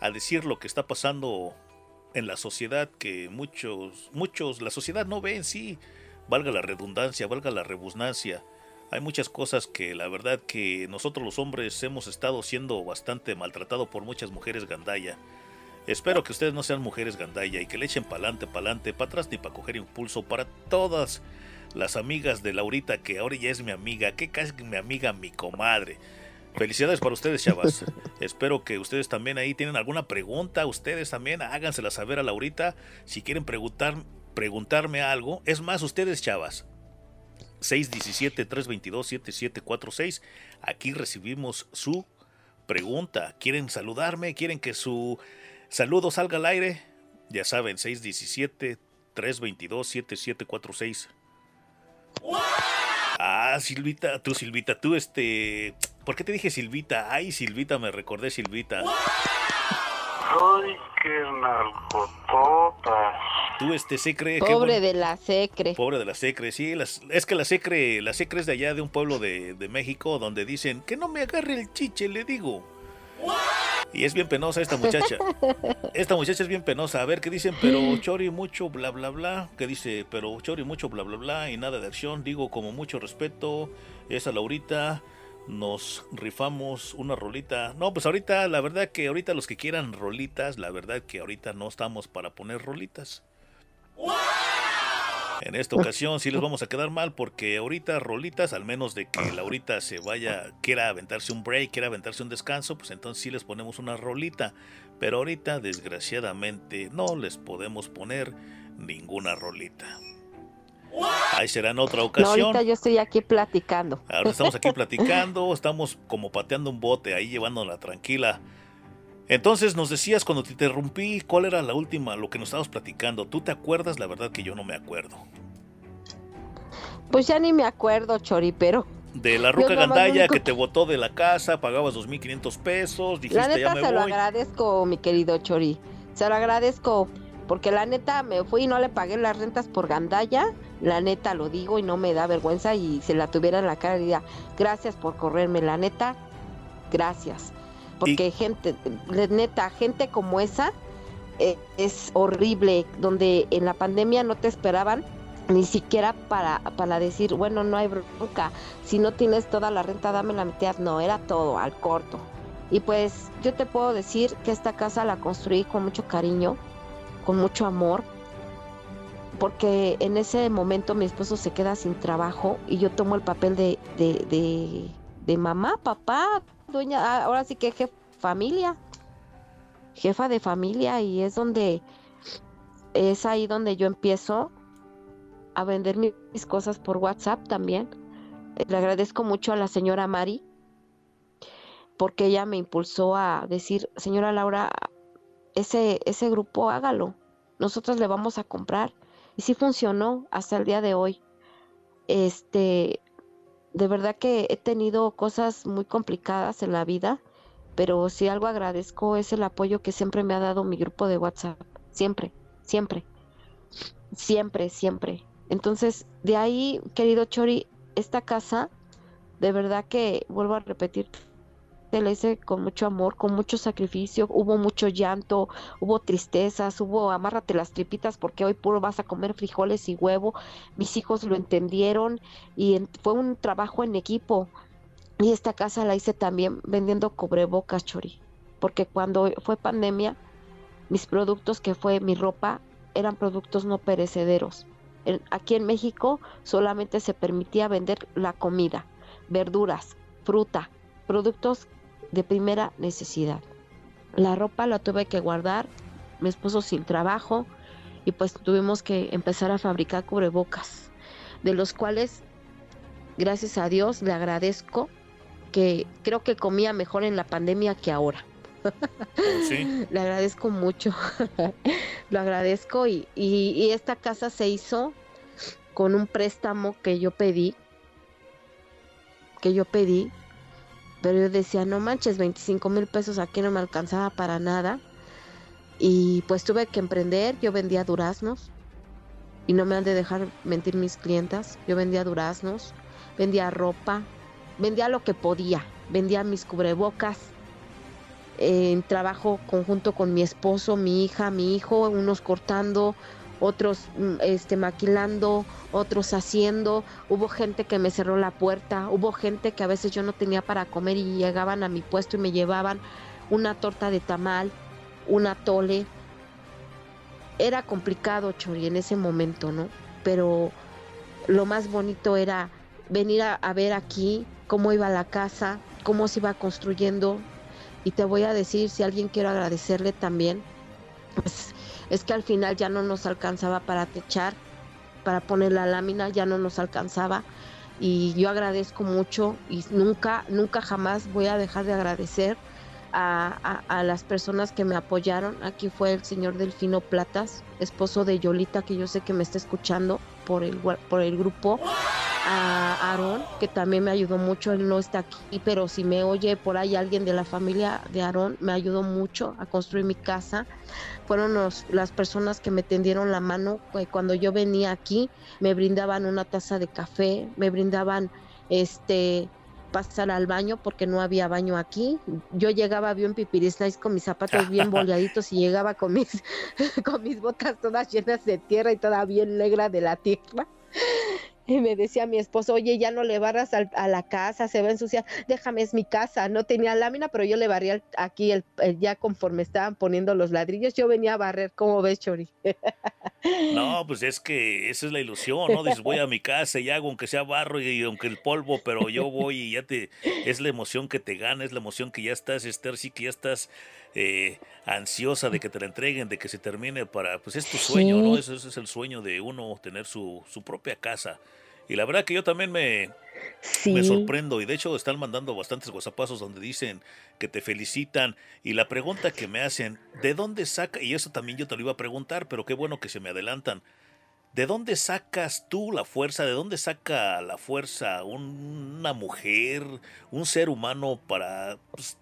a decir lo que está pasando en la sociedad que muchos muchos la sociedad no ve en sí, valga la redundancia, valga la rebusnancia. Hay muchas cosas que la verdad que nosotros los hombres hemos estado siendo bastante maltratados por muchas mujeres gandalla. Espero que ustedes no sean mujeres gandalla y que le echen pa'lante, pa'lante, para atrás ni para coger impulso para todas las amigas de Laurita que ahora ya es mi amiga, que casi mi amiga, mi comadre. Felicidades para ustedes, chavas. Espero que ustedes también ahí tienen alguna pregunta. Ustedes también hágansela saber a Laurita. Si quieren preguntar, preguntarme algo. Es más, ustedes, chavas. 617-322-7746. Aquí recibimos su pregunta. ¿Quieren saludarme? ¿Quieren que su saludo salga al aire? Ya saben, 617-322-7746. Ah, Silvita, tú Silvita, tú este... ¿Por qué te dije Silvita? Ay, Silvita, me recordé Silvita. Ay, qué. Tú este secre... Pobre de la secre. Pobre de la secre, sí, las- es que la secre, la secre es de allá de un pueblo de, de México donde dicen que no me agarre el chiche, le digo. Y es bien penosa esta muchacha. Esta muchacha es bien penosa. A ver qué dicen, pero Chori mucho bla bla bla. Que dice, pero Chori mucho bla bla bla y nada de acción. Digo, como mucho respeto. Esa Laurita, nos rifamos una rolita. No, pues ahorita, la verdad que ahorita los que quieran rolitas, la verdad que ahorita no estamos para poner rolitas. En esta ocasión sí les vamos a quedar mal porque ahorita rolitas, al menos de que Laurita se vaya, quiera aventarse un break, quiera aventarse un descanso, pues entonces sí les ponemos una rolita. Pero ahorita, desgraciadamente, no les podemos poner ninguna rolita. Ahí será en otra No, ocasión. ahorita yo estoy aquí platicando. Ahora estamos aquí platicando, estamos como pateando un bote ahí llevándola tranquila. Entonces nos decías cuando te interrumpí, ¿cuál era la última, lo que nos estábamos platicando? ¿Tú te acuerdas? La verdad que yo no me acuerdo. Pues ya ni me acuerdo, Chori, pero De la ruca único que te botó de la casa, pagabas 2.500 pesos, dijiste la ya neta me se lo agradezco, mi querido Chori. Se lo agradezco porque la neta me fui y no le pagué las rentas por gandalla. La neta lo digo y no me da vergüenza y se la tuviera en la cara diría, gracias por correrme, la neta, gracias. Porque gente, de neta, gente como esa eh, es horrible, donde en la pandemia no te esperaban ni siquiera para, para decir, bueno, no hay bronca, si no tienes toda la renta, dame la mitad, no, era todo al corto. Y pues yo te puedo decir que esta casa la construí con mucho cariño, con mucho amor, porque en ese momento mi esposo se queda sin trabajo y yo tomo el papel de, de, de, de mamá, papá, dueña, ah, ahora sí que jefa familia, jefa de familia y es donde, es ahí donde yo empiezo a vender mi- mis cosas por WhatsApp también. Le agradezco mucho a la señora Mari porque ella me impulsó a decir, señora Laura, ese, ese grupo hágalo, nosotros le vamos a comprar. Y sí funcionó hasta el día de hoy. Este, de verdad que he tenido cosas muy complicadas en la vida, pero si algo agradezco es el apoyo que siempre me ha dado mi grupo de WhatsApp. Siempre, siempre, siempre, siempre. Entonces, de ahí, querido Chori, esta casa, de verdad que vuelvo a repetir, la hice con mucho amor, con mucho sacrificio, hubo mucho llanto, hubo tristezas, hubo amárrate las tripitas porque hoy puro vas a comer frijoles y huevo. Mis hijos lo entendieron y fue un trabajo en equipo. Y esta casa la hice también vendiendo cubrebocas, Chori, porque cuando fue pandemia, mis productos que fue mi ropa eran productos no perecederos. aquí en México solamente se permitía vender la comida, verduras, fruta, productos de primera necesidad. La ropa la tuve que guardar, mi esposo sin trabajo y pues tuvimos que empezar a fabricar cubrebocas, de los cuales gracias a Dios le agradezco que creo que comía mejor en la pandemia que ahora. ¿Sí? Le agradezco mucho, lo agradezco y, y esta casa se hizo con un préstamo que yo pedí, que yo pedí pero yo decía, no manches, 25 mil pesos aquí no me alcanzaba para nada. Y pues tuve que emprender, yo vendía duraznos. Y no me han de dejar mentir mis clientas. Yo vendía duraznos, vendía ropa, vendía lo que podía. Vendía mis cubrebocas. En trabajo conjunto con mi esposo, mi hija, mi hijo, unos cortando, otros mm, este, maquilando, otros haciendo, hubo gente que me cerró la puerta, hubo gente que a veces yo no tenía para comer y llegaban a mi puesto y me llevaban una torta de tamal, una tole. Era complicado, Chori, en ese momento, ¿no? Pero lo más bonito era venir a, ver aquí cómo iba la casa, cómo se iba construyendo. Y te voy a decir, si alguien quiero agradecerle también, pues es que al final ya no nos alcanzaba para techar, para poner la lámina, ya no nos alcanzaba. Y yo agradezco mucho y nunca, nunca jamás voy a dejar de agradecer a, las personas que me apoyaron. Aquí fue el señor Delfino Platas, esposo de Yolita, que yo sé que me está escuchando por el, por el grupo a Aarón, que también me ayudó mucho, él no está aquí, pero si me oye por ahí alguien de la familia de Aarón, me ayudó mucho a construir mi casa. Fueron las personas que me tendieron la mano eh, cuando yo venía aquí, me brindaban una taza de café, me brindaban este pasar al baño porque no había baño aquí. Yo llegaba bien pipirisnais con mis zapatos bien boleaditos y llegaba con mis, con mis botas todas llenas de tierra y toda bien negra de la tierra. Y me decía mi esposo, oye, ya no le barras a la casa, se va a ensuciar, déjame, es mi casa. No tenía lámina, pero yo le barría aquí, el, ya conforme estaban poniendo los ladrillos, yo venía a barrer, ¿cómo ves, Chori? No, pues es que esa es la ilusión, ¿no? Dices, voy a mi casa y hago aunque sea barro y, aunque el polvo, pero yo voy y ya te, es la emoción que te gana, es la emoción que ya estás, Esther, sí que ya estás eh, ansiosa de que te la entreguen, de que se termine para, pues es tu sueño, ¿no? Ese, es el sueño de uno, tener su, su propia casa. Y la verdad que yo también me, me sorprendo y de hecho están mandando bastantes guasapazos donde dicen que te felicitan y la pregunta que me hacen, ¿de dónde saca? Y eso también yo te lo iba a preguntar, pero qué bueno que se me adelantan. ¿De dónde sacas tú la fuerza? ¿De dónde saca la fuerza una mujer, un ser humano para pues,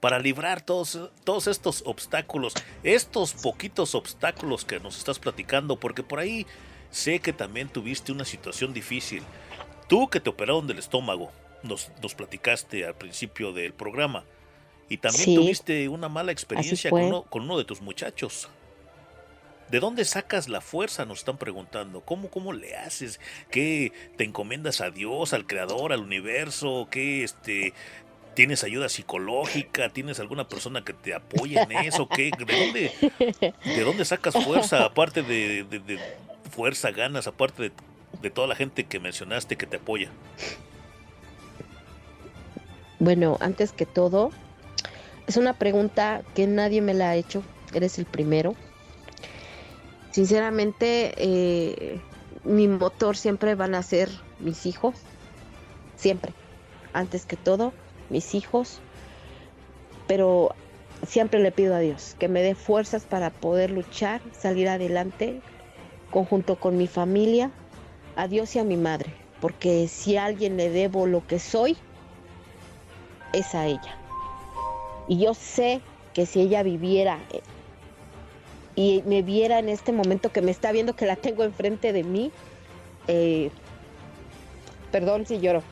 para librar todos, todos estos obstáculos, estos poquitos obstáculos que nos estás platicando, porque por ahí Sé que también tuviste una situación difícil. Tú que te operaron del estómago, nos, nos platicaste al principio del programa. Y también tuviste una mala experiencia con uno, con uno, de tus muchachos. ¿De dónde sacas la fuerza? Nos están preguntando. ¿Cómo, cómo le haces? ¿Qué te encomiendas a Dios, al Creador, al universo? ¿Qué este, tienes ayuda psicológica? ¿Tienes alguna persona que te apoye en eso? ¿Qué? ¿De dónde, de dónde sacas fuerza aparte de, fuerza, ganas, aparte de, toda la gente que mencionaste que te apoya? Bueno, antes que todo, es una pregunta que nadie me la ha hecho, eres el primero. Sinceramente, eh, mi motor siempre van a ser mis hijos, siempre, antes que todo, mis hijos, pero siempre le pido a Dios que me dé fuerzas para poder luchar, salir adelante conjunto con mi familia, a Dios y a mi madre, porque si a alguien le debo lo que soy, es a ella. Y yo sé que si ella viviera eh, y me viera en este momento que me está viendo que la tengo enfrente de mí, eh, perdón si lloro.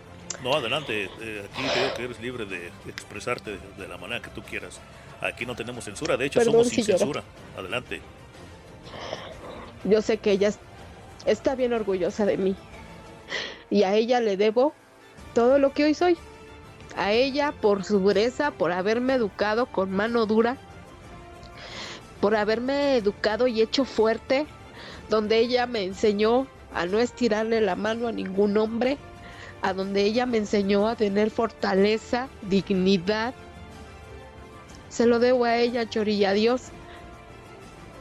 No, adelante. eh, aquí digo que eres libre de expresarte de, de la manera que tú quieras. Aquí no tenemos censura, de hecho Perdón somos si sin lloro. censura. Adelante. Yo sé que ella es- está bien orgullosa de mí. Y a ella le debo todo lo que hoy soy. A ella por su dureza, por haberme educado con mano dura, por haberme educado y hecho fuerte, donde ella me enseñó a no estirarle la mano a ningún hombre, a donde ella me enseñó a tener fortaleza, dignidad. Se lo debo a ella, Chori, y a Dios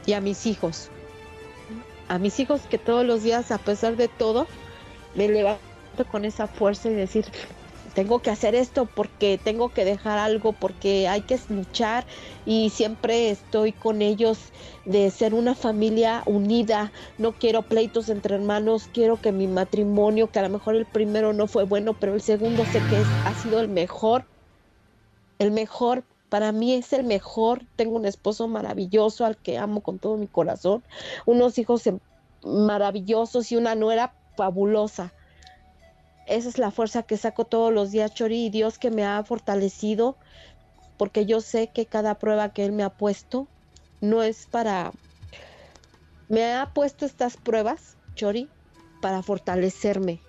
y a mis hijos a mis hijos que todos los días, a pesar de todo, me levanto con esa fuerza y decir, tengo que hacer esto porque tengo que dejar algo, porque hay que luchar y siempre estoy con ellos de ser una familia unida. No quiero pleitos entre hermanos, quiero que mi matrimonio, que a lo mejor el primero no fue bueno, pero el segundo sé que ha sido el mejor, el mejor. Para mí es el mejor. Tengo un esposo maravilloso al que amo con todo mi corazón, unos hijos em- maravillosos y una nuera fabulosa. Esa es la fuerza que saco todos los días, Chori, y Dios que me ha fortalecido, porque yo sé que cada prueba que Él me ha puesto no es para... Me ha puesto estas pruebas, Chori, para fortalecerme.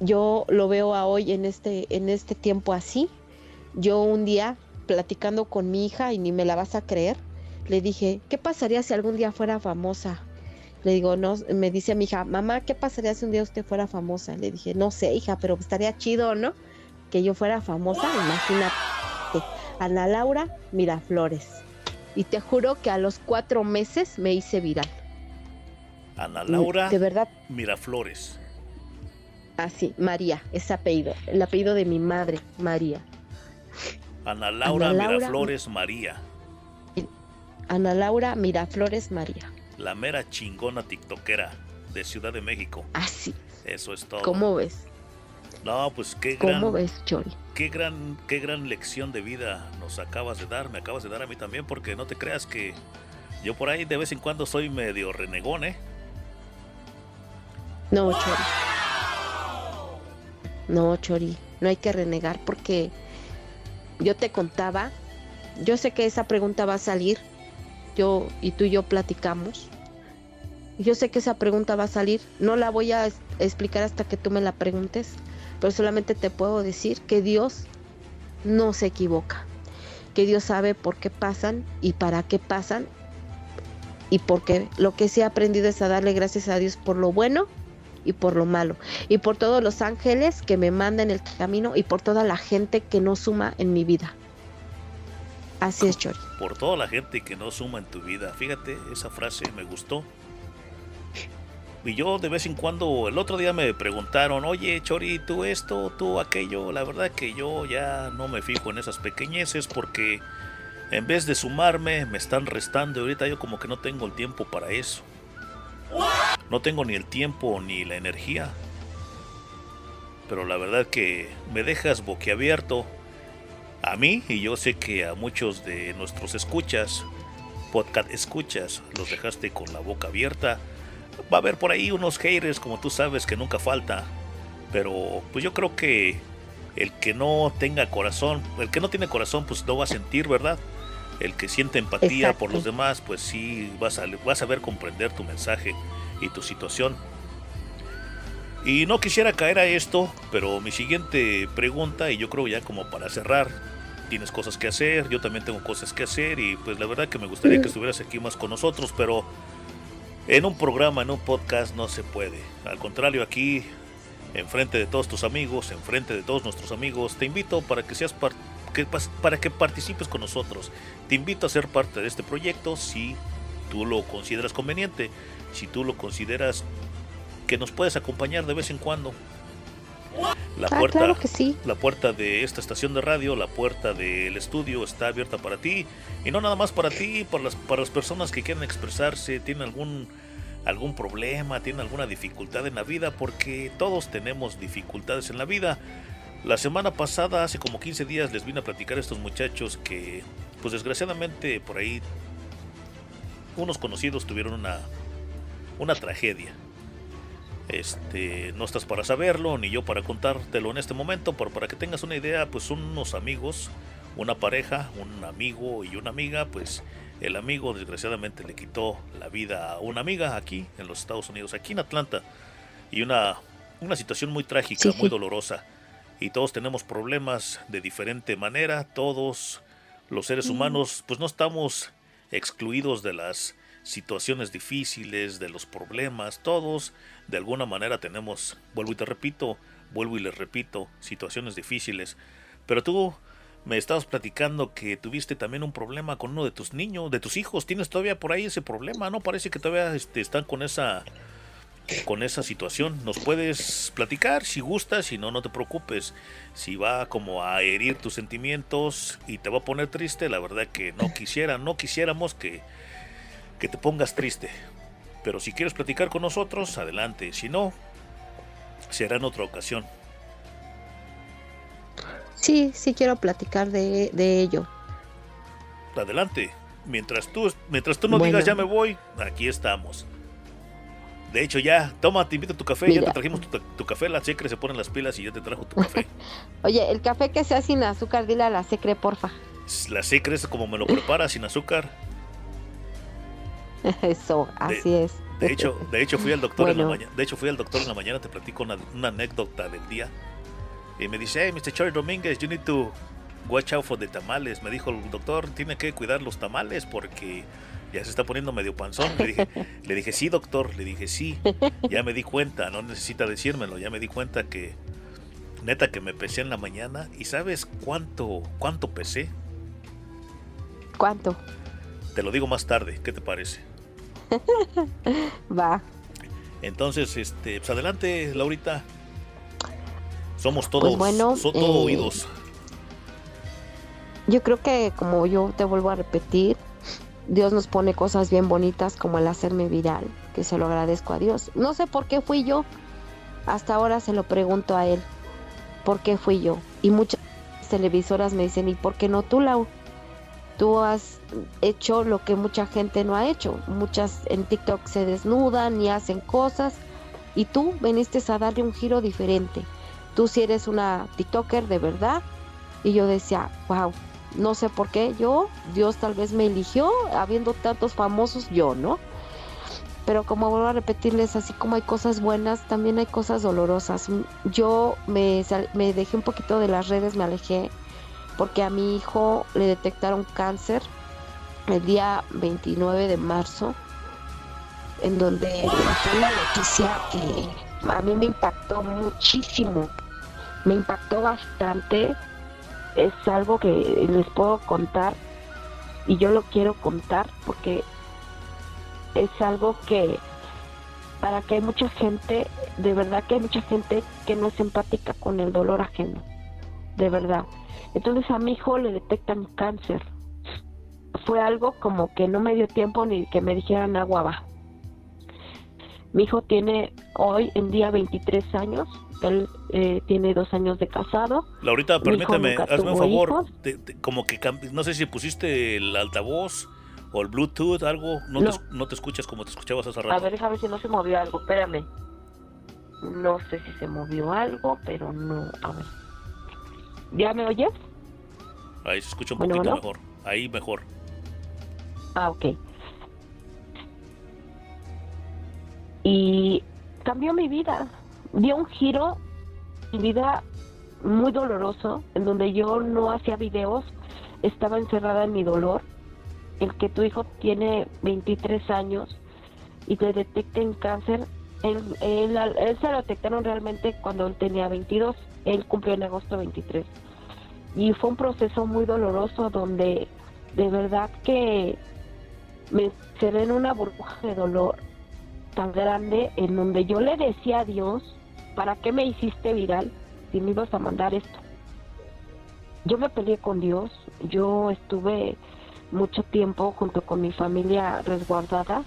Yo lo veo a hoy en este, en este tiempo así. Yo un día, platicando con mi hija, y ni me la vas a creer, le dije, ¿qué pasaría si algún día fuera famosa? Le digo, no, me dice mi hija, mamá, ¿qué pasaría si un día usted fuera famosa? Le dije, no sé, hija, pero estaría chido, ¿no? Que yo fuera famosa, imagínate. Ana Laura Miraflores. Y te juro que a los cuatro meses me hice viral. Ana Laura De verdad, Miraflores. así, María, es apellido, el apellido de mi madre, María. Ana Laura, Ana Laura- Miraflores María. Ana Laura Miraflores María. La mera chingona tiktokera de Ciudad de México. Así. Eso es todo. ¿Cómo ves? No, pues qué ¿Cómo gran, ves, Chori? qué gran, qué gran lección de vida nos acabas de dar, me acabas de dar a mí también, porque no te creas que yo por ahí de vez en cuando soy medio renegón, ¿eh? No, Chori. No, Chori, no hay que renegar porque yo te contaba, yo sé que esa pregunta va a salir, yo y tú y yo platicamos. Yo sé que esa pregunta va a salir, no la voy a explicar hasta que tú me la preguntes, pero solamente te puedo decir que Dios no se equivoca, que Dios sabe por qué pasan y para qué pasan y porque lo que sí he aprendido es a darle gracias a Dios por lo bueno y por lo malo y por todos los ángeles que me mandan el camino y por toda la gente que no suma en mi vida. Así es, Chori. Por toda la gente que no suma en tu vida. Fíjate, esa frase me gustó. Y yo de vez en cuando, el otro día me preguntaron, oye Chori, tú esto, tú aquello. La verdad que yo ya no me fijo en esas pequeñeces porque en vez de sumarme me están restando. Y ahorita yo como que no tengo el tiempo para eso. No tengo ni el tiempo ni la energía. Pero la verdad que me dejas boquiabierto a mí y yo sé que a muchos de nuestros escuchas, podcast escuchas, los dejaste con la boca abierta. Va a haber por ahí unos haters, como tú sabes, que nunca falta. Pero pues yo creo que el que no tenga corazón, el que no tiene corazón, pues no va a sentir, ¿verdad? El que siente empatía por los demás, pues sí vas a, vas a ver comprender tu mensaje y tu situación. Y no quisiera caer a esto, pero mi siguiente pregunta, y yo creo ya como para cerrar, tienes cosas que hacer, yo también tengo cosas que hacer, y pues la verdad que me gustaría que estuvieras aquí más con nosotros, pero en un programa, en un podcast no se puede. Al contrario, aquí, enfrente de todos tus amigos, enfrente de todos nuestros amigos, te invito para que seas par- que para que participes con nosotros. Te invito a ser parte de este proyecto si tú lo consideras conveniente, si tú lo consideras que nos puedes acompañar de vez en cuando. La Ah, puerta, claro que sí. la puerta de esta estación de radio, la puerta del estudio está abierta para ti y no nada más para ti, para las, para las personas que quieran expresarse, tienen algún algún problema, tienen alguna dificultad en la vida, porque todos tenemos dificultades en la vida. La semana pasada, hace como 15 días, les vine a platicar a estos muchachos que, pues desgraciadamente, por ahí, unos conocidos tuvieron una, una tragedia. Este, no estás para saberlo, ni yo para contártelo en este momento, pero para que tengas una idea, pues unos amigos, una pareja, un amigo y una amiga, pues el amigo desgraciadamente le quitó la vida a una amiga aquí en los Estados Unidos, aquí en Atlanta, y una, una situación muy trágica, Sí, muy dolorosa. Y todos tenemos problemas de diferente manera, todos los seres humanos, pues no estamos excluidos de las situaciones difíciles, de los problemas, todos de alguna manera tenemos, vuelvo y te repito, vuelvo y les repito, situaciones difíciles. Pero tú me estabas platicando que tuviste también un problema con uno de tus niños, de tus hijos. ¿Tienes todavía por ahí ese problema? ¿No? Parece que todavía este, están con esa con esa situación. ¿Nos puedes platicar si gustas? Si no, no te preocupes. Si va como a herir tus sentimientos y te va a poner triste, la verdad que no quisiera, no quisiéramos que, que te pongas triste. Pero si quieres platicar con nosotros, adelante. Si no, será en otra ocasión. Sí, sí quiero platicar de, de ello. Adelante. Mientras tú, mientras tú no Bueno. digas ya me voy, aquí estamos. De hecho, ya, toma, te invito a tu café. Ya te trajimos tu, tu café. La secre se pone las pilas y ya te trajo tu café. Oye, el café que sea sin azúcar, dile a la secre, porfa. La secre es como me lo prepara, sin azúcar. Eso, así es. De hecho, de hecho fui al doctor en la mañana. De hecho fui al doctor en la mañana. Te platico una, una anécdota del día. Y me dice, hey, Mr. Charlie Domínguez, you need to watch out for the tamales. Me dijo el doctor, tiene que cuidar los tamales porque ya se está poniendo medio panzón. Le dije, le dije, sí, doctor. Le dije, sí. Ya me di cuenta, no necesita decírmelo. Ya me di cuenta que, neta, que me pesé en la mañana. ¿Y sabes cuánto, cuánto pesé? ¿Cuánto? Te lo digo más tarde. ¿Qué te parece? Va. Entonces, este, pues adelante, Laurita. Somos todos, Pues bueno, so- todo eh, oídos. Yo creo que como yo te vuelvo a repetir, Dios nos pone cosas bien bonitas como el hacerme viral, que se lo agradezco a Dios. No sé por qué fui yo, hasta ahora se lo pregunto a Él, ¿por qué fui yo? Y muchas televisoras me dicen, ¿y por qué no tú, Lau? Tú has hecho lo que mucha gente no ha hecho. Muchas en TikTok se desnudan y hacen cosas, y tú viniste a darle un giro diferente. Tú si eres una TikToker de verdad, y yo decía, wow, no sé por qué yo, Dios tal vez me eligió, habiendo tantos famosos, yo, ¿no? Pero como vuelvo a repetirles, así como hay cosas buenas, también hay cosas dolorosas. Yo me, me dejé un poquito de las redes, me alejé, porque a mi hijo le detectaron cáncer el día 29 de marzo, en donde fue una noticia que a mí me impactó muchísimo, me impactó bastante es algo que les puedo contar y yo lo quiero contar porque es algo que para que hay mucha gente, de verdad que hay mucha gente que no es empática con el dolor ajeno, de verdad. Entonces a mi hijo le detectan cáncer. Fue algo como que no me dio tiempo ni que me dijeran agua va. Mi hijo tiene hoy en día 23 años, él eh, tiene dos años de casado. Laurita, permíteme, hazme un favor. te- te- como que no sé si pusiste el altavoz o el Bluetooth, algo. No, No. Te, no te escuchas como te escuchabas hace A rato. ver, déjame ver si no se movió algo, espérame. No sé si se movió algo, pero no. A ver. ¿Ya me oyes? Ahí se escucha un Bueno, poquito bueno. mejor. Ahí mejor. Ah, ok. Y cambió mi vida. Dio un giro, mi vida muy doloroso, en donde yo no hacía videos, estaba encerrada en mi dolor. El que tu hijo tiene 23 años y te detecten cáncer, él, él, él se lo detectaron realmente cuando él tenía 22, él cumplió en agosto 23. Y fue un proceso muy doloroso donde de verdad que me encerré en una burbuja de dolor tan grande en donde yo le decía a Dios, ¿para qué me hiciste viral si me ibas a mandar esto? Yo me peleé con Dios, yo estuve mucho tiempo junto con mi familia resguardada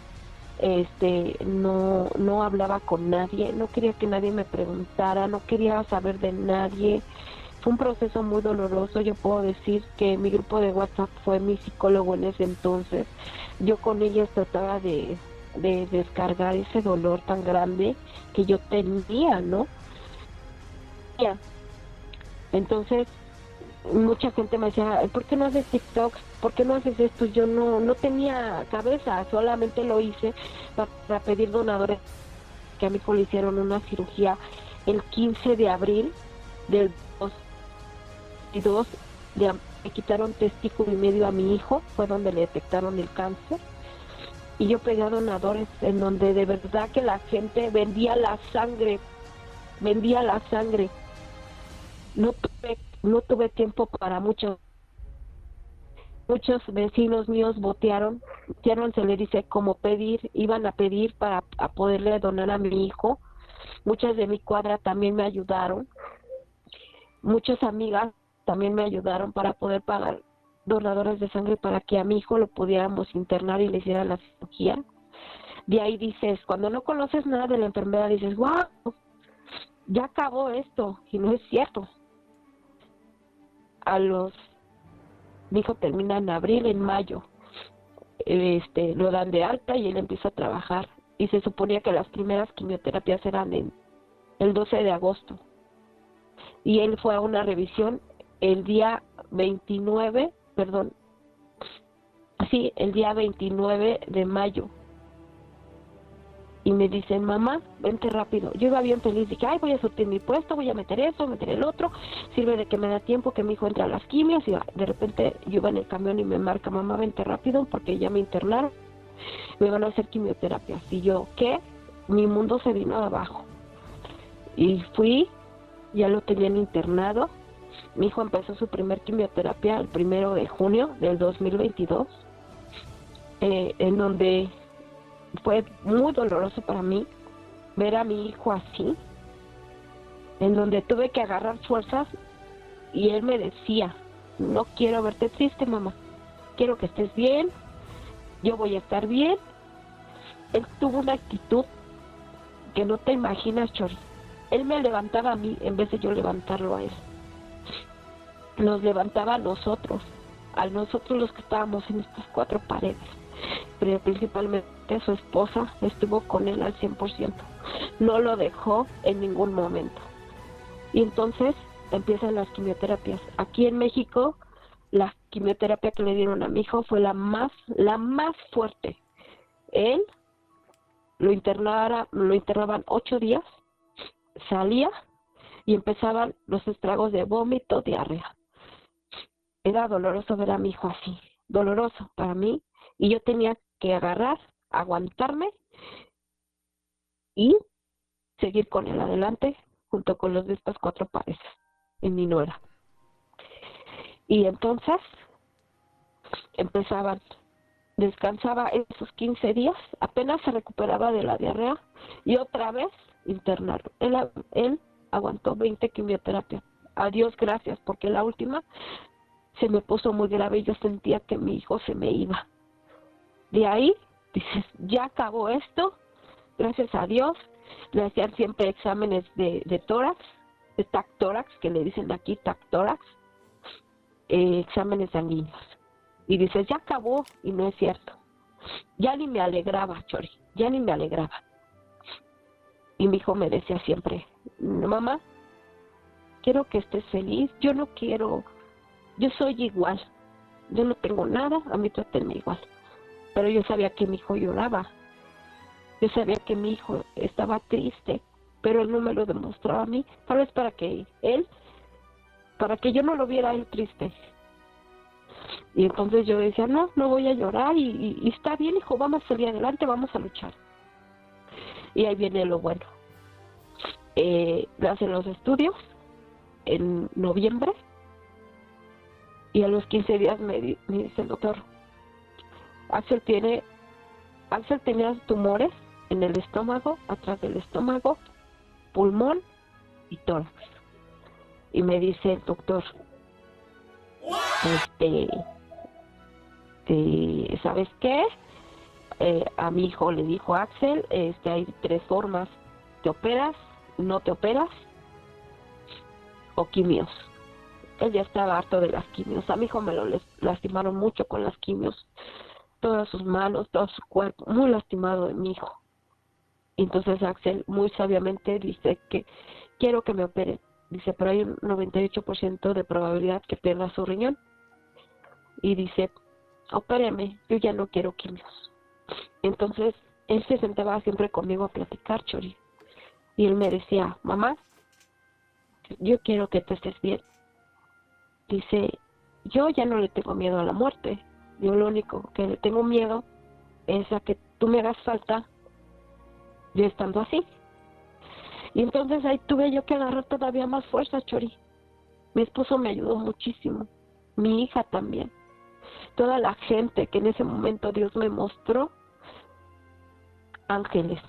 este no no hablaba con nadie, no quería que nadie me preguntara, no quería saber de nadie. Fue un proceso muy doloroso, yo puedo decir que mi grupo de WhatsApp fue mi psicólogo en ese entonces. Yo con ellas trataba de, de descargar ese dolor tan grande que yo tenía, ¿no? Entonces, mucha gente me decía, ¿por qué no haces TikToks? ¿Por qué no haces esto? Yo no, no tenía cabeza, solamente lo hice para, pedir donadores que a mi hijo le hicieron una cirugía el 15 de abril del 2002, le quitaron testículo y medio a mi hijo, fue donde le detectaron el cáncer. Y yo pedí a donadores en donde de verdad que la gente vendía la sangre, vendía la sangre. No tuve, no tuve tiempo para muchos muchos vecinos míos botearon, se le dice como pedir, iban a pedir para poderle donar a mi hijo. Muchas de mi cuadra también me ayudaron. Muchas amigas también me ayudaron para poder pagar donadores de sangre para que a mi hijo lo pudiéramos internar y le hicieran la cirugía. De ahí dices, cuando no conoces nada de la enfermedad, dices, wow, ya acabó esto. Y no es cierto. A los mi hijo termina en abril, en mayo. Este, lo dan de alta y él empieza a trabajar. Y se suponía que las primeras quimioterapias eran en el 12 de agosto. Y él fue a una revisión el día 29, perdón, sí, el día 29 de mayo y me dicen, mamá, vente rápido. Yo iba bien feliz, dije, ay, voy a surtir mi puesto, voy a meter eso, meter el otro, sirve de que me da tiempo que mi hijo entre a las quimios y de repente yo iba en el camión y me marca, mamá, vente rápido porque ya me internaron, me van a hacer quimioterapia. Y yo, ¿qué? Mi mundo se vino abajo. Y fui, ya lo tenían internado, mi hijo empezó su primer quimioterapia el primero de junio del 2022, eh, en donde fue muy doloroso para mí ver a mi hijo así, en donde tuve que agarrar fuerzas y él me decía, no quiero verte triste, mamá, quiero que estés bien, yo voy a estar bien. Él tuvo una actitud que no te imaginas, Chori. Él me levantaba a mí en vez de yo levantarlo a él. Nos levantaba a nosotros, a nosotros los que estábamos en estas cuatro paredes pero principalmente su esposa estuvo con él al 100%. No lo dejó en ningún momento. Y entonces empiezan las quimioterapias. Aquí en México, la quimioterapia que le dieron a mi hijo fue la más, la más fuerte. Él lo internara, lo internaban ocho días, salía y empezaban los estragos de vómito, diarrea. Era doloroso ver a mi hijo así, doloroso para mí, y yo tenía que agarrar, aguantarme y seguir con él adelante junto con los de estas cuatro parejas en mi nuera. Y entonces empezaban, descansaba esos 15 días, apenas se recuperaba de la diarrea y otra vez internarlo. Él, él aguantó 20 quimioterapias. Adiós, gracias, porque la última se me puso muy grave yo sentía que mi hijo se me iba. De ahí dices, ya acabó esto, gracias a Dios. Le hacían siempre exámenes de, de tórax, de tactórax, que le dicen aquí tactórax, eh, exámenes sanguíneos. Y dices, ya acabó, y no es cierto. Ya ni me alegraba, Chori, ya ni me alegraba. Y mi hijo me decía siempre, mamá, quiero que estés feliz, yo no quiero, yo soy igual, yo no tengo nada, a mí tratenme igual pero yo sabía que mi hijo lloraba. Yo sabía que mi hijo estaba triste, pero él no me lo demostraba a mí, tal vez para que él, para que yo no lo viera él triste. Y entonces yo decía, no, no voy a llorar y, está bien, hijo, vamos a salir adelante, vamos a luchar. Y ahí viene lo bueno. Eh, hacen los estudios en noviembre y a los 15 días me, dice el doctor, Axel tiene, Axel tenía tumores en el estómago, atrás del estómago, pulmón y tórax. Y me dice el doctor, este, ¿sabes qué? eh, a mi hijo le dijo Axel, este, hay tres formas, te operas, no te operas o quimios. Él ya estaba harto de las quimios. A mi hijo me lo lastimaron mucho con las quimios. Todas sus manos, todo su cuerpo, muy lastimado de mi hijo. Entonces Axel muy sabiamente dice que quiero que me operen. Dice, pero hay un 98% de probabilidad que pierda su riñón. Y dice, opéreme, yo ya no quiero quimios. Entonces él se sentaba siempre conmigo a platicar, Chori. Y él me decía, mamá, yo quiero que tú estés bien. Dice, yo ya no le tengo miedo a la muerte. Yo lo único que le tengo miedo es a que tú me hagas falta yo estando así. Y entonces ahí tuve yo que agarrar todavía más fuerza, Chori. Mi esposo me ayudó muchísimo, mi hija también. Toda la gente que en ese momento Dios me mostró, ángeles,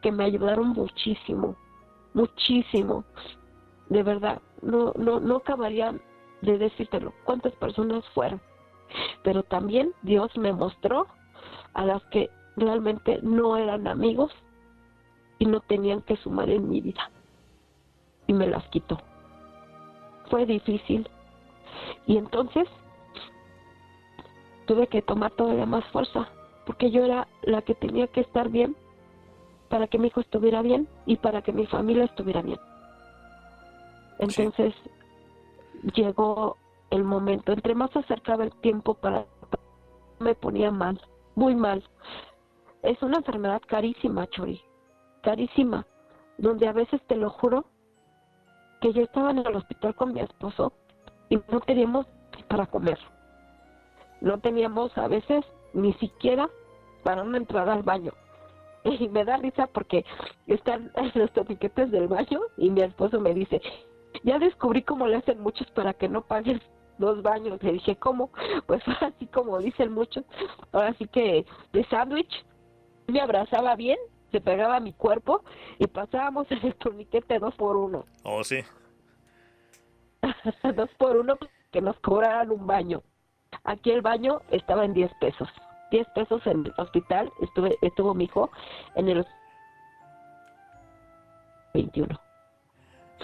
que me ayudaron muchísimo, muchísimo. De verdad, no, no, no acabaría de decírtelo cuántas personas fueron. Pero también Dios me mostró a las que realmente no eran amigos y no tenían que sumar en mi vida. Y me las quitó. Fue difícil. Y entonces tuve que tomar todavía más fuerza, porque yo era la que tenía que estar bien para que mi hijo estuviera bien y para que mi familia estuviera bien. Entonces llegó el momento, entre más acercaba el tiempo para me ponía mal, muy mal. Es una enfermedad carísima, Chori, carísima, donde a veces te lo juro que yo estaba en el hospital con mi esposo y no teníamos para comer. No teníamos a veces ni siquiera para una entrada al baño. Y me da risa porque están los topiquetes del baño y mi esposo me dice, ya descubrí cómo le hacen muchos para que no paguen los baños. Le dije, ¿cómo? Pues así como dicen muchos. Ahora sí que de sándwich me abrazaba bien, se pegaba a mi cuerpo y pasábamos el torniquete dos por uno. Oh, sí. dos por uno que nos cobraran un baño. Aquí el baño estaba en 10 pesos. 10 pesos en el hospital estuve estuvo mi hijo en el 21.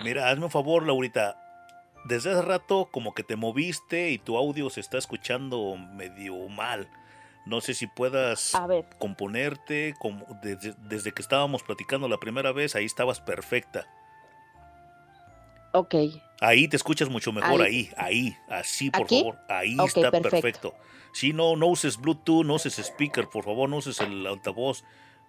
Mira, hazme un favor, Laurita. Desde hace rato como que te moviste y tu audio se está escuchando medio mal. No sé si puedas A ver. componerte como desde, desde que estábamos platicando la primera vez, ahí estabas perfecta. Ok. Ahí te escuchas mucho mejor, Ahí. ahí, ahí, así, por ¿Aquí? favor. Ahí está perfecto. perfecto. Si no, no uses Bluetooth, no uses speaker, por favor, no uses el altavoz.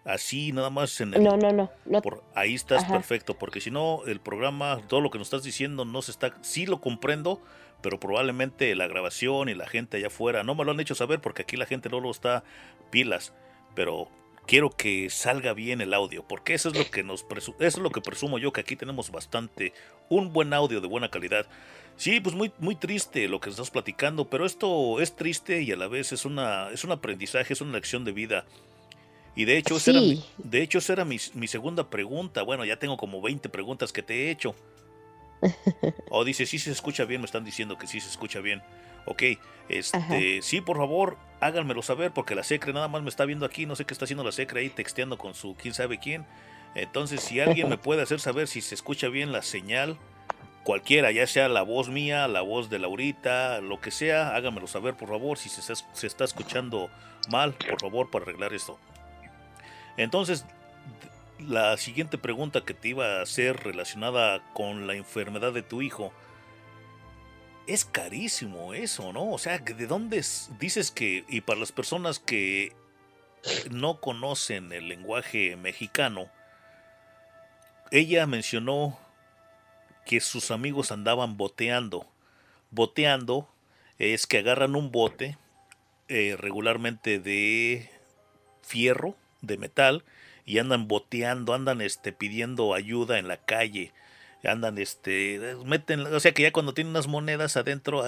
Así, nada más en el, No, no, no. no. por ahí estás Ajá. perfecto, porque si no, el programa, todo lo que nos estás diciendo no se está, sí lo comprendo, pero probablemente la grabación y la gente allá afuera, no me lo han hecho saber porque aquí la gente no lo está pilas, pero quiero que salga bien el audio, porque eso es lo que nos presu- eso es lo que presumo yo que aquí tenemos bastante un buen audio de buena calidad. Sí, pues muy muy triste lo que estás platicando, pero esto es triste y a la vez es una es un aprendizaje, es una lección de vida. Y de hecho, esa era mi, de hecho, esa era mi, mi segunda pregunta. Bueno, ya tengo como 20 preguntas que te he hecho. O dice, sí se escucha bien, me están diciendo que sí se escucha bien. Ok, este, sí, por favor, háganmelo saber, porque la secre nada más me está viendo aquí, no sé qué está haciendo la secre ahí texteando con su quién sabe quién. Entonces, si alguien me puede hacer saber si se escucha bien la señal, cualquiera, ya sea la voz mía, la voz de Laurita, lo que sea, háganmelo saber, por favor, si se, está- se está escuchando mal, por favor, para arreglar esto. Entonces, la siguiente pregunta que te iba a hacer relacionada con la enfermedad de tu hijo. Es carísimo eso, ¿no? O sea, ¿de dónde es? dices que, y para las personas que no conocen el lenguaje mexicano, ella mencionó que sus amigos andaban boteando. Boteando es que agarran un bote eh, regularmente de fierro, de metal, y andan boteando, andan este, pidiendo ayuda en la calle, andan este, meten, o sea que ya cuando tienen unas monedas adentro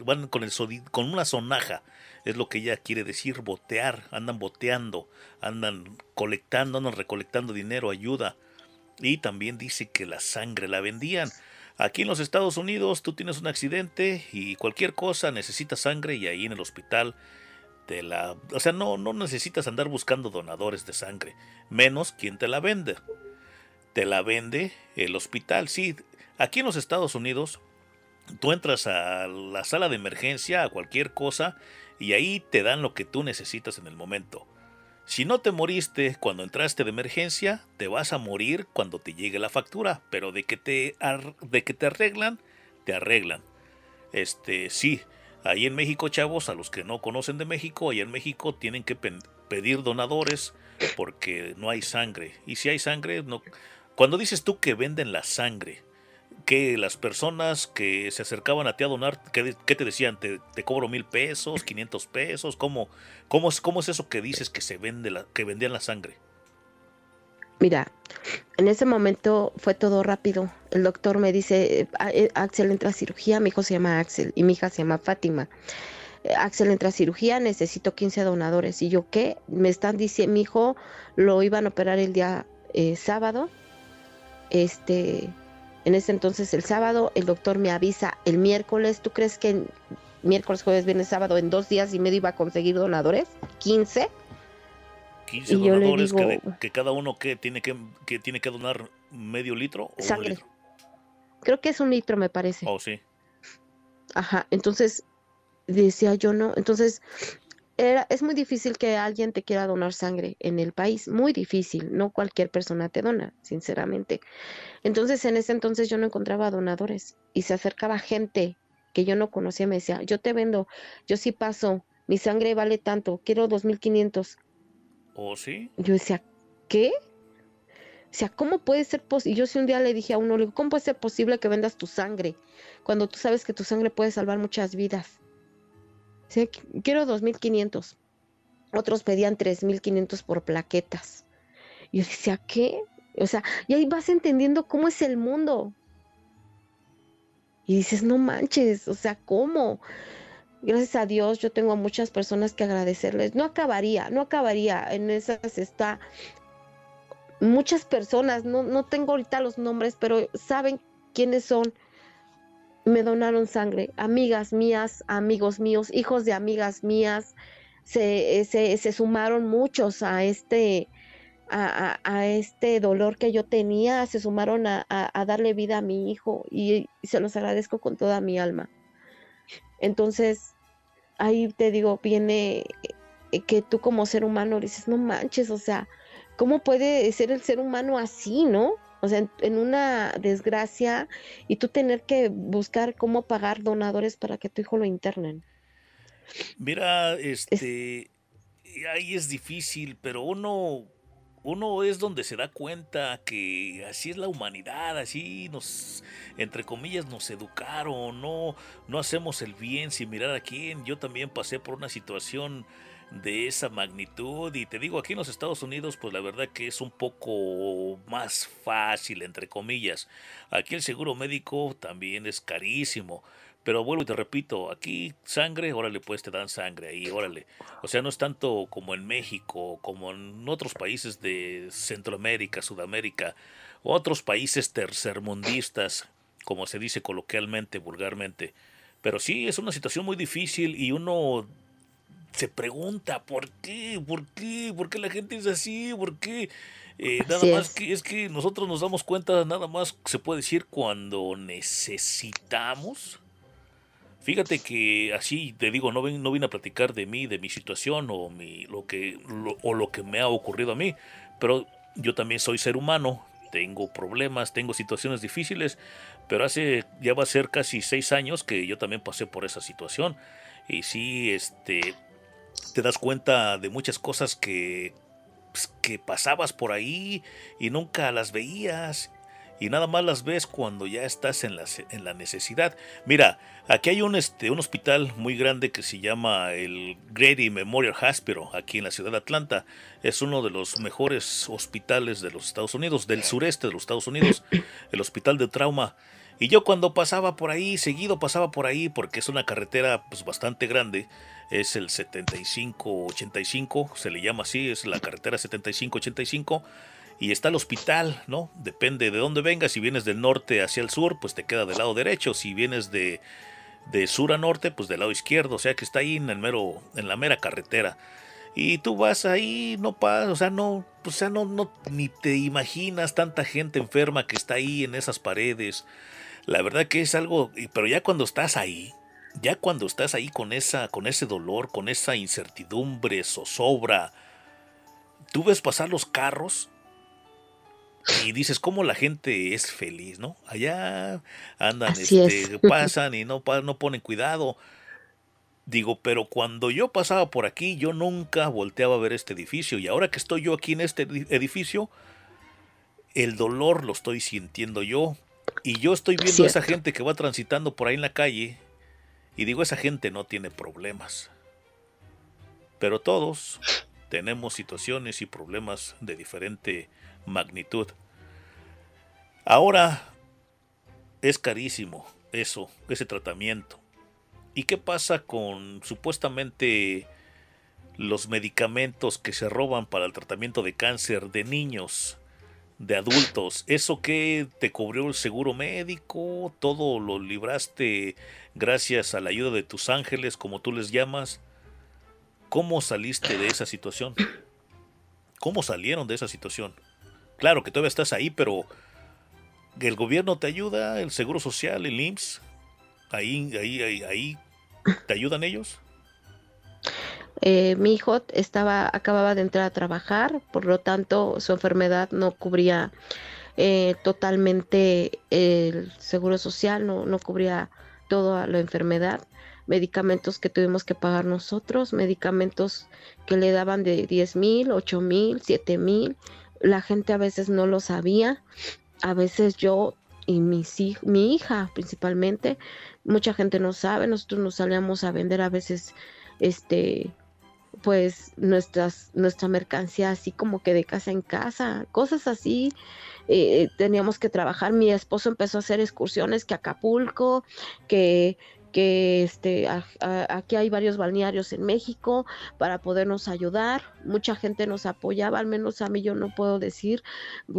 van con el con una sonaja, es lo que ella quiere decir, botear, andan boteando, andan colectando, andan recolectando dinero, ayuda. Y también dice que la sangre la vendían. Aquí en los Estados Unidos tú tienes un accidente y cualquier cosa necesitas sangre y ahí en el hospital te la, o sea, no, no necesitas andar buscando donadores de sangre, menos quien te la vende. Te la vende el hospital. Sí, aquí en los Estados Unidos, tú entras a la sala de emergencia, a cualquier cosa, y ahí te dan lo que tú necesitas en el momento. Si no te moriste cuando entraste de emergencia, te vas a morir cuando te llegue la factura, pero de que te, de que te arreglan, te arreglan. Este, sí, ahí en México, chavos, a los que no conocen de México, ahí en México tienen que pedir donadores porque no hay sangre. Y si hay sangre, no. Cuando dices tú que venden la sangre, que las personas que se acercaban a ti a donar, ¿qué, te decían? ¿Te, cobro mil pesos, 500 pesos? ¿Cómo, cómo, es, ¿Cómo es eso que dices que se vende la, que vendían la sangre? Mira, en ese momento fue todo rápido. El doctor me dice, eh, Axel entra a cirugía, mi hijo se llama Axel y mi hija se llama Fátima. Eh, Axel entra a cirugía, necesito 15 donadores. Y yo, ¿qué? Me están diciendo, mi hijo lo iban a operar el día eh, sábado. Este, en ese entonces el sábado, el doctor me avisa el miércoles. ¿Tú crees que miércoles, jueves, viernes, sábado, en dos días y medio iba a conseguir donadores? ¿15? 15 donadores que, cada uno que tiene que, tiene que donar medio litro o sangre. Creo que es un litro, me parece. Oh, sí. Ajá, entonces decía yo no, entonces era, es muy difícil que alguien te quiera donar sangre en el país, muy difícil, no cualquier persona te dona, sinceramente. Entonces en ese entonces yo no encontraba donadores y se acercaba gente que yo no conocía, me decía, yo te vendo, yo sí paso, mi sangre vale tanto, quiero 2.500. ¿Oh, sí? Yo decía, ¿qué? O sea, ¿cómo puede ser posible? Yo si un día le dije a uno, le digo, ¿cómo puede ser posible que vendas tu sangre cuando tú sabes que tu sangre puede salvar muchas vidas? Sí, quiero 2.500. Otros pedían 3.500 por plaquetas. Y yo decía, ¿qué? O sea, y ahí vas entendiendo cómo es el mundo. Y dices, no manches, o sea, ¿cómo? Gracias a Dios yo tengo a muchas personas que agradecerles. No acabaría, no acabaría. En esas está muchas personas, no, no tengo ahorita los nombres, pero saben quiénes son me donaron sangre, amigas mías, amigos míos, hijos de amigas mías, se, se, sumaron muchos a este, a, este dolor que yo tenía, se sumaron a, darle vida a mi hijo y, se los agradezco con toda mi alma. Entonces, ahí te digo, viene eh, que tú como ser humano dices, no manches, o sea, ¿cómo puede ser el ser humano así, no? O sea, en, una desgracia y tú tener que buscar cómo pagar donadores para que tu hijo lo internen. Mira, este, ahí es difícil, pero uno, uno es donde se da cuenta que así es la humanidad, así nos, entre comillas, nos educaron, no, no hacemos el bien sin mirar a quién. Yo también pasé por una situación de esa magnitud. Y te digo, aquí en los Estados Unidos, pues la verdad que es un poco más fácil, entre comillas. Aquí el seguro médico también es carísimo. Pero vuelvo y te repito, aquí sangre, órale, pues te dan sangre ahí, órale. O sea, no es tanto como en México, como en otros países de Centroamérica, Sudamérica, otros países tercermundistas, como se dice coloquialmente, vulgarmente. Pero sí, es una situación muy difícil y uno se pregunta por qué, por qué, por qué la gente es así, por qué. Eh, nada más que es que nosotros nos damos cuenta, nada más se puede decir cuando necesitamos. Fíjate que así te digo, no, ven, no vine a platicar de mí, de mi situación o, mi, lo que, o lo que me ha ocurrido a mí, pero yo también soy ser humano, tengo problemas, tengo situaciones difíciles, pero hace ya va a ser casi seis años que yo también pasé por esa situación. Y sí, este, te das cuenta de muchas cosas que, pues, que pasabas por ahí y nunca las veías y nada más las ves cuando ya estás en la, en la necesidad. Mira, aquí hay un, este, un hospital muy grande que se llama el Grady Memorial Hospital, aquí en la ciudad de Atlanta. Es uno de los mejores hospitales de los Estados Unidos, del sureste de los Estados Unidos, el hospital de trauma. Y yo cuando pasaba por ahí, seguido pasaba por ahí, porque es una carretera pues, bastante grande, es el 7585, se le llama así, es la carretera 7585 y está el hospital, ¿no? Depende de dónde vengas, si vienes del norte hacia el sur, pues te queda del lado derecho, si vienes de de sur a norte, pues del lado izquierdo, o sea que está ahí en el mero, en la mera carretera. Y tú vas ahí, no pasa, o sea, no, o sea, no, no, ni te imaginas tanta gente enferma que está ahí en esas paredes. La verdad que es algo, pero ya cuando estás ahí, ya cuando estás ahí con esa, con ese dolor, con esa incertidumbre, zozobra, tú ves pasar los carros y dices cómo la gente es feliz, ¿no? Allá andan, este, pasan y no, no ponen cuidado. Digo, pero cuando yo pasaba por aquí, yo nunca volteaba a ver este edificio. Y ahora que estoy yo aquí en este edificio, el dolor lo estoy sintiendo yo. Y yo estoy viendo a esa gente que va transitando por ahí en la calle. Y digo, esa gente no tiene problemas. Pero todos tenemos situaciones y problemas de diferente magnitud. Ahora es carísimo eso, ese tratamiento. ¿Y qué pasa con supuestamente los medicamentos que se roban para el tratamiento de cáncer de niños, de adultos? ¿Eso qué te cubrió el seguro médico? ¿Todo lo libraste gracias a la ayuda de tus ángeles, como tú les llamas? ¿Cómo saliste de esa situación? ¿Cómo salieron de esa situación? Claro que todavía estás ahí, pero el gobierno te ayuda, el Seguro Social, el IMSS, ahí, ahí, ahí, ahí ¿Te ayudan ellos? Eh, mi hijo estaba, acababa de entrar a trabajar, por lo tanto su enfermedad no cubría eh, totalmente el seguro social, no, no cubría toda la enfermedad, medicamentos que tuvimos que pagar nosotros, medicamentos que le daban de 10 mil, 8 mil, 7 mil, la gente a veces no lo sabía, a veces yo y mis, mi hija principalmente mucha gente no sabe, nosotros nos salíamos a vender a veces este pues nuestras nuestra mercancía así como que de casa en casa, cosas así. Eh, teníamos que trabajar. Mi esposo empezó a hacer excursiones que Acapulco, que que este, aquí hay varios balnearios en México para podernos ayudar. Mucha gente nos apoyaba, al menos a mí yo no puedo decir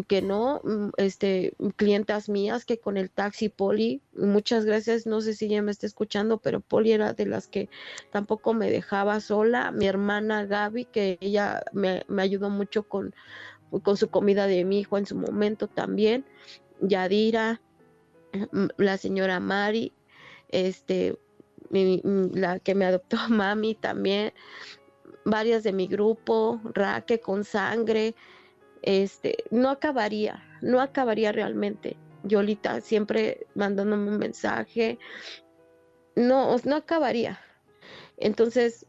que no. Mm, este, clientas mías que con el taxi Poli, muchas gracias, no sé si ella me está escuchando, pero Poli era de las que tampoco me dejaba sola. Mi hermana Gaby, que ella me, me ayudó mucho con, con su comida de mi hijo en su momento también. Yadira, mm, la señora Mari, este, la que me adoptó mami también, varias de mi grupo, Raque con sangre, este, no acabaría, no acabaría realmente. Yolita siempre mandándome un mensaje, no, no acabaría. Entonces,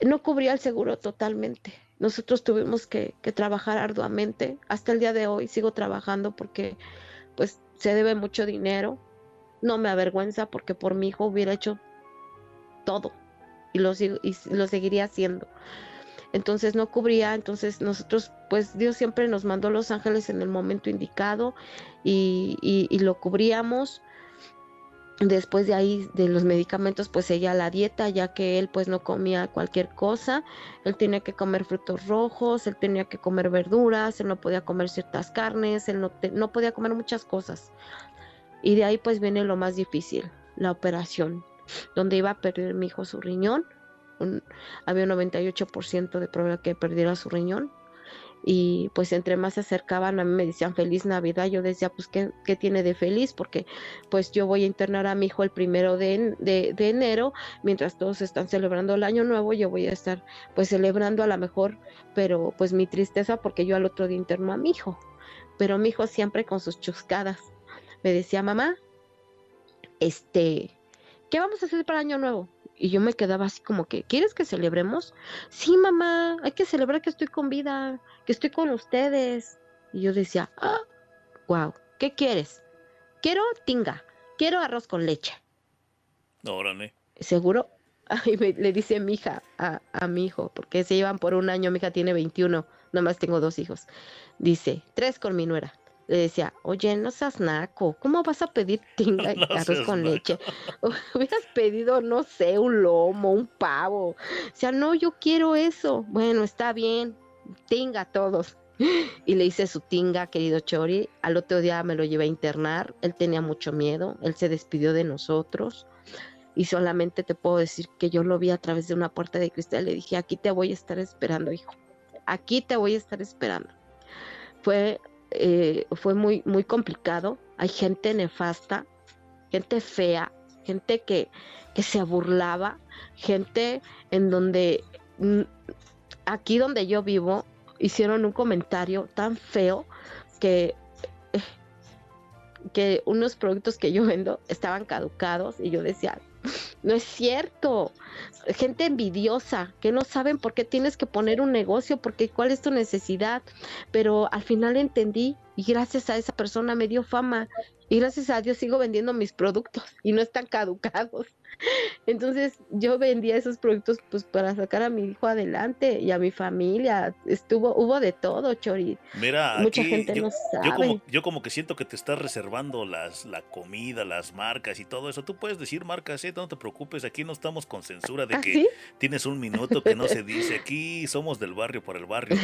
no cubría el seguro totalmente. Nosotros tuvimos que, que, trabajar arduamente. Hasta el día de hoy sigo trabajando porque pues se debe mucho dinero no me avergüenza porque por mi hijo hubiera hecho todo y lo, y lo seguiría haciendo. Entonces no cubría, entonces nosotros, pues Dios siempre nos mandó los ángeles en el momento indicado y, y, lo cubríamos. Después de ahí, de los medicamentos, pues ella la dieta, ya que él pues no comía cualquier cosa, él tenía que comer frutos rojos, él tenía que comer verduras, él no podía comer ciertas carnes, él no, no podía comer muchas cosas. Y de ahí pues viene lo más difícil, la operación, donde iba a perder mi hijo su riñón. había un 98% de probabilidad que perdiera su riñón. Y pues entre más se acercaban a mí me decían feliz Navidad. Yo decía, pues, ¿qué, qué tiene de feliz? Porque pues yo voy a internar a mi hijo el primero de, de, de, enero, mientras todos están celebrando el año nuevo, yo voy a estar pues celebrando a lo mejor, pero pues mi tristeza porque yo al otro día interno a mi hijo. Pero mi hijo siempre con sus chuscadas me decía, mamá, este, ¿qué vamos a hacer para Año Nuevo? Y yo me quedaba así como que, ¿quieres que celebremos? Sí, mamá, hay que celebrar que estoy con vida, que estoy con ustedes. Y yo decía, ah, wow, ¿qué quieres? Quiero tinga, quiero arroz con leche. Órale. ¿Seguro? Ay, le dice mi hija a, a, mi hijo, porque se llevan por un año, mi hija tiene 21, nomás tengo dos hijos. Dice, tres con mi nuera le decía, oye, no seas naco, ¿cómo vas a pedir tinga y arroz con leche? Hubieras pedido, no sé, un lomo, un pavo. O sea, no, yo quiero eso. Bueno, está bien, tinga todos. Y le hice su tinga, querido Chori. Al otro día me lo llevé a internar. Él tenía mucho miedo. Él se despidió de nosotros. y solamente te puedo decir que yo lo vi a través de una puerta de cristal. Le dije, aquí te voy a estar esperando, hijo. Aquí te voy a estar esperando. Fue, eh, fue muy, muy complicado. Hay gente nefasta, gente fea, gente que, que se burlaba, gente en donde aquí donde yo vivo hicieron un comentario tan feo que que unos productos que yo vendo estaban caducados y yo decía, no es cierto. Gente envidiosa que no saben por qué tienes que poner un negocio, porque cuál es tu necesidad. Pero al final entendí y gracias a esa persona me dio fama y gracias a Dios sigo vendiendo mis productos y no están caducados. Entonces yo vendía esos productos pues para sacar a mi hijo adelante y a mi familia. Estuvo, hubo de todo, Chori. Mira, mucha aquí gente yo, no yo sabe. como, yo como que siento que te estás reservando las, la comida, las marcas y todo eso. Tú puedes decir marcas, ¿eh? no te preocupes, aquí no estamos con censura de ¿Ah, que sí? tienes un minuto que no se dice. Aquí somos del barrio por el barrio.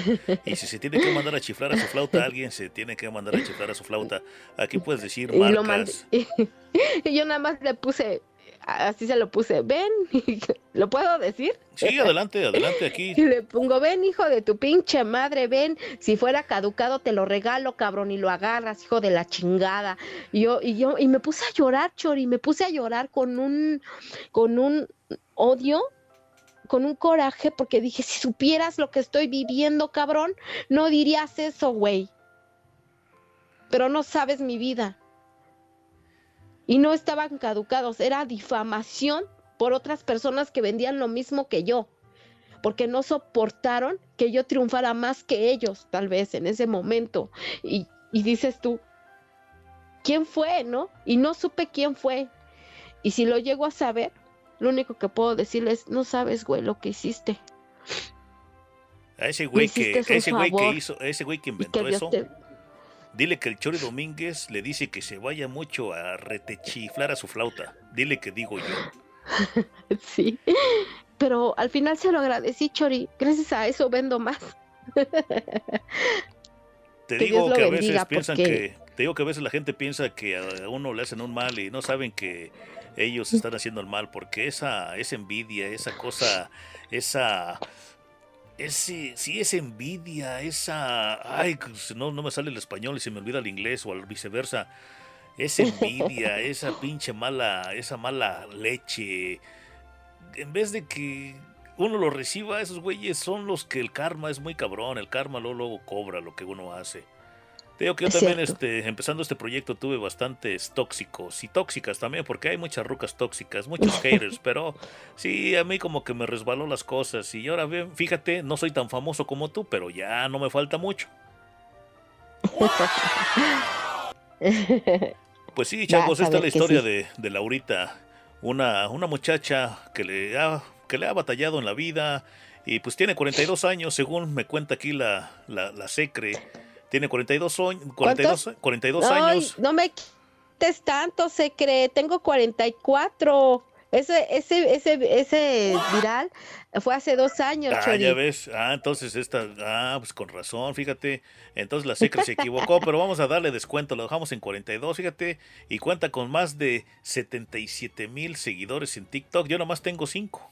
Y si se tiene que mandar a chiflar a su flauta, alguien se tiene que mandar a chiflar a su flauta. Aquí puedes decir Y marcas. y yo nada más le puse, así se lo puse, ven, ¿lo puedo decir? Sí, adelante, adelante aquí. Y le pongo, ven, hijo de tu pinche madre, ven, si fuera caducado te lo regalo, cabrón, y lo agarras, hijo de la chingada. Y yo, y yo, y me puse a llorar, Chori, me puse a llorar con un, con un odio, con un coraje, porque dije, si supieras lo que estoy viviendo, cabrón, no dirías eso, güey. Pero no sabes mi vida. Y no estaban caducados, era difamación por otras personas que vendían lo mismo que yo porque no soportaron que yo triunfara más que ellos, tal vez en ese momento. Y, y dices tú, ¿quién fue, no? Y no supe quién fue. Y si lo llego a saber, lo único que puedo decirles, no sabes, güey, lo que hiciste. A ese güey que, ese güey que favor. hizo, ese güey que Que inventó eso, te... dile que el Chori Domínguez le dice que se vaya mucho a retechiflar a su flauta. Dile que digo yo. Sí. Pero al final se lo agradecí, Chori. Gracias a eso vendo más. Te Que digo Dios que a veces piensan que, te digo que a veces la gente piensa que a uno le hacen un mal y no saben que ellos están haciendo el mal, porque esa, esa envidia, esa cosa, esa, ese, sí, esa envidia, esa, ay, no, no me sale el español y se me olvida el inglés o al viceversa, esa envidia, esa pinche mala, esa mala leche, en vez de que uno lo reciba, esos güeyes son los que el karma es muy cabrón, el karma luego, luego cobra lo que uno hace. Te digo que yo Es también, cierto. este, empezando este proyecto, tuve bastantes tóxicos y tóxicas también, porque hay muchas rucas tóxicas, muchos haters, pero sí, a mí como que me resbaló las cosas. Y ahora, ven, fíjate, no soy tan famoso como tú, pero ya no me falta mucho. Pues sí, chavos, esta es la historia sí. de, de Laurita, una, una muchacha que le, ha, que le ha batallado en la vida y pues tiene 42 años, según me cuenta aquí la, la, la Secre. Tiene 42, oñ- 42, 42 Ay, años. no me quites tanto, se cree. Tengo 44. Ese, ese, ese, ese viral fue hace dos años, Ah, Chori. ya ves. Ah, entonces esta. Ah, pues con razón, fíjate. Entonces la Secre se equivocó, pero vamos a darle descuento. Lo dejamos en 42, fíjate. Y cuenta con más de 77 mil seguidores en TikTok. Yo nomás tengo 5.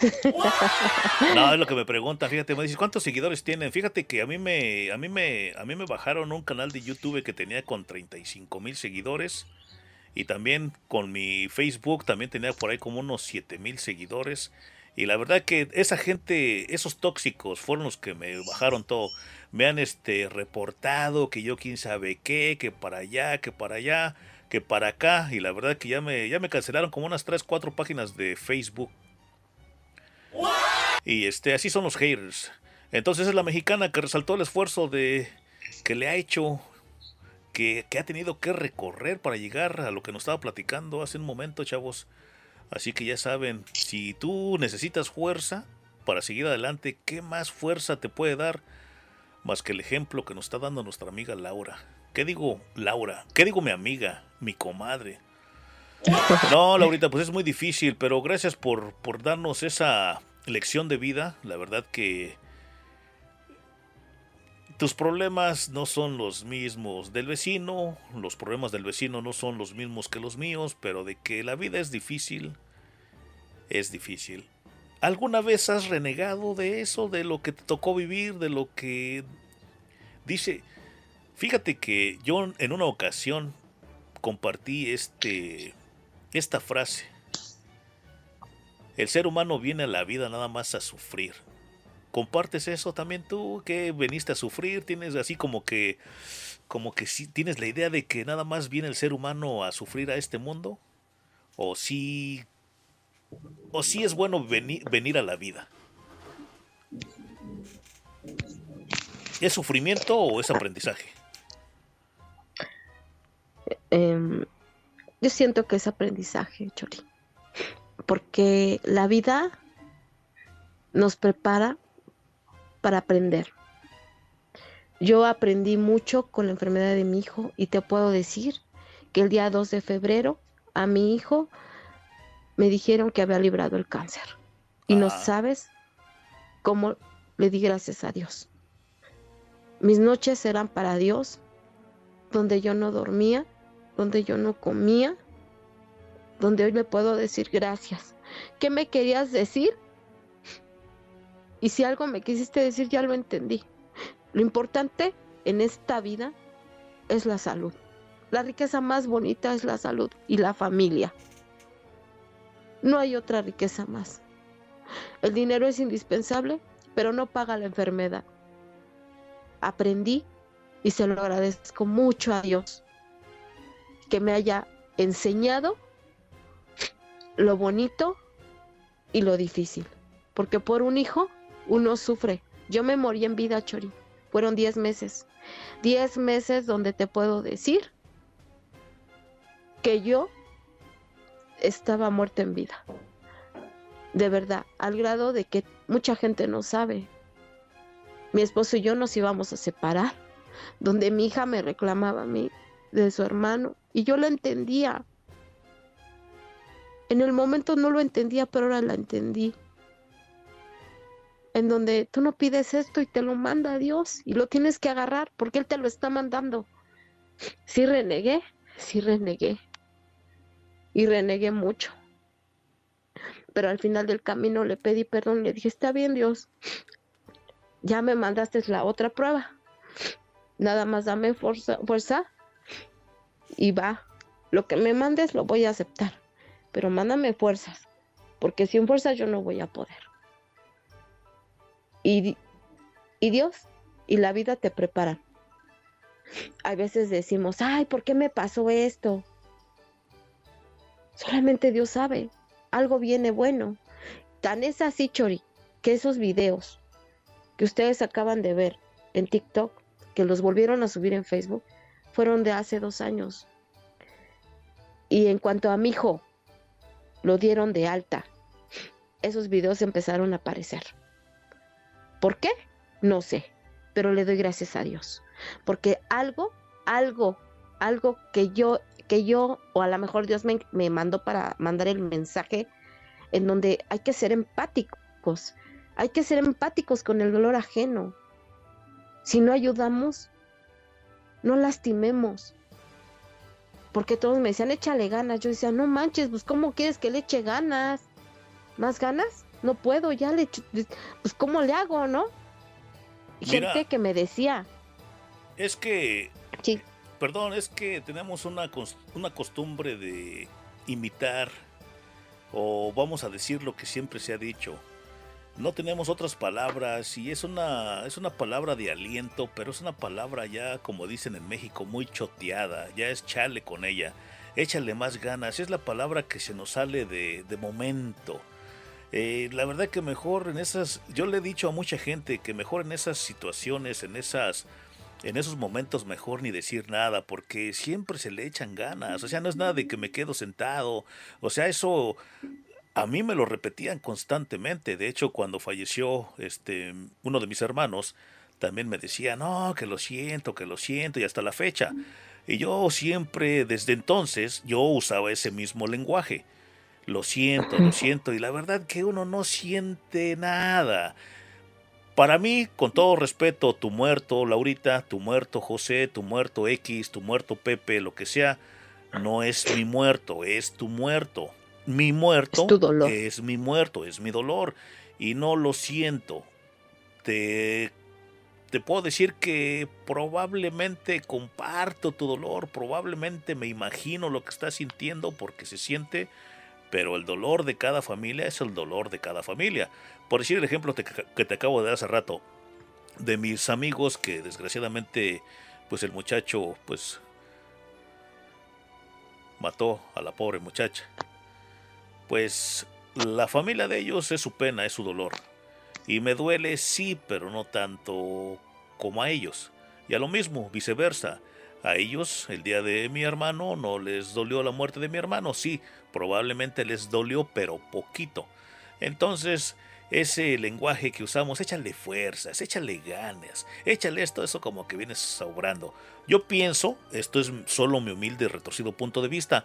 No, es lo que me preguntan, fíjate, me dices, ¿cuántos seguidores tienen? Fíjate que a mí me a mí me a mí me bajaron un canal de YouTube que tenía con 35 mil seguidores y también con mi Facebook también tenía por ahí como unos 7 mil seguidores y la verdad que esa gente, esos tóxicos fueron los que me bajaron todo. Me han este reportado que yo quién sabe qué, que para allá, que para allá, que para acá y la verdad que ya me ya me cancelaron como unas 3 4 páginas de Facebook. Y este, así son los haters. Entonces es la mexicana que resaltó el esfuerzo de que le ha hecho, que, que ha tenido que recorrer para llegar a lo que nos estaba platicando hace un momento, chavos. Así que ya saben, si tú necesitas fuerza para seguir adelante, ¿qué más fuerza te puede dar más que el ejemplo que nos está dando nuestra amiga Laura? ¿Qué digo Laura? ¿Qué digo mi amiga, mi comadre? No, Laurita, pues es muy difícil, pero gracias por, por darnos esa lección de vida. La verdad que tus problemas no son los mismos del vecino, los problemas del vecino no son los mismos que los míos, pero de que la vida es difícil, es difícil. ¿Alguna vez has renegado de eso, de lo que te tocó vivir, de lo que dice? Fíjate que yo en una ocasión compartí este esta frase. El ser humano viene a la vida nada más a sufrir. ¿Compartes eso también tú? que veniste a sufrir? ¿Tienes así como que, como que si tienes la idea de que nada más viene el ser humano a sufrir a este mundo? ¿O sí, o sí es bueno venir, venir a la vida? ¿Es sufrimiento o es aprendizaje? Em, yo siento que es aprendizaje, Chori. Porque la vida nos prepara para aprender. Yo aprendí mucho con la enfermedad de mi hijo y te puedo decir que el día 2 de febrero a mi hijo me dijeron que había librado el cáncer. Y no sabes cómo le di gracias a Dios. Mis noches eran para Dios, donde yo no dormía, donde yo no comía, donde hoy le puedo decir gracias. ¿Qué me querías decir? Y si algo me quisiste decir, ya lo entendí. Lo importante en esta vida es la salud. La riqueza más bonita es la salud y la familia. No hay otra riqueza más. El dinero es indispensable, pero no paga la enfermedad. Aprendí y se lo agradezco mucho a Dios que me haya enseñado lo bonito y lo difícil. Porque por un hijo uno sufre. Yo me morí en vida, Chori. Fueron 10 meses. 10 meses donde te puedo decir que yo estaba muerta en vida. De verdad, al grado de que mucha gente no sabe. Mi esposo y yo nos íbamos a separar, donde mi hija me reclamaba a mí de su hermano y yo lo entendía. En el momento no lo entendía, pero ahora la entendí en donde tú no pides esto y te lo manda Dios y lo tienes que agarrar porque Él te lo está mandando. Sí renegué, sí renegué y renegué mucho. Pero al final del camino le pedí perdón le dije, está bien Dios, ya me mandaste la otra prueba. Nada más dame fuerza, fuerza y va. Lo que me mandes lo voy a aceptar, pero mándame fuerzas, porque sin fuerzas yo no voy a poder. Y, Dios y la vida te preparan. A veces decimos, ay, ¿por qué me pasó esto? Solamente Dios sabe, algo viene bueno. Tan es así, Chori, que esos videos que ustedes acaban de ver en TikTok, que los volvieron a subir en Facebook, fueron de hace dos años. Y en cuanto a mi hijo, lo dieron de alta. Esos videos empezaron a aparecer. ¿Por qué? No sé, pero le doy gracias a Dios, porque algo, algo, algo que yo, que yo, o a lo mejor Dios me, me mandó para mandar el mensaje en donde hay que ser empáticos, hay que ser empáticos con el dolor ajeno. Si no ayudamos, no lastimemos. Porque todos me decían, échale ganas. Yo decía, no manches, pues ¿cómo quieres que le eche ganas? ¿Más ganas? no puedo, ya le, pues ¿cómo le hago, no? Gente que me decía. Es que, sí. perdón, es que tenemos una, una costumbre de imitar, o vamos a decir lo que siempre se ha dicho. No tenemos otras palabras y es una, es una palabra de aliento, pero es una palabra ya, como dicen en México, muy choteada, ya es chale con ella, échale más ganas, es la palabra que se nos sale de, de momento eh, la verdad que mejor en esas, yo le he dicho a mucha gente que mejor en esas situaciones, en esas, en esos momentos mejor ni decir nada, porque siempre se le echan ganas. O sea, no es nada de que me quedo sentado. O sea, eso a mí me lo repetían constantemente. De hecho, cuando falleció este uno de mis hermanos, también me decía, no, que lo siento, que lo siento, y hasta la fecha. Y yo siempre, desde entonces, yo usaba ese mismo lenguaje lo siento, lo siento, y la verdad que uno no siente nada. Para mí, con todo respeto, tu muerto, Laurita, tu muerto, José, tu muerto, X, tu muerto, Pepe, lo que sea, no es mi muerto, es tu muerto. Mi muerto Es tu dolor. es mi muerto, es mi dolor. Y no lo siento. Te, te puedo decir que probablemente comparto tu dolor, probablemente me imagino lo que estás sintiendo porque se siente, pero el dolor de cada familia es el dolor de cada familia. Por decir el ejemplo te- que te acabo de dar hace rato, de mis amigos que desgraciadamente, pues el muchacho, pues mató a la pobre muchacha. Pues la familia de ellos es su pena, es su dolor. Y me duele, sí, pero no tanto como a ellos. Y a lo mismo, viceversa. A ellos, el día de mi hermano, no les dolió la muerte de mi hermano. Sí, probablemente les dolió, pero poquito. Entonces, ese lenguaje que usamos, échale fuerzas, échale ganas, échale esto, eso como que vienes sobrando. Yo pienso, esto es solo mi humilde y retorcido punto de vista,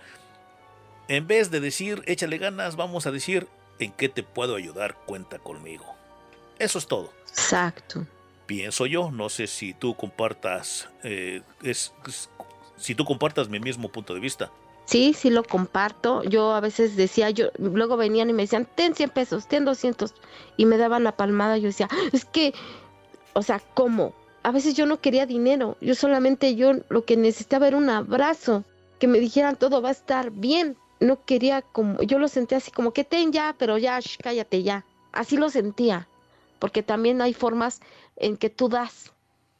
en vez de decir échale ganas, vamos a decir en qué te puedo ayudar, cuenta conmigo. Eso es todo. Exacto. Pienso yo, no sé si tú compartas, eh, es, es- si tú compartas mi mismo punto de vista. Sí, sí lo comparto. Yo a veces decía, yo luego venían y me decían, ten 100 pesos, ten 200 y me daban la palmada. Yo decía, es que, o sea, ¿cómo? A veces yo no quería dinero, yo solamente yo lo que necesitaba era un abrazo, que me dijeran todo va a estar bien. No quería como, yo lo sentía así como que ten ya, pero ya, sh, cállate ya. Así lo sentía, porque también hay formas en que tú das.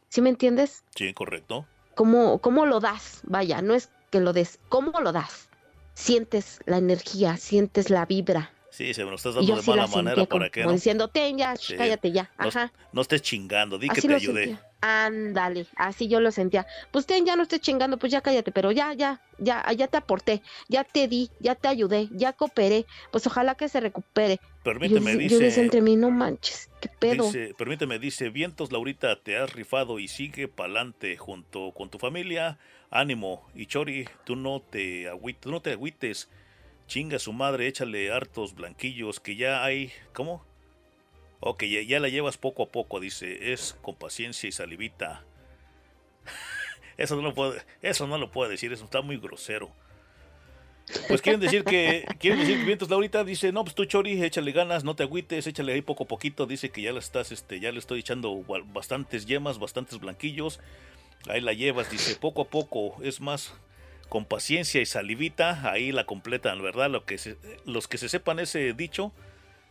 ¿Sí me entiendes? Sí, correcto. ¿Cómo, cómo lo das? Vaya, no es que lo des, ¿cómo lo das? Sientes la energía, sientes la vibra. Sí, se me lo estás dando yo de mala manera para que como no, diciendo, ten ya, Sí. cállate ya. no, Ajá. no estés chingando, di que Así te lo ayudé. sentía. Ándale, así yo lo sentía. Pues ten, ya no estés chingando, pues ya cállate, pero ya, ya, ya, ya te aporté, ya te di, ya te ayudé, ya cooperé, pues ojalá que se recupere. Permíteme, yo, yo decía dice- entre mí, no manches, qué pedo. Dice, permíteme, dice, vientos Laurita, te has rifado y sigue pa'lante junto con tu familia. Ánimo, y Chori, tú no te agüites, tú no te agüites. Chinga su madre, échale hartos blanquillos que ya hay, ¿cómo? Ok, ya, ya la llevas poco a poco, dice, es con paciencia y salivita. eso no lo puedo, eso no lo puedo decir, eso está muy grosero. Pues quieren decir que quieren decir que vientos Laurita dice, "No, pues tú Chori, échale ganas, no te agüites, échale ahí poco a poquito." Dice que ya la estás este ya le estoy echando ba- bastantes yemas, bastantes blanquillos. Ahí la llevas, dice, "Poco a poco, es más con paciencia y salivita, ahí la completan, ¿verdad? Lo que se- los que se sepan ese dicho,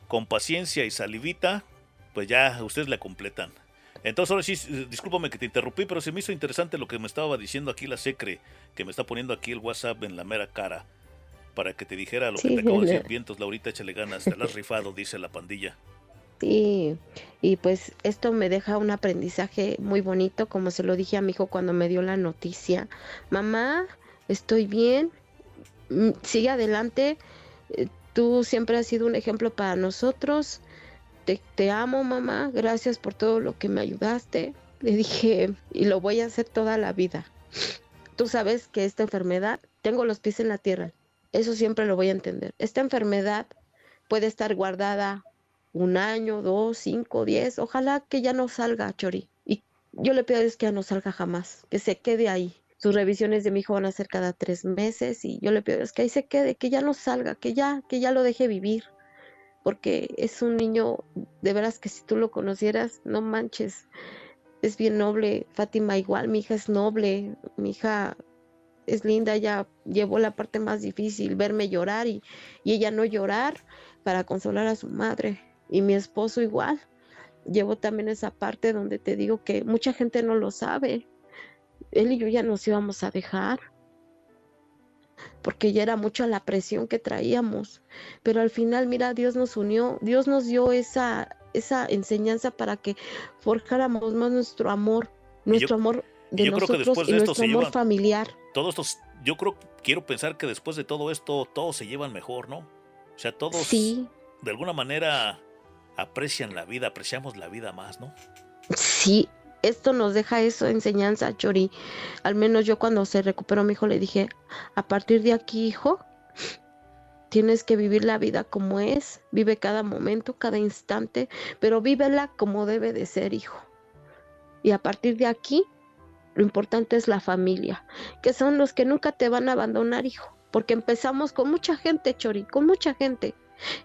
con paciencia y salivita, pues ya ustedes la completan. Entonces ahora sí, discúlpame que te interrumpí, pero se me hizo interesante lo que me estaba diciendo aquí la Secre, que me está poniendo aquí el WhatsApp en la mera cara, para que te dijera lo que te acabo de decir. Vientos, Laurita, échale ganas, te la has rifado, dice la pandilla. Sí, y pues esto me deja un aprendizaje muy bonito, como se lo dije a mi hijo cuando me dio la noticia. Mamá, estoy bien, mm, sigue adelante, eh, tú siempre has sido un ejemplo para nosotros, te, te amo mamá, gracias por todo lo que me ayudaste. Le dije, y lo voy a hacer toda la vida. Tú sabes que esta enfermedad, tengo los pies en la tierra, eso siempre lo voy a entender. Esta enfermedad puede estar guardada un año, dos, cinco, diez. Ojalá que ya no salga, Chori. Y yo le pido a Dios que ya no salga jamás, que se quede ahí. Sus revisiones de mi hijo van a ser cada tres meses y yo le pido Dios que ahí se quede, que ya no salga, que ya, que ya lo deje vivir. Porque es un niño, de veras que si tú lo conocieras, no manches, es bien noble. Fátima igual, mi hija es noble, mi hija es linda, ella llevó la parte más difícil, verme llorar y, y ella no llorar para consolar a su madre. Y mi esposo igual, llevó también esa parte donde te digo que mucha gente no lo sabe. Él y yo ya nos íbamos a dejar, porque ya era mucha la presión que traíamos. Pero al final, mira, Dios nos unió, Dios nos dio esa, esa enseñanza para que forjáramos más nuestro amor, nuestro amor de yo creo que nosotros y esto nuestro amor llevan- familiar. Todos estos, yo creo, quiero pensar que después de todo esto, todos se llevan mejor, ¿no? O sea, todos Sí. de alguna manera aprecian la vida, apreciamos la vida más, ¿no? Sí, esto nos deja eso, enseñanza, Chori. Al menos yo cuando se recuperó mi hijo le dije, a partir de aquí, hijo, Tienes que vivir la vida como es, vive cada momento, cada instante, pero vívela como debe de ser, hijo. Y a partir de aquí, lo importante es la familia, que son los que nunca te van a abandonar, hijo, porque empezamos con mucha gente, Chori, con mucha gente,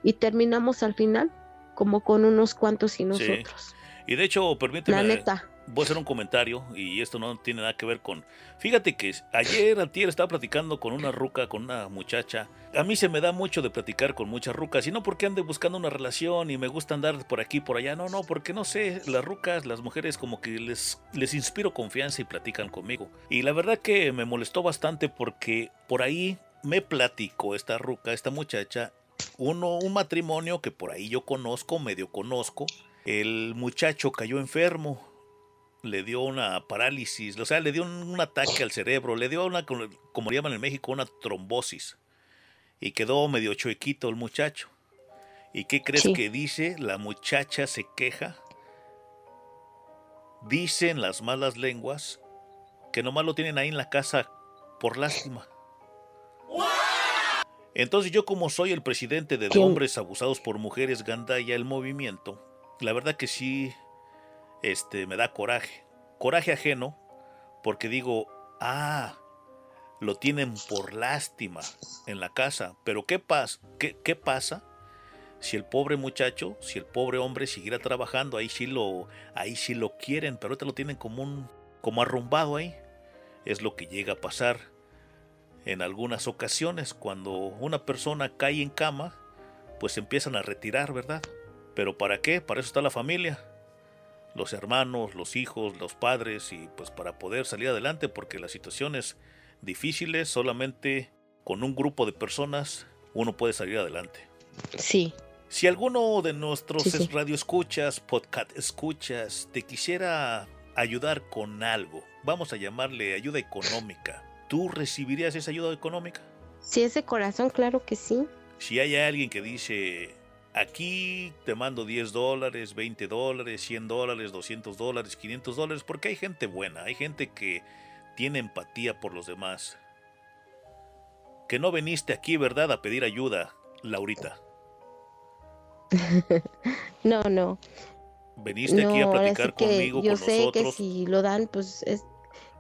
y terminamos al final como con unos cuantos y nosotros. Y de hecho, permíteme. La neta. Voy a hacer un comentario y esto no tiene nada que ver con. Fíjate que ayer, antier, estaba platicando con una ruca, con una muchacha. A mí se me da mucho de platicar con muchas rucas y no porque ande buscando una relación y me gusta andar por aquí, por allá. No, no, porque no sé, las rucas, las mujeres, como que les, les inspiro confianza y platican conmigo. Y la verdad que me molestó bastante porque por ahí me platicó esta ruca, esta muchacha, uno, un matrimonio que por ahí yo conozco, medio conozco. El muchacho cayó enfermo, le dio una parálisis, o sea, le dio un, ataque al cerebro, le dio una, como llaman en México, una trombosis. Y quedó medio chuequito el muchacho. ¿Y qué crees que dice? La muchacha se queja. Dicen las malas lenguas que nomás lo tienen ahí en la casa por lástima. Entonces yo como soy el presidente de hombres abusados por mujeres Gandaya el movimiento, la verdad que sí este, me da coraje. Coraje ajeno, porque digo, ah, lo tienen por lástima en la casa. Pero ¿qué, pasa? ¿Qué, qué pasa si el pobre muchacho, si el pobre hombre siguiera trabajando? Ahí sí lo, ahí sí lo quieren, pero ahorita lo tienen como un, como arrumbado ahí. Es lo que llega a pasar en algunas ocasiones cuando una persona cae en cama, pues empiezan a retirar, ¿verdad? Pero ¿para qué? Para eso está la familia los hermanos, los hijos, los padres y pues para poder salir adelante porque las situaciones difíciles solamente con un grupo de personas uno puede salir adelante. Sí. Si alguno de nuestros radio escuchas, podcast escuchas, te quisiera ayudar con algo, vamos a llamarle ayuda económica, ¿tú recibirías esa ayuda económica? Si es de corazón, claro que sí. Si hay alguien que dice, Aquí te mando 10 dólares, 20 dólares, 100 dólares, 200 dólares, 500 dólares, porque hay gente buena, hay gente que tiene empatía por los demás. Que no viniste aquí, ¿verdad?, a pedir ayuda, Laurita. no, no. Veniste aquí a platicar conmigo, yo sé que si lo dan, pues es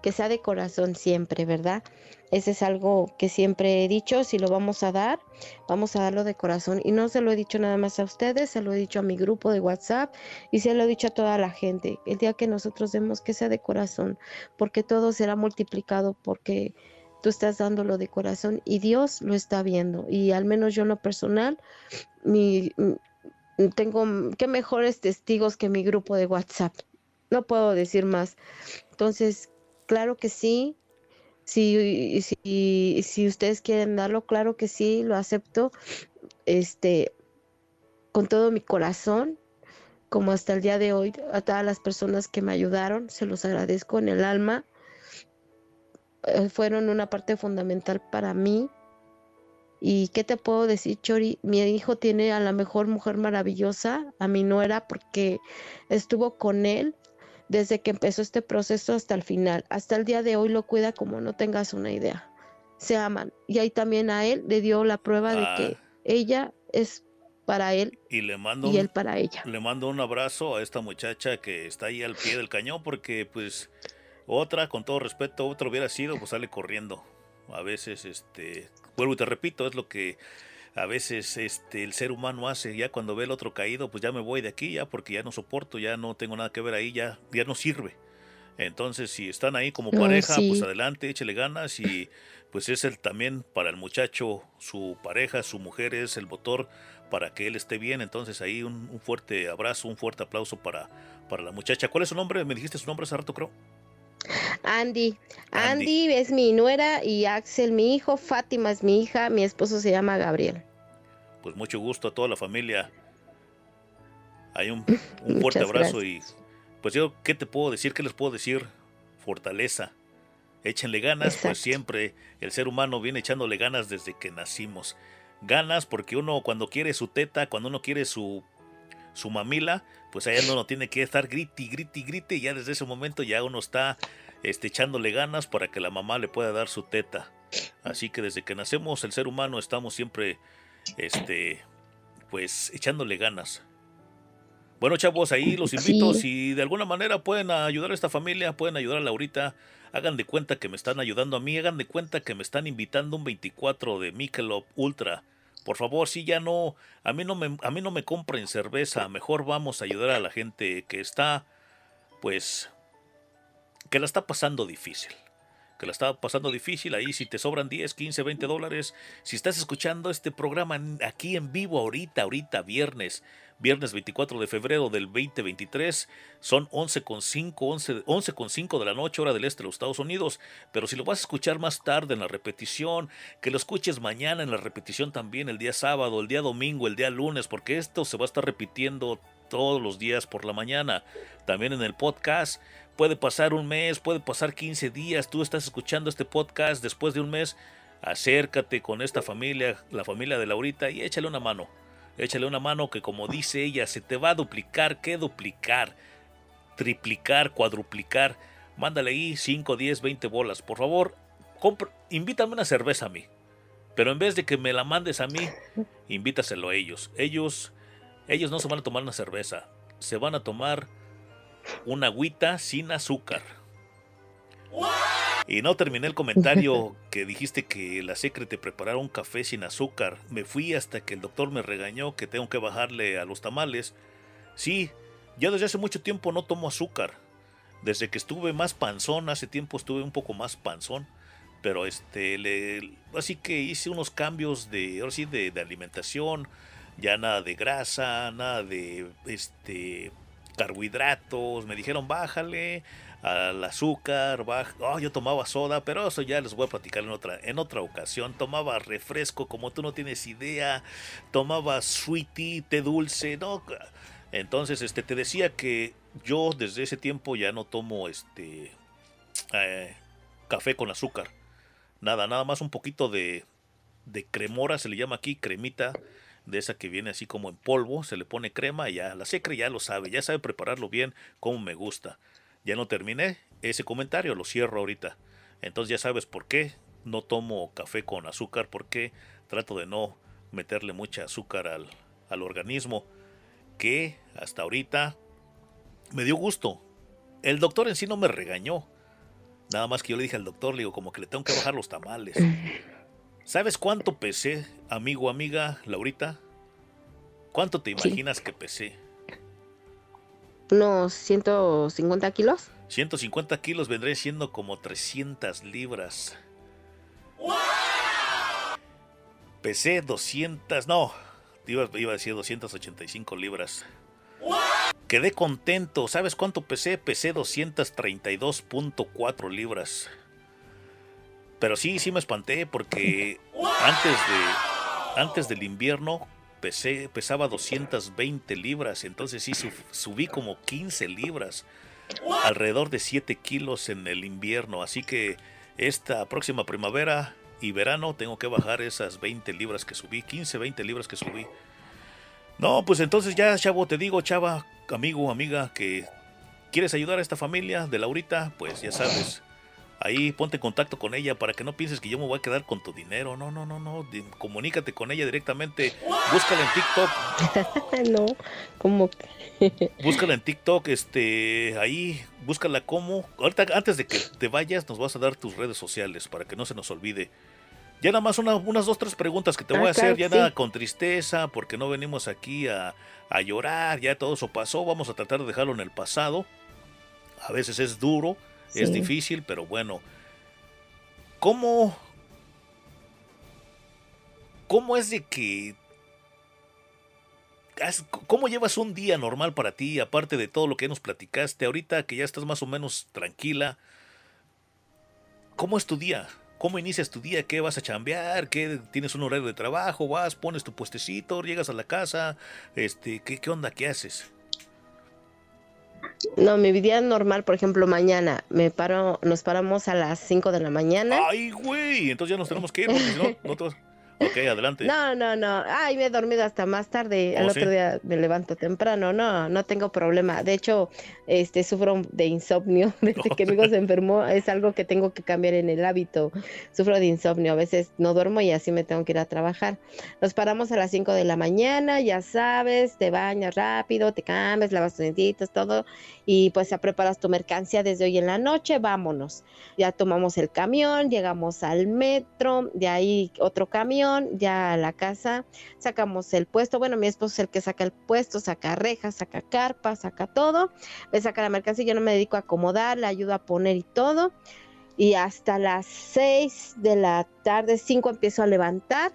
que sea de corazón siempre, ¿verdad? Ese es algo que siempre he dicho, si lo vamos a dar, vamos a darlo de corazón. Y no se lo he dicho nada más a ustedes, se lo he dicho a mi grupo de WhatsApp y se lo he dicho a toda la gente. El día que nosotros demos que sea de corazón, porque todo será multiplicado, porque tú estás dándolo de corazón y Dios lo está viendo. Y al menos yo en lo personal, mi, tengo qué mejores testigos que mi grupo de WhatsApp. No puedo decir más. Entonces, claro que sí, si, si, ustedes quieren darlo, claro que sí, lo acepto. Este, con todo mi corazón, como hasta el día de hoy, a todas las personas que me ayudaron, se los agradezco en el alma. Eh, fueron una parte fundamental para mí. ¿Y qué te puedo decir, Chori? Mi hijo tiene a la mejor mujer maravillosa, a mi nuera, porque estuvo con él desde que empezó este proceso hasta el final. Hasta el día de hoy lo cuida como no tengas una idea. Se aman. Y ahí también a él le dio la prueba de que ah. ella es para él y, le mando y él para ella. Le mando un abrazo a esta muchacha que está ahí al pie del cañón porque pues otra, con todo respeto, otra hubiera sido, pues sale corriendo. A veces, este, vuelvo y te repito, es lo que a veces este, el ser humano hace, ya cuando ve el otro caído, pues ya me voy de aquí, ya porque ya no soporto, ya no tengo nada que ver ahí, ya, ya no sirve. Entonces, si están ahí como pareja, pues adelante, échele ganas y pues es el también para el muchacho, su pareja, su mujer es el motor para que él esté bien. Entonces ahí un, fuerte abrazo, un fuerte aplauso para, para la muchacha. ¿Cuál es su nombre? Me dijiste su nombre hace rato, creo. Andy. Andy. es mi nuera y Axel mi hijo, Fátima es mi hija, mi esposo se llama Gabriel. Pues mucho gusto a toda la familia. Hay un, fuerte abrazo y pues yo, ¿qué te puedo decir? ¿Qué les puedo decir? Fortaleza. Échenle ganas, pues siempre el ser humano viene echándole ganas desde que nacimos. Ganas porque uno cuando quiere su teta, cuando uno quiere su su mamila, pues allá no tiene que estar griti, griti, griti, y ya desde ese momento ya uno está este, echándole ganas para que la mamá le pueda dar su teta. Así que desde que nacemos el ser humano estamos siempre este, pues echándole ganas. Bueno, chavos, ahí los invito. Sí. Si de alguna manera pueden ayudar a esta familia, pueden ayudar a Laurita, hagan de cuenta que me están ayudando a mí, hagan de cuenta que me están invitando un 24 de Michelob Ultra. Por favor, si ya no, a mí no me, a mí no me compren cerveza, mejor vamos a ayudar a la gente que está, pues, que la está pasando difícil. Que la está pasando difícil ahí, si te sobran 10, 15, 20 dólares. Si estás escuchando este programa aquí en vivo ahorita, ahorita, viernes, viernes 24 de febrero del 2023, son 11.5, 11, 11.5 de la noche, hora del este de los Estados Unidos. Pero si lo vas a escuchar más tarde en la repetición, que lo escuches mañana en la repetición también, el día sábado, el día domingo, el día lunes, porque esto se va a estar repitiendo todos los días por la mañana. También en el podcast. Puede pasar un mes, puede pasar 15 días. Tú estás escuchando este podcast después de un mes. Acércate con esta familia, la familia de Laurita, y échale una mano. Échale una mano que como dice ella, se te va a duplicar. ¿Qué duplicar? Triplicar, cuadruplicar. Mándale ahí 5, 10, 20 bolas. Por favor, compra, invítame una cerveza a mí. Pero en vez de que me la mandes a mí, invítaselo a ellos. Ellos, ellos no se van a tomar una cerveza. Se van a tomar una agüita sin azúcar. Y no terminé el comentario que dijiste que la secre te preparara un café sin azúcar. Me fui hasta que el doctor me regañó que tengo que bajarle a los tamales. Sí, ya desde hace mucho tiempo no tomo azúcar. Desde que estuve más panzón, hace tiempo estuve un poco más panzón. Pero este, le, así que hice unos cambios de, ahora sí, de, de alimentación. Ya nada de grasa, nada de este carbohidratos. Me dijeron bájale al azúcar, baja. Oh, yo tomaba soda, pero eso ya les voy a platicar en otra, en otra ocasión. Tomaba refresco, como tú no tienes idea. Tomaba sweetie, té dulce, no. Entonces, este, te decía que yo desde ese tiempo ya no tomo este eh, café con azúcar. Nada, nada más un poquito de, de cremora, se le llama aquí cremita, de esa que viene así como en polvo, se le pone crema y ya la secre ya lo sabe, ya sabe prepararlo bien como me gusta. Ya no terminé ese comentario, lo cierro ahorita. Entonces ya sabes por qué no tomo café con azúcar, porque trato de no meterle mucha azúcar al, al organismo, que hasta ahorita me dio gusto. El doctor en sí no me regañó. Nada más que yo le dije al doctor, le digo, como que le tengo que bajar los tamales. ¿Sabes cuánto pesé, amigo, amiga, Laurita? ¿Cuánto te imaginas que pesé? Unos 150 kilos. 150 kilos vendré siendo como 300 libras. Pesé 200, no, iba, iba a decir 285 libras. Quedé contento. ¿Sabes cuánto pesé? Pesé 232.4 libras. Pero sí, sí me espanté porque antes de antes del invierno pesé, pesaba 220 libras, entonces sí sub- subí como 15 libras, alrededor de 7 kilos en el invierno, así que esta próxima primavera y verano tengo que bajar esas 20 libras que subí, 15, 20 libras que subí. No, pues entonces ya, chavo, te digo, chava, amigo, amiga, que quieres ayudar a esta familia de Laurita, pues ya sabes. Ahí ponte en contacto con ella para que no pienses que yo me voy a quedar con tu dinero. No, no, no, no. Comunícate con ella directamente. Búscala en TikTok. no, como que... Búscala en TikTok. Este, ahí, búscala como. Ahorita, antes de que te vayas, nos vas a dar tus redes sociales para que no se nos olvide. Ya nada más una- unas dos, tres preguntas que te voy Ah, a hacer. claro Ya nada con tristeza, porque no venimos aquí a, a llorar. Ya todo eso pasó. Vamos a tratar de dejarlo en el pasado. A veces es duro, es difícil, pero bueno. ¿Cómo, ¿Cómo es de que... ¿Cómo llevas un día normal para ti, aparte de todo lo que nos platicaste ahorita, que ya estás más o menos tranquila? ¿Cómo es tu día? ¿Cómo inicias tu día? ¿Qué vas a chambear? ¿Qué tienes un horario de trabajo? ¿Vas, pones tu puestecito, llegas a la casa? Este, ¿qué, qué onda? ¿Qué haces? No, mi vida normal, por ejemplo, mañana me paro, nos paramos a las 5 de la mañana. ¡Ay, güey! Entonces ya nos tenemos que ir, porque si no, no Ok, adelante. No, no, no. Ay, me he dormido hasta más tarde. ¿Oh, El sí? otro día me levanto temprano. No, no tengo problema. De hecho, este sufro de insomnio. Desde que mi hijo se enfermó, es algo que tengo que cambiar en el hábito. Sufro de insomnio. A veces no duermo y así me tengo que ir a trabajar. Nos paramos a las 5 de la mañana, ya sabes, te bañas rápido, te cambias, lavas tus dientitos, todo. Y pues ya preparas tu mercancía desde hoy en la noche. Vámonos. Ya tomamos el camión, llegamos al metro, de ahí otro camión, ya a la casa, sacamos el puesto. Bueno, mi esposo es el que saca el puesto, saca rejas, saca carpa, saca todo. Me saca la mercancía, yo no me dedico a acomodar, le ayudo a poner y todo. Y hasta las 6 de la tarde, 5 empiezo a levantar.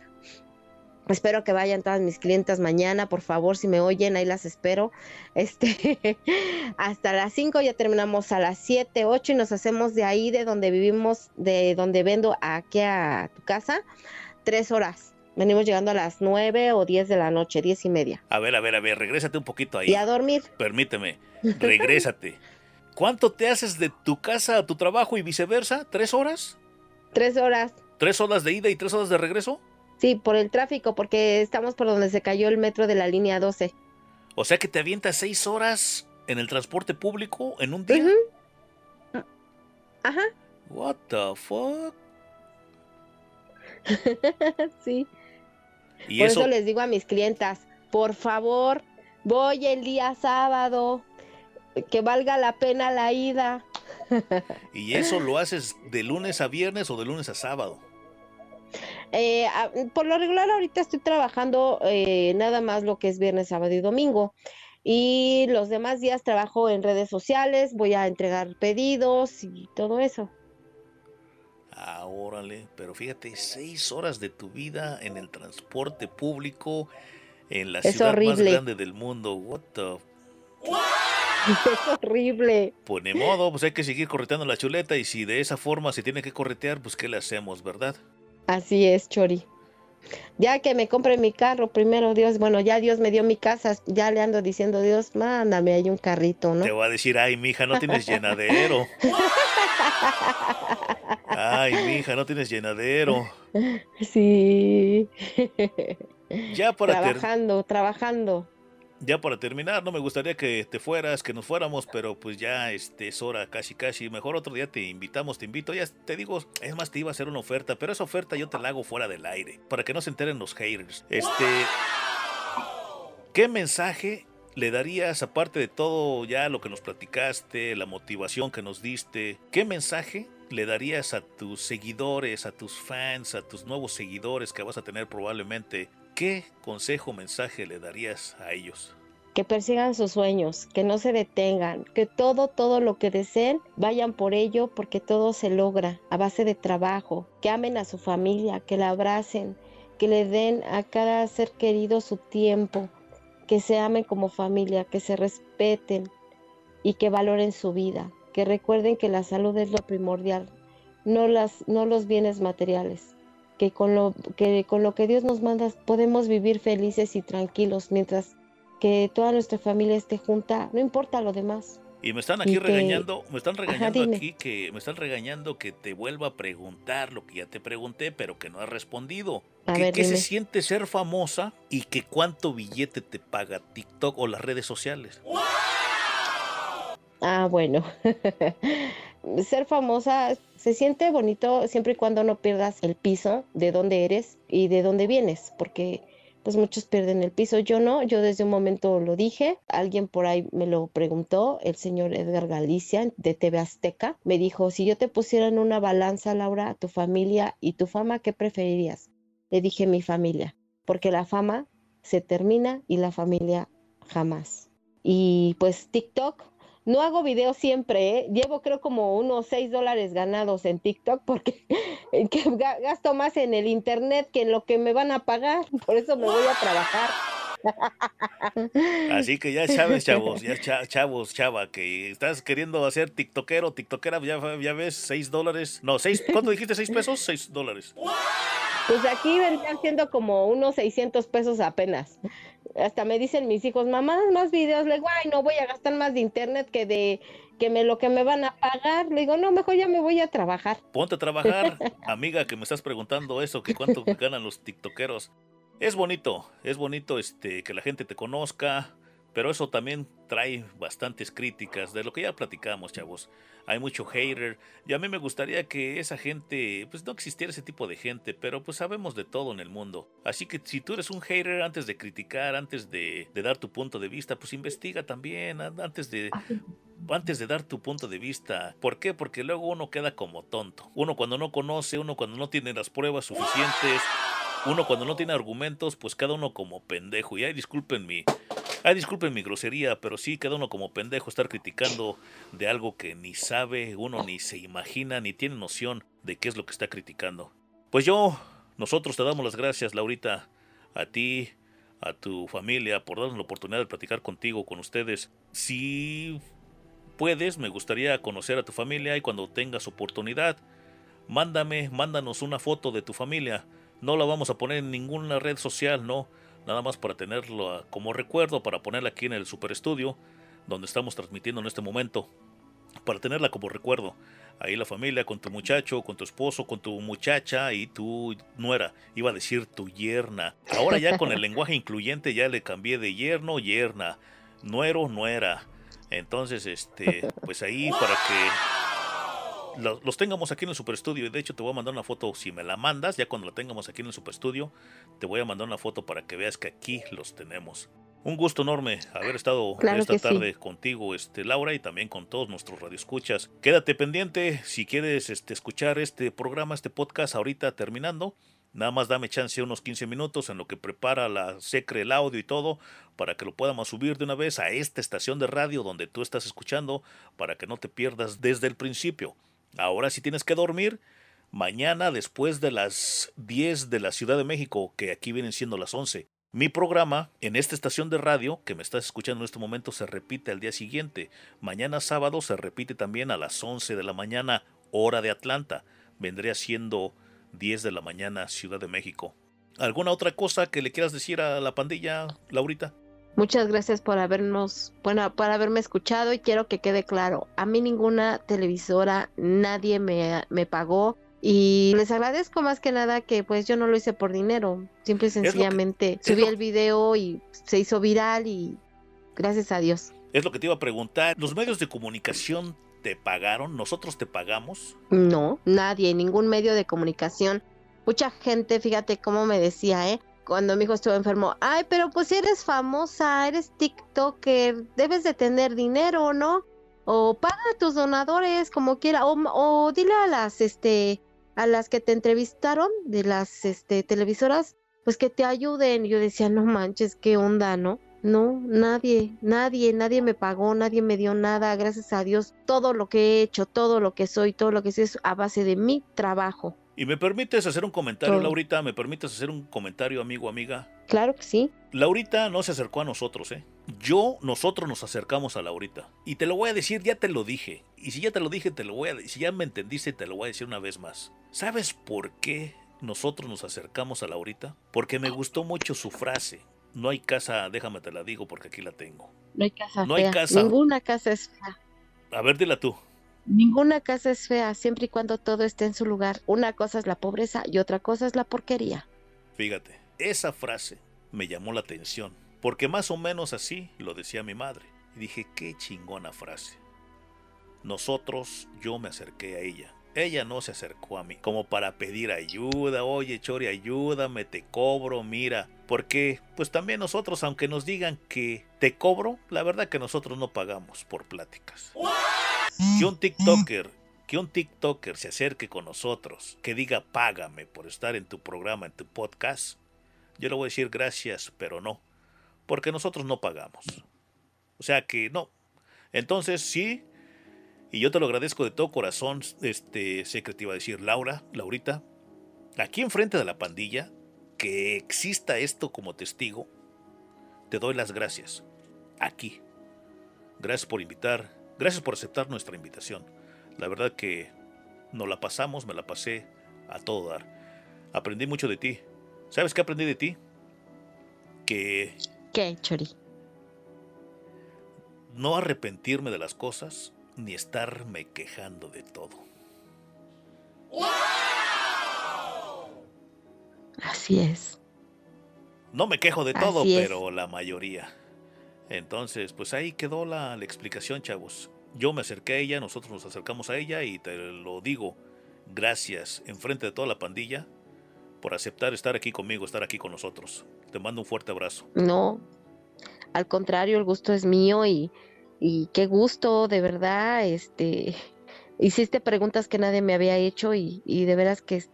Espero que vayan todas mis clientas mañana, por favor, si me oyen, ahí las espero. Este, hasta las 5 ya terminamos a las 7, 8 y nos hacemos de ahí, de donde vivimos, de donde vendo aquí a tu casa, tres horas. Venimos llegando a las 9 o 10 de la noche, 10 y media. A ver, a ver, a ver, regrésate un poquito ahí. Y a dormir. Permíteme, regrésate. ¿Cuánto te haces de tu casa a tu trabajo y viceversa? ¿Tres horas? Tres horas. ¿Tres horas de ida y tres horas de regreso? Sí, por el tráfico, porque estamos por donde se cayó el metro de la línea 12. O sea que te avientas seis horas en el transporte público en un día. Ajá. What the fuck? sí. Y Por eso, eso les digo a mis clientas, por favor, voy el día sábado, que valga la pena la ida. y eso lo haces de lunes a viernes o de lunes a sábado. Eh, a- por lo regular ahorita estoy trabajando eh, nada más lo que es viernes, sábado y domingo. Y los demás días trabajo en redes sociales, voy a entregar pedidos y todo eso. Ah, órale, pero fíjate, seis horas de tu vida en el transporte público en la Es ciudad más grande del mundo. What the Es horrible. Pues ni modo, pues hay que seguir correteando la chuleta y si de esa forma se tiene que corretear, pues ¿qué le hacemos, verdad? Así es, Chori. Ya que me compre mi carro, primero Dios, bueno, ya Dios me dio mi casa, ya le ando diciendo, Dios, mándame ahí un carrito, ¿no? Te va a decir, ay, mija, no tienes llenadero. Ay, mija, no tienes llenadero. Sí. Ya para, ter- trabajando, trabajando. Ya para terminar, no me gustaría que te fueras, que nos fuéramos, pero pues ya este, es hora casi casi. Mejor otro día te invitamos, te invito. Ya te digo, es más, te iba a hacer una oferta, pero esa oferta yo te la hago fuera del aire, para que no se enteren los haters. Este, ¿qué mensaje le darías, aparte de todo ya lo que nos platicaste, la motivación que nos diste, qué mensaje le darías a tus seguidores, a tus fans, a tus nuevos seguidores que vas a tener probablemente? ¿Qué consejo o mensaje le darías a ellos? que persigan sus sueños, que no se detengan, que todo, todo lo que deseen, vayan por ello porque todo se logra a base de trabajo, que amen a su familia, que la abracen, que le den a cada ser querido su tiempo, que se amen como familia, que se respeten y que valoren su vida, que recuerden que la salud es lo primordial, no, las, no los bienes materiales. Que con, lo, que con lo que Dios nos manda podemos vivir felices y tranquilos mientras que toda nuestra familia esté junta, no importa lo demás. Y me están aquí Y que- regañando, me están regañando aquí que me están regañando que te vuelva a preguntar lo que ya te pregunté, pero que no has respondido. A ¿Qué, ver, qué se siente ser famosa y que cuánto billete te paga TikTok o las redes sociales? Ah, bueno. Ser famosa se siente bonito siempre y cuando no pierdas el piso de dónde eres y de dónde vienes, porque pues muchos pierden el piso. Yo no, yo desde un momento lo dije, alguien por ahí me lo preguntó, el señor Edgar Galicia de TV Azteca, me dijo, si yo te pusiera en una balanza, Laura, tu familia y tu fama, ¿qué preferirías? Le dije mi familia, porque la fama se termina y la familia jamás. Y pues TikTok, no hago videos siempre, ¿eh? llevo creo como unos 6 dólares ganados en TikTok porque que ga- gasto más en el internet que en lo que me van a pagar, por eso me voy a trabajar. Así que ya sabes, chavos, ya cha- chavos, chava, que estás queriendo hacer tiktokero, tiktokera, ya, ya ves, 6 dólares. No, seis, ¿cuánto dijiste? ¿6 pesos? 6 dólares. Pues aquí vendrían siendo como unos 600 pesos apenas. Hasta me dicen mis hijos, mamá, más videos. Le digo, ay, no voy a gastar más de internet que de que me lo que me van a pagar. Le digo, no, mejor ya me voy a trabajar. Ponte a trabajar, amiga, que me estás preguntando eso, que cuánto ganan los tiktokeros. Es bonito, es bonito este que la gente te conozca, pero eso también trae bastantes críticas de lo que ya platicamos, chavos. Hay mucho hater y a mí me gustaría que esa gente, pues no existiera ese tipo de gente, pero pues sabemos de todo en el mundo. Así que si tú eres un hater antes de criticar, antes de, de dar tu punto de vista, pues investiga también, antes de, antes de dar tu punto de vista. ¿Por qué? Porque luego uno queda como tonto. Uno cuando no conoce, uno cuando no tiene las pruebas suficientes, uno cuando no tiene argumentos, pues cada uno como pendejo. Y ay, disculpen mi, ay, disculpen mi grosería, pero sí queda uno como pendejo estar criticando de algo que ni sabe, uno ni se imagina, ni tiene noción de qué es lo que está criticando. Pues yo, nosotros te damos las gracias, Laurita, a ti, a tu familia, por darnos la oportunidad de platicar contigo, con ustedes. Si puedes, me gustaría conocer a tu familia y cuando tengas oportunidad, mándame, mándanos una foto de tu familia. No la vamos a poner en ninguna red social, no. Nada más para tenerlo como recuerdo, para ponerla aquí en el super estudio, donde estamos transmitiendo en este momento. Para tenerla como recuerdo. Ahí la familia, con tu muchacho, con tu esposo, con tu muchacha y tu nuera. Iba a decir tu yerna. Ahora ya con el lenguaje incluyente ya le cambié de yerno, yerna. Nuero, nuera. Entonces, este, pues ahí para que los tengamos aquí en el Super Estudio. Y de hecho, te voy a mandar una foto. Si me la mandas, ya cuando la tengamos aquí en el Super Estudio, te voy a mandar una foto para que veas que aquí los tenemos. Un gusto enorme haber estado Claro esta sí. tarde contigo, este, Laura, y también con todos nuestros radioescuchas. Quédate pendiente si quieres este, escuchar este programa, este podcast ahorita terminando. Nada más dame chance unos 15 minutos en lo que prepara la secre, el audio y todo, para que lo podamos subir de una vez a esta estación de radio donde tú estás escuchando, para que no te pierdas desde el principio. Ahora si tienes que dormir, mañana después de las 10 de la Ciudad de México, que aquí vienen siendo las 11, mi programa en esta estación de radio que me estás escuchando en este momento se repite al día siguiente. Mañana sábado se repite también a las 11 de la mañana, hora de Atlanta. Vendría siendo 10 de la mañana, Ciudad de México. ¿Alguna otra cosa que le quieras decir a la pandilla, Laurita? Muchas gracias por habernos, bueno, por haberme escuchado y quiero que quede claro, a mí ninguna televisora, nadie me, me pagó y les agradezco más que nada que pues yo no lo hice por dinero, simple y que- sencillamente subí lo- el video y se hizo viral y gracias a Dios. Es lo que te iba a preguntar. ¿Los medios de comunicación te pagaron? ¿Nosotros te pagamos? No, nadie, ningún medio de comunicación. Mucha gente, fíjate cómo me decía, ¿eh? Cuando mi hijo estuvo enfermo, ay, pero pues si eres famosa, eres TikToker, debes de tener dinero, ¿no? O paga a tus donadores como quiera, o, dile a las, este, a las que te entrevistaron de las, este, televisoras, pues que te ayuden. Yo decía, no manches, qué onda, ¿no? No, nadie, nadie, nadie me pagó, nadie me dio nada, gracias a Dios. Todo lo que he hecho, todo lo que soy, todo lo que soy es a base de mi trabajo. ¿Y me permites hacer un comentario, Todo. Laurita? ¿Me permites hacer un comentario, amigo, amiga? Claro que sí. Laurita no se acercó a nosotros, ¿eh? Yo, nosotros nos acercamos a Laurita. Y te lo voy a decir, ya te lo dije. Y si ya te lo dije, te lo voy a Si ya me entendiste, te lo voy a decir una vez más. ¿Sabes por qué nosotros nos acercamos a Laurita? Porque me gustó mucho su frase. No hay casa, déjame te la digo porque aquí la tengo. No hay casa No hay casa. Ninguna casa es fea. A ver, dila tú. Ninguna casa es fea, siempre y cuando todo esté en su lugar. Una cosa es la pobreza y otra cosa es la porquería. Fíjate, esa frase me llamó la atención, porque más o menos así lo decía mi madre. Y dije, qué chingona frase. Nosotros, yo me acerqué a ella. Ella no se acercó a mí como para pedir ayuda, oye Chori, ayúdame, te cobro, mira. Porque, pues también nosotros, aunque nos digan que te cobro, la verdad que nosotros no pagamos por pláticas. Que un TikToker, que un TikToker se acerque con nosotros, que diga págame por estar en tu programa, en tu podcast, yo le voy a decir gracias, pero no, porque nosotros no pagamos. O sea que no. Entonces sí, y yo te lo agradezco de todo corazón, este, sé que te iba a decir Laura, Laurita, aquí enfrente de la pandilla, que exista esto como testigo, te doy las gracias. Aquí. Gracias por invitar, gracias por aceptar nuestra invitación. La verdad que nos la pasamos, me la pasé a todo dar. Aprendí mucho de ti. ¿Sabes qué aprendí de ti? Que ¿Qué, Chori? no arrepentirme de las cosas, ni estarme quejando de todo. Así es. No me quejo de todo, pero la mayoría. Entonces, pues ahí quedó la, explicación, chavos. Yo me acerqué a ella, nosotros nos acercamos a ella y te lo digo, gracias en frente de toda la pandilla por aceptar estar aquí conmigo, estar aquí con nosotros. Te mando un fuerte abrazo. No, al contrario, el gusto es mío y, y qué gusto, de verdad, este, hiciste preguntas que nadie me había hecho y, y de veras que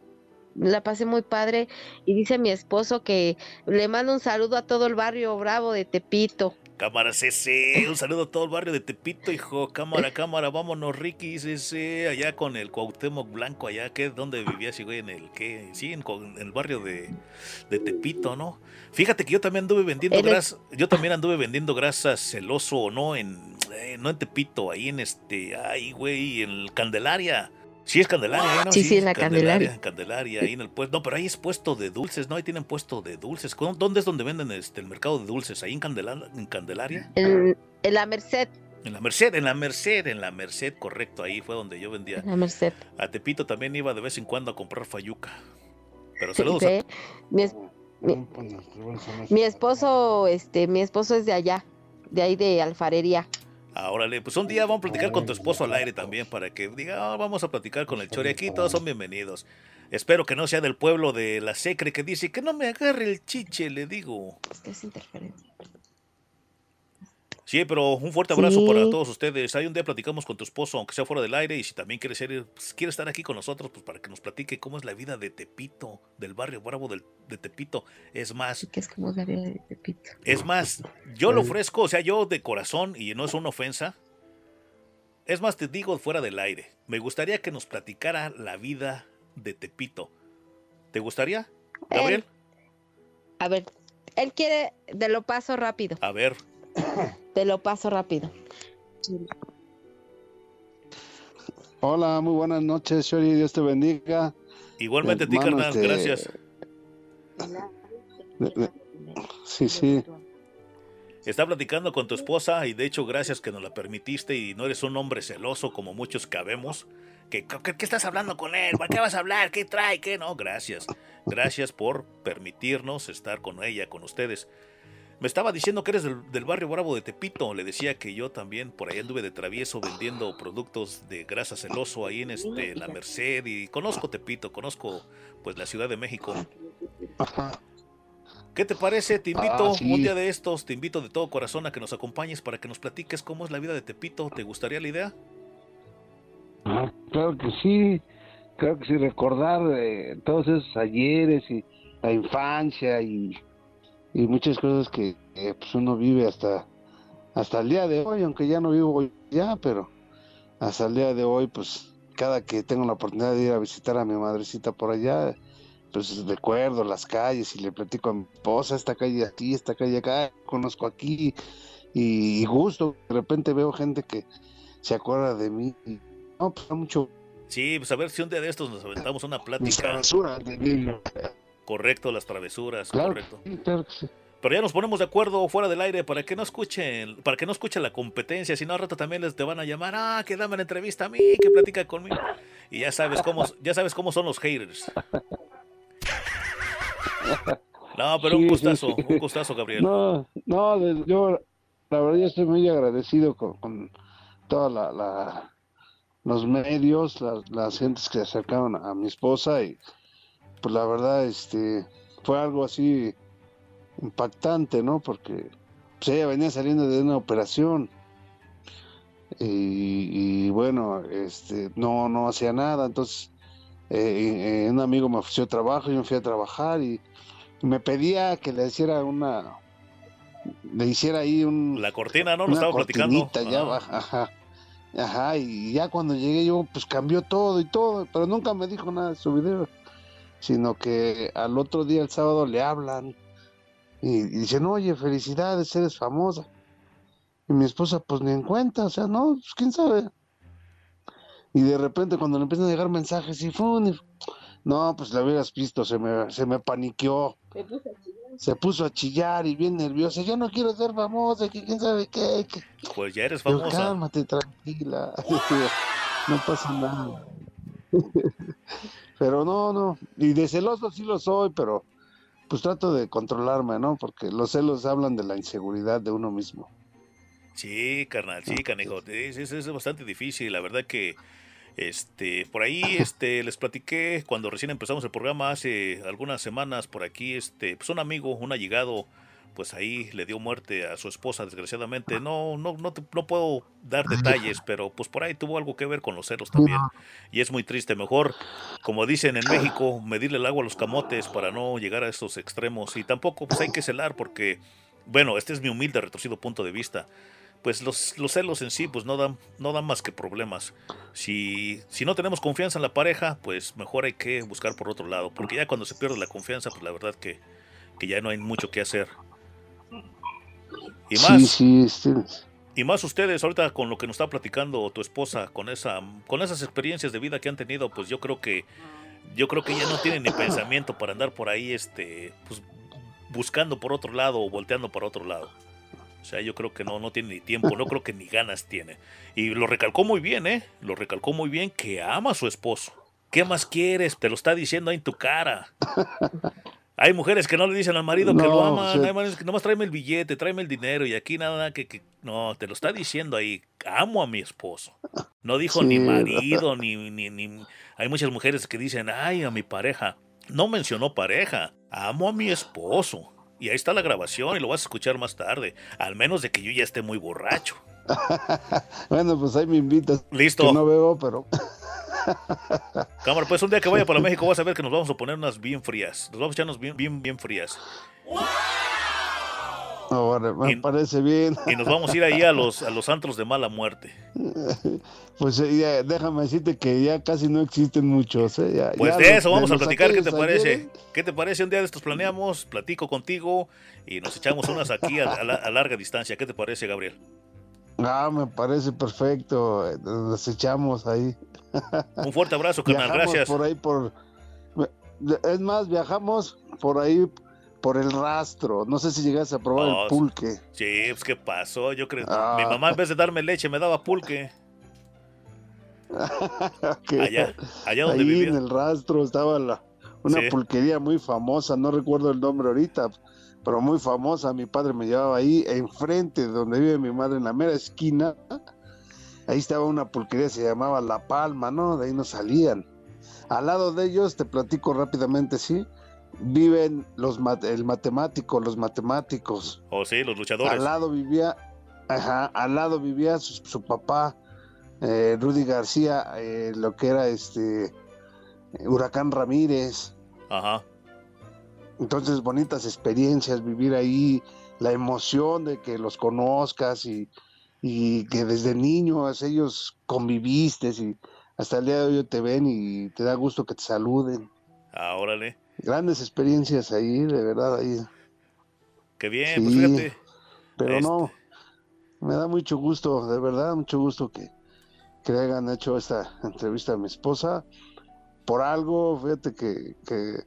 la pasé muy padre y dice mi esposo que le mando un saludo a todo el barrio bravo de Tepito. Cámara CC, un saludo a todo el barrio de Tepito, hijo. Cámara, cámara, vámonos, Ricky CC, allá con el Cuauhtémoc Blanco, allá, ¿qué? ¿Dónde vivía ese güey? En el, ¿qué? Sí, en, el barrio de, de Tepito, ¿no? Fíjate que yo también anduve vendiendo es- grasa, yo también anduve vendiendo grasa celoso, ¿no? En, eh, no en Tepito, ahí en este, ay, güey, en Candelaria. Sí, es Candelaria, ahí, ¿no? Sí, sí, en la Candelaria. en Candelaria, ahí en el puesto. No, pero ahí es puesto de dulces, ¿no? Ahí tienen puesto de dulces. ¿Cómo- ¿Dónde es donde venden este, el mercado de dulces? ¿Ahí en, Candela- en Candelaria? En, en la Merced, En la Merced, en la Merced, en la Merced, correcto. Ahí fue donde yo vendía. en la Merced. A Tepito también iba de vez en cuando a comprar fayuca. Pero saludos Mi, es- mi- mi esposo, este, mi esposo es de allá, de ahí de alfarería. A... Órale, pues un día vamos a platicar con tu esposo al aire también para que diga, "Ah, vamos a platicar con el Chori aquí, todos son bienvenidos. Espero que no sea del pueblo de la Secre que dice que no me agarre el chiche, le digo. Es que es interferencia. Sí, pero un fuerte abrazo Sí. para todos ustedes. Hay un día platicamos con tu esposo, aunque sea fuera del aire, y si también quiere ser, pues, quiere estar aquí con nosotros, pues para que nos platique cómo es la vida de Tepito, del barrio bravo del- de Tepito. Es más, es como la vida de Tepito. es más, yo lo ofrezco, o sea, yo de corazón, y no es una ofensa. Es más, te digo fuera del aire. Me gustaría que nos platicara la vida de Tepito. ¿Te gustaría, Gabriel? A ver, él quiere, te lo paso rápido, A ver, te lo paso rápido. Hola, muy buenas noches, Shori, Dios te bendiga. igualmente a ti, carnal, este, gracias. Sí, sí. Está platicando con tu esposa y de hecho gracias que nos la permitiste y no eres un hombre celoso como muchos cabemos. ¿Qué, qué, qué estás hablando con él? ¿Para qué vas a hablar? ¿Qué trae? ¿Qué no? Gracias. Gracias por permitirnos estar con ella, con ustedes. Me estaba diciendo que eres del, del barrio bravo de Tepito. Le decía que yo también por ahí anduve de travieso vendiendo productos de grasa celoso ahí en este, la Merced y conozco Tepito, conozco pues la Ciudad de México. ¿Qué te parece? Te invito Ah, sí. un día de estos, te invito de todo corazón a que nos acompañes para que nos platiques cómo es la vida de Tepito. ¿Te gustaría la idea? Ah, claro que sí, claro que sí, recordar eh, todos esos ayeres y la infancia y, y muchas cosas que eh, pues uno vive hasta, hasta el día de hoy, aunque ya no vivo ya, pero hasta el día de hoy, pues cada que tengo la oportunidad de ir a visitar a mi madrecita por allá, pues recuerdo las calles y le platico a mi esposa, esta calle aquí, esta calle acá, conozco aquí y, y gusto, de repente veo gente que se acuerda de mí y no, pues mucho Sí, pues a ver si un día de estos nos aventamos una plática. travesuras de niño. Correcto, las travesuras, Claro, correcto. sí, claro que sí. Pero ya nos ponemos de acuerdo fuera del aire para que no escuchen, para que no escuchen la competencia, si no al rato también les te van a llamar, ah, que dame la entrevista a mí, que platica conmigo. Y ya sabes cómo, ya sabes cómo son los haters. No, pero un Sí, gustazo, sí. un gustazo, Gabriel. No, no, yo la verdad yo estoy muy agradecido con, con toda la, la- los medios, la- las gentes que se acercaron a, mi esposa y pues la verdad este fue algo así impactante, ¿no? Porque pues, ella venía saliendo de una operación y, y, bueno, este no no hacía nada, entonces eh, eh, un amigo me ofreció trabajo, yo me fui a trabajar y me pedía que le hiciera una le hiciera ahí un La cortina, ¿no? Una estaba platicando. ya Ah. ajá ajá y ya cuando llegué yo pues cambió todo y todo pero nunca me dijo nada de su video sino que al otro día el sábado le hablan y, y dicen oye felicidades eres famosa y mi esposa pues ni en cuenta o sea no pues quién sabe y de repente cuando le empiezan a llegar mensajes y fun, y- no pues la hubieras visto se me se me paniqueó se puso a chillar y bien nerviosa. Yo no quiero ser famosa, que quién sabe qué. que- Pues ya eres Yo, famosa. cálmate, tranquila. no pasa nada. pero no, no. Y de celoso sí lo soy, pero pues trato de controlarme, ¿no? Porque los celos hablan de la inseguridad de uno mismo. Sí, carnal, sí, canejo. Es, es- es bastante difícil, la verdad que este por ahí este les platiqué cuando recién empezamos el programa hace algunas semanas por aquí este pues un amigo, un allegado pues ahí le dio muerte a su esposa desgraciadamente. No no no te- no puedo dar detalles, pero pues por ahí tuvo algo que ver con los celos también. Y es muy triste, mejor como dicen en México, medirle el agua a los camotes para no llegar a estos extremos y tampoco pues hay que celar porque bueno, este es mi humilde retorcido punto de vista pues los, los celos en sí pues no dan, no dan más que problemas. Si, si no tenemos confianza en la pareja, pues mejor hay que buscar por otro lado, porque ya cuando se pierde la confianza, pues la verdad que, que ya no hay mucho que hacer. Y más, Sí, sí, este, y más ustedes ahorita con lo que nos está platicando tu esposa, con esa, con esas experiencias de vida que han tenido, pues yo creo que yo creo que ella no tiene ni pensamiento para andar por ahí, este, pues buscando por otro lado o volteando por otro lado. O sea, yo creo que no, no tiene ni tiempo, no creo que ni ganas tiene. Y lo recalcó muy bien, ¿eh? Lo recalcó muy bien que ama a su esposo. ¿Qué más quieres? Te lo está diciendo ahí en tu cara. Hay mujeres que no le dicen al marido que lo aman. sí. Hay mujeres que nomás tráeme el billete, tráeme el dinero y aquí nada que, que- No, te lo está diciendo ahí. Amo a mi esposo. No dijo ni marido, ni, ni, ni... Hay muchas mujeres que dicen, ay, a mi pareja. No mencionó pareja. Amo a mi esposo. Y ahí está la grabación y lo vas a escuchar más tarde. Al menos de que yo ya esté muy borracho. bueno, pues ahí me invitas. Listo. Que no veo, pero Cámara, pues un día que vaya para México vas a ver que nos vamos a poner unas bien frías. Nos vamos a echarnos bien, bien, bien frías. ahora me parece bien. Y nos vamos a ir ahí a los, a los antros de mala muerte. Pues eh, ya, déjame decirte que ya casi no existen muchos. ¿eh? Ya- Pues ya de los- eso vamos a platicar, ¿qué te parece? ¿Qué te parece? Un día de estos planeamos, platico contigo y nos echamos unas aquí a, a la- a larga distancia. ¿Qué te parece, Gabriel? Ah, me parece perfecto. eh, Nos echamos ahí. Un fuerte abrazo, carnal, Viajamos gracias. por ahí por... Es más, viajamos por ahí por el rastro. No sé si llegas a probar Oh, el pulque. Sí, pues ¿qué pasó? Yo creo Ah. mi mamá en vez de darme leche me daba pulque. Que Allá, allá donde ahí vivía. en el rastro estaba la, una Sí. pulquería muy famosa, no recuerdo el nombre ahorita, pero muy famosa. Mi padre me llevaba ahí, enfrente de donde vive mi madre, en la mera esquina. Ahí estaba una pulquería, se llamaba La Palma, ¿no? De ahí nos salían. Al lado de ellos, te platico rápidamente, ¿sí? Viven los el matemático, los matemáticos. Oh, sí, los luchadores. Al lado vivía, ajá, al lado vivía su, su papá, eh, Rudy García, eh, lo que era este Huracán Ramírez. Ajá. Entonces, bonitas experiencias, vivir ahí, la emoción de que los conozcas y, y que desde niños ellos conviviste y hasta el día de hoy te ven y te da gusto que te saluden. Ah, órale. Grandes experiencias ahí, de verdad, ahí. Qué bien, Sí, pues fíjate. Pero Este- no, me da mucho gusto, de verdad, mucho gusto que, que le hayan hecho esta entrevista a mi esposa. Por algo, fíjate que, que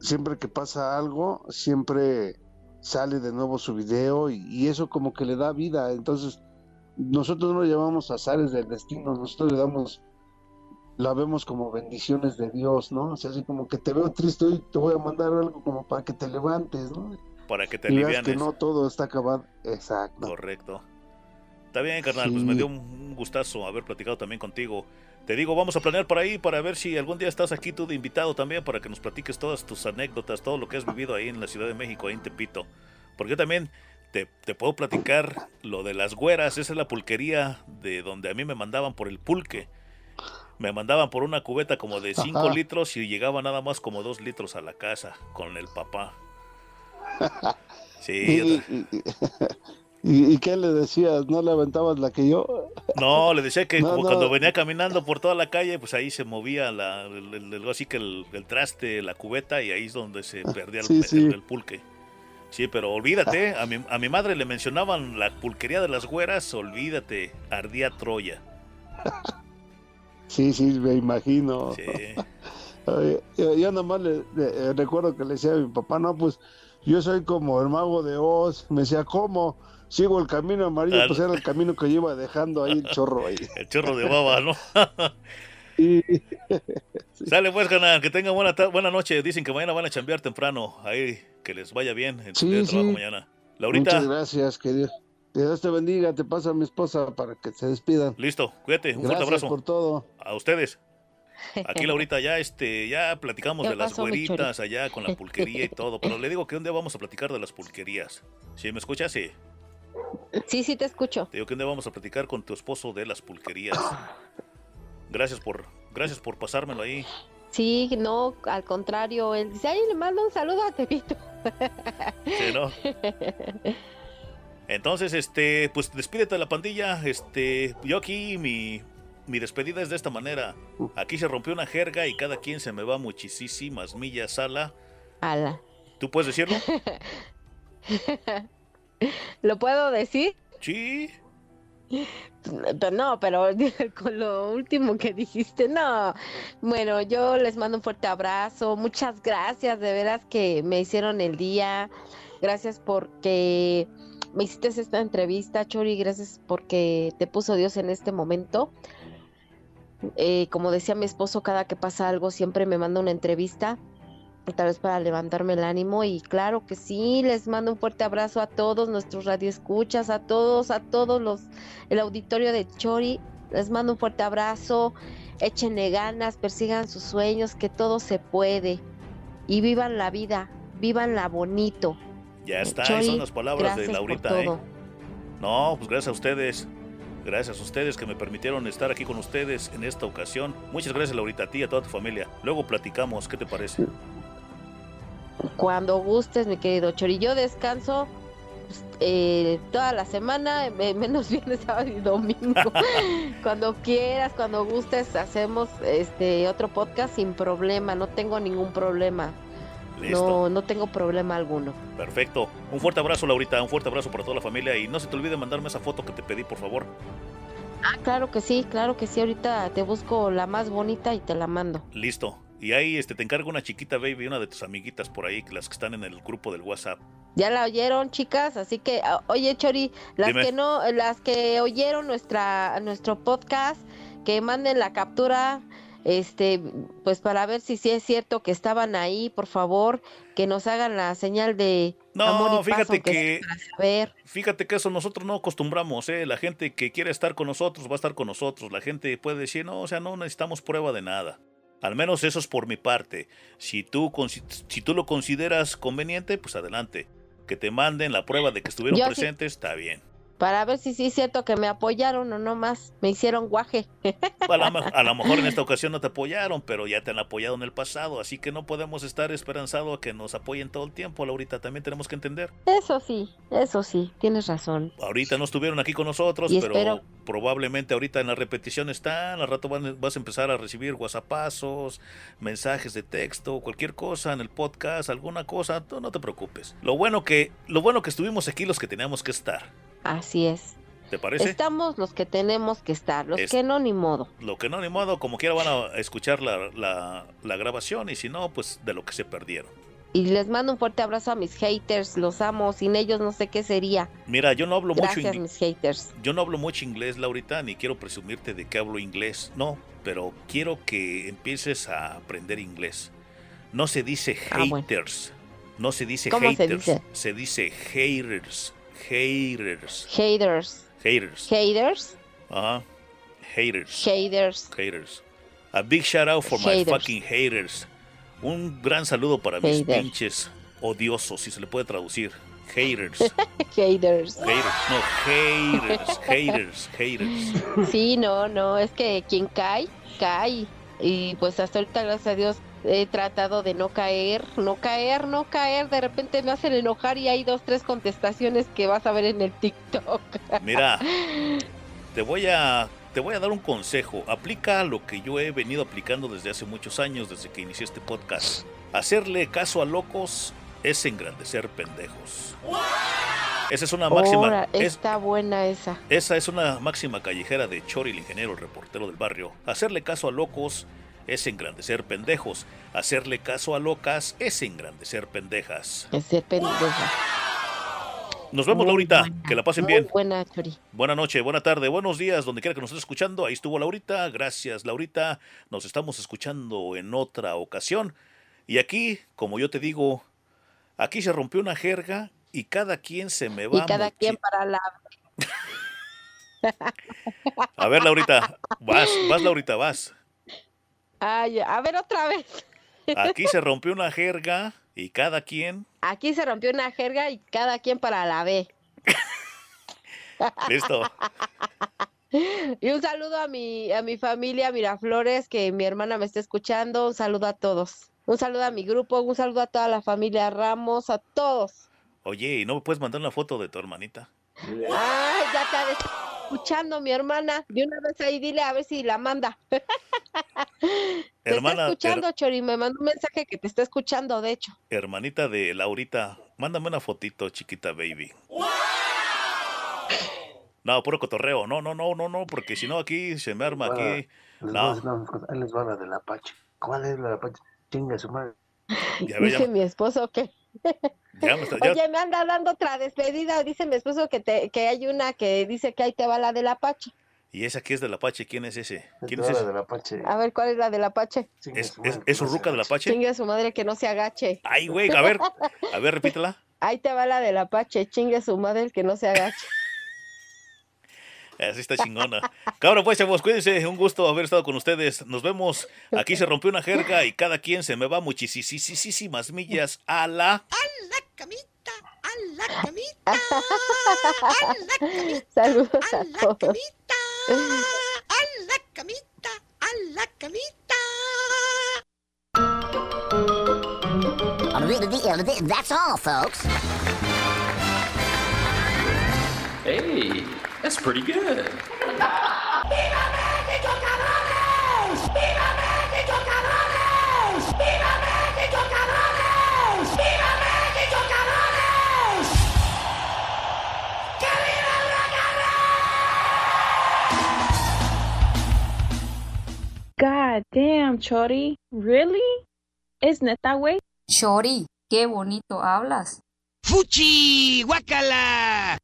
siempre que pasa algo, siempre sale de nuevo su video y, y eso como que le da vida. Entonces, nosotros no lo llamamos azares del destino, nosotros le damos, la vemos como bendiciones de Dios, ¿no? O sea, así como que te veo triste y te voy a mandar algo como para que te levantes, ¿no? Para que te y veas que no todo está acabado. Exacto. Correcto. Está bien, carnal, pues me dio un gustazo haber platicado también contigo. Te digo, vamos a planear por ahí para ver si algún día estás aquí tú de invitado también para que nos platiques todas tus anécdotas, todo lo que has vivido ahí en la Ciudad de México, ahí en Tepito. Porque yo también te, te puedo platicar lo de las güeras, esa es la pulquería de donde a mí me mandaban por el pulque. Me mandaban por una cubeta como de 5 Ajá. litros y llegaba nada más como 2 litros a la casa con el papá. Sí, yo ¿Y, y, y- y qué le decías? ¿No le aventabas la que yo? No, le decía que No, como no. cuando venía caminando por toda la calle, pues ahí se movía la, el, el- el- así que el, traste, la cubeta, y ahí es donde se perdía el, Sí, el- sí. el pulque. Sí, pero olvídate, a mi, a mi madre le mencionaban la pulquería de las güeras, olvídate, ardía Troya. Sí, sí, me imagino. Sí. Yo, yo nomás le, le- eh, recuerdo que le decía a mi papá, no, pues yo soy como el mago de Oz. Me decía, ¿cómo? Sigo el camino amarillo, Ah, pues era el camino que yo iba dejando ahí el chorro ahí. El chorro de baba, ¿no? Y Sale pues, canal, que tengan buena, buena noche. Dicen que mañana van a chambear temprano. Ahí, que les vaya bien en su Sí, día de trabajo sí. mañana. Laurita, muchas gracias, que Dios, que Dios te bendiga. Te pasa a mi esposa para que se despidan. listo, cuídate, un fuerte Gracias abrazo. por todo. A ustedes. Aquí Laurita ya este ya platicamos ¿Qué de las pasó, güeritas allá con la pulquería y todo, pero le digo que un día vamos a platicar de las pulquerías. ¿Sí me escuchas? Sí. Sí, sí te escucho. Te digo que vamos a platicar con tu esposo de las pulquerías. Gracias por gracias por pasármelo ahí. Sí, no, al contrario, él dice, ay, le mando un saludo a Tepito. Sí, ¿no? Entonces, este, pues despídete de la pandilla. Este, yo aquí mi, mi despedida es de esta manera. Aquí se rompió una jerga y cada quien se me va muchísimas millas a la. Ala. ¿Tú puedes decirlo? ¿Lo puedo decir? Sí. Pero No, pero con lo último que dijiste, no. Bueno, yo les mando un fuerte abrazo. Muchas gracias, de veras que me hicieron el día. Gracias porque me hiciste esta entrevista, Chori. Gracias porque te puso Dios en este momento. Eh, como decía mi esposo, cada que pasa algo siempre me manda una entrevista, tal vez para levantarme el ánimo. Y claro que sí, les mando un fuerte abrazo a todos nuestros radioescuchas, a todos, a todos los, el auditorio de Chori. Les mando un fuerte abrazo, échenle ganas, persigan sus sueños, que todo se puede. Y vivan la vida, vivanla bonito. Ya está, Chori, esas son las palabras de Laurita, ¿eh? No, pues gracias a ustedes. Gracias a ustedes que me permitieron estar aquí con ustedes en esta ocasión. Muchas gracias, Laurita, a ti y a toda tu familia. Luego platicamos, ¿qué te parece? Cuando gustes, mi querido Chori. Yo descanso pues, eh, toda la semana, menos viernes, sábado y domingo. cuando quieras, cuando gustes, hacemos este otro podcast sin problema. No tengo ningún problema. Listo. No, no tengo problema alguno. Perfecto. Un fuerte abrazo, Laurita. Un fuerte abrazo para toda la familia. Y no se te olvide mandarme esa foto que te pedí, por favor. Ah, claro que sí, claro que sí. Ahorita te busco la más bonita y te la mando. Listo. Y ahí este, te encargo una chiquita, baby, una de tus amiguitas por ahí, las que están en el grupo del WhatsApp. Ya la oyeron, chicas, así que, oye, Chori, las Dime. que no, las que oyeron nuestra, nuestro podcast, que manden la captura, este, pues para ver si sí es cierto que estaban ahí, por favor, que nos hagan la señal de No, amor y fíjate sea que- saber. Fíjate que eso nosotros no acostumbramos, ¿eh? La gente que quiere estar con nosotros va a estar con nosotros. La gente puede decir, no, o sea, no necesitamos prueba de nada. Al menos eso es por mi parte. Si tú, si tú lo consideras conveniente, pues adelante. Que te manden la prueba de que estuvieron Yo sí- presentes, está bien. Para ver si sí es cierto que me apoyaron o no más, me hicieron guaje. A lo, me- a lo mejor en esta ocasión no te apoyaron, pero ya te han apoyado en el pasado, así que no podemos estar esperanzado a que nos apoyen todo el tiempo, Laurita. También tenemos que entender. Eso sí, eso sí, tienes razón. Ahorita no estuvieron aquí con nosotros, Y pero espero- probablemente ahorita en la repetición están. Al rato van- vas a empezar a recibir whatsappazos, mensajes de texto, cualquier cosa en el podcast, alguna cosa. Tú no te preocupes. Lo bueno que, lo bueno que estuvimos aquí los que teníamos que estar. Así es. ¿Te parece? Estamos los que tenemos que estar, los Es- que no, ni modo. Lo que no, ni modo, como quiera van a escuchar la, la, la grabación y si no, pues de lo que se perdieron. Y les mando un fuerte abrazo a mis haters, los amo, sin ellos no sé qué sería. Mira, yo no hablo mucho Gracias, inglés. mis haters. Yo no hablo mucho inglés, Laurita, ni quiero presumirte de que hablo inglés. No, pero quiero que empieces a aprender inglés. No se dice Ah, bueno. haters. No se dice ¿Cómo se haters. dice? Se dice haters. Haters. Haters. Haters. Haters. Ajá. Haters. Haters. Haters. A big shout out for my fucking haters. Un gran saludo para mis pinches odiosos, si se le puede traducir. Haters. Haters. haters. No, haters. Haters. Haters. Sí, no, no, es que quien cae, cae. Y pues hasta ahorita, gracias a Dios, he tratado de no caer, no caer, no caer. De repente me hacen enojar y hay dos, tres contestaciones que vas a ver en el TikTok. Mira, te voy a te voy a dar un consejo. Aplica lo que yo he venido aplicando desde hace muchos años, desde que inicié este podcast. Hacerle caso a locos es engrandecer pendejos. Esa es una máxima. Es- está buena esa. esa es una máxima callejera de Chori, el ingeniero, el reportero del barrio. Hacerle caso a locos es engrandecer pendejos. Hacerle caso a locas es engrandecer pendejas. Es ser pendeja. Nos vemos, Laurita. Que la pasen Muy bien. buena, Chori. Buena noche, buena tarde, buenos días, donde quiera que nos esté escuchando. Ahí estuvo Laurita. Gracias, Laurita. Nos estamos escuchando en otra ocasión. Y aquí, como yo te digo, aquí se rompió una jerga y cada quien se me va. Y cada quien para la... A ver, Laurita, vas, vas, Laurita, vas. Ay, a ver otra vez. Aquí se rompió una jerga y cada quien. Aquí se rompió una jerga y cada quien para la B. Listo. Y un saludo a mi, a mi familia Miraflores, que mi hermana me está escuchando. Un saludo a todos. Un saludo a mi grupo, un saludo a toda la familia Ramos, a todos. Oye, ¿y no me puedes mandar una foto de tu hermanita? Ay, ya estar escuchando mi hermana. De una vez ahí dile a ver si la manda. Te Hermana, está escuchando, her- Chori. Me mandó un mensaje que te está escuchando, de hecho. hermanita de Laurita, mándame una fotito, chiquita baby. No, puro cotorreo. No, no, no, no, no, porque si no aquí se me arma aquí. Les voy a No, decir una cosa, Ahí les va la del Apache. ¿Cuál es la del Apache? Chinga su madre. ya Dice ya, mi esposo que... ya me está- ya- Oye, me anda dando otra despedida. Dice mi esposo que, te, que hay una que dice que ahí te va la del Apache. ¿Y esa aquí es del Apache? ¿Quién es ese? ¿Quién es ese? la del Apache. A ver, ¿cuál es la del Apache? ¿Es, su es, es no su se ruca del. Apache? Chingue a su madre que no se agache. Ay, güey, a ver, a ver, repítela. Ahí te va la del Apache. Chingue a su madre que no se agache. Así está chingona. Cabrón, pues, chavos, cuídense. Un gusto haber estado con ustedes. Nos vemos. Aquí se rompió una jerga y cada quien se me va muchísimas millas a la. camita, a la camita, a la camita. Saludos a, a la camita, a la camita, a la camita. That's all, folks. Hey, that's pretty good. God damn, Chori. Really? ¿Es neta, güey? Chori, qué bonito hablas. ¡Fuchi! ¡Guácala!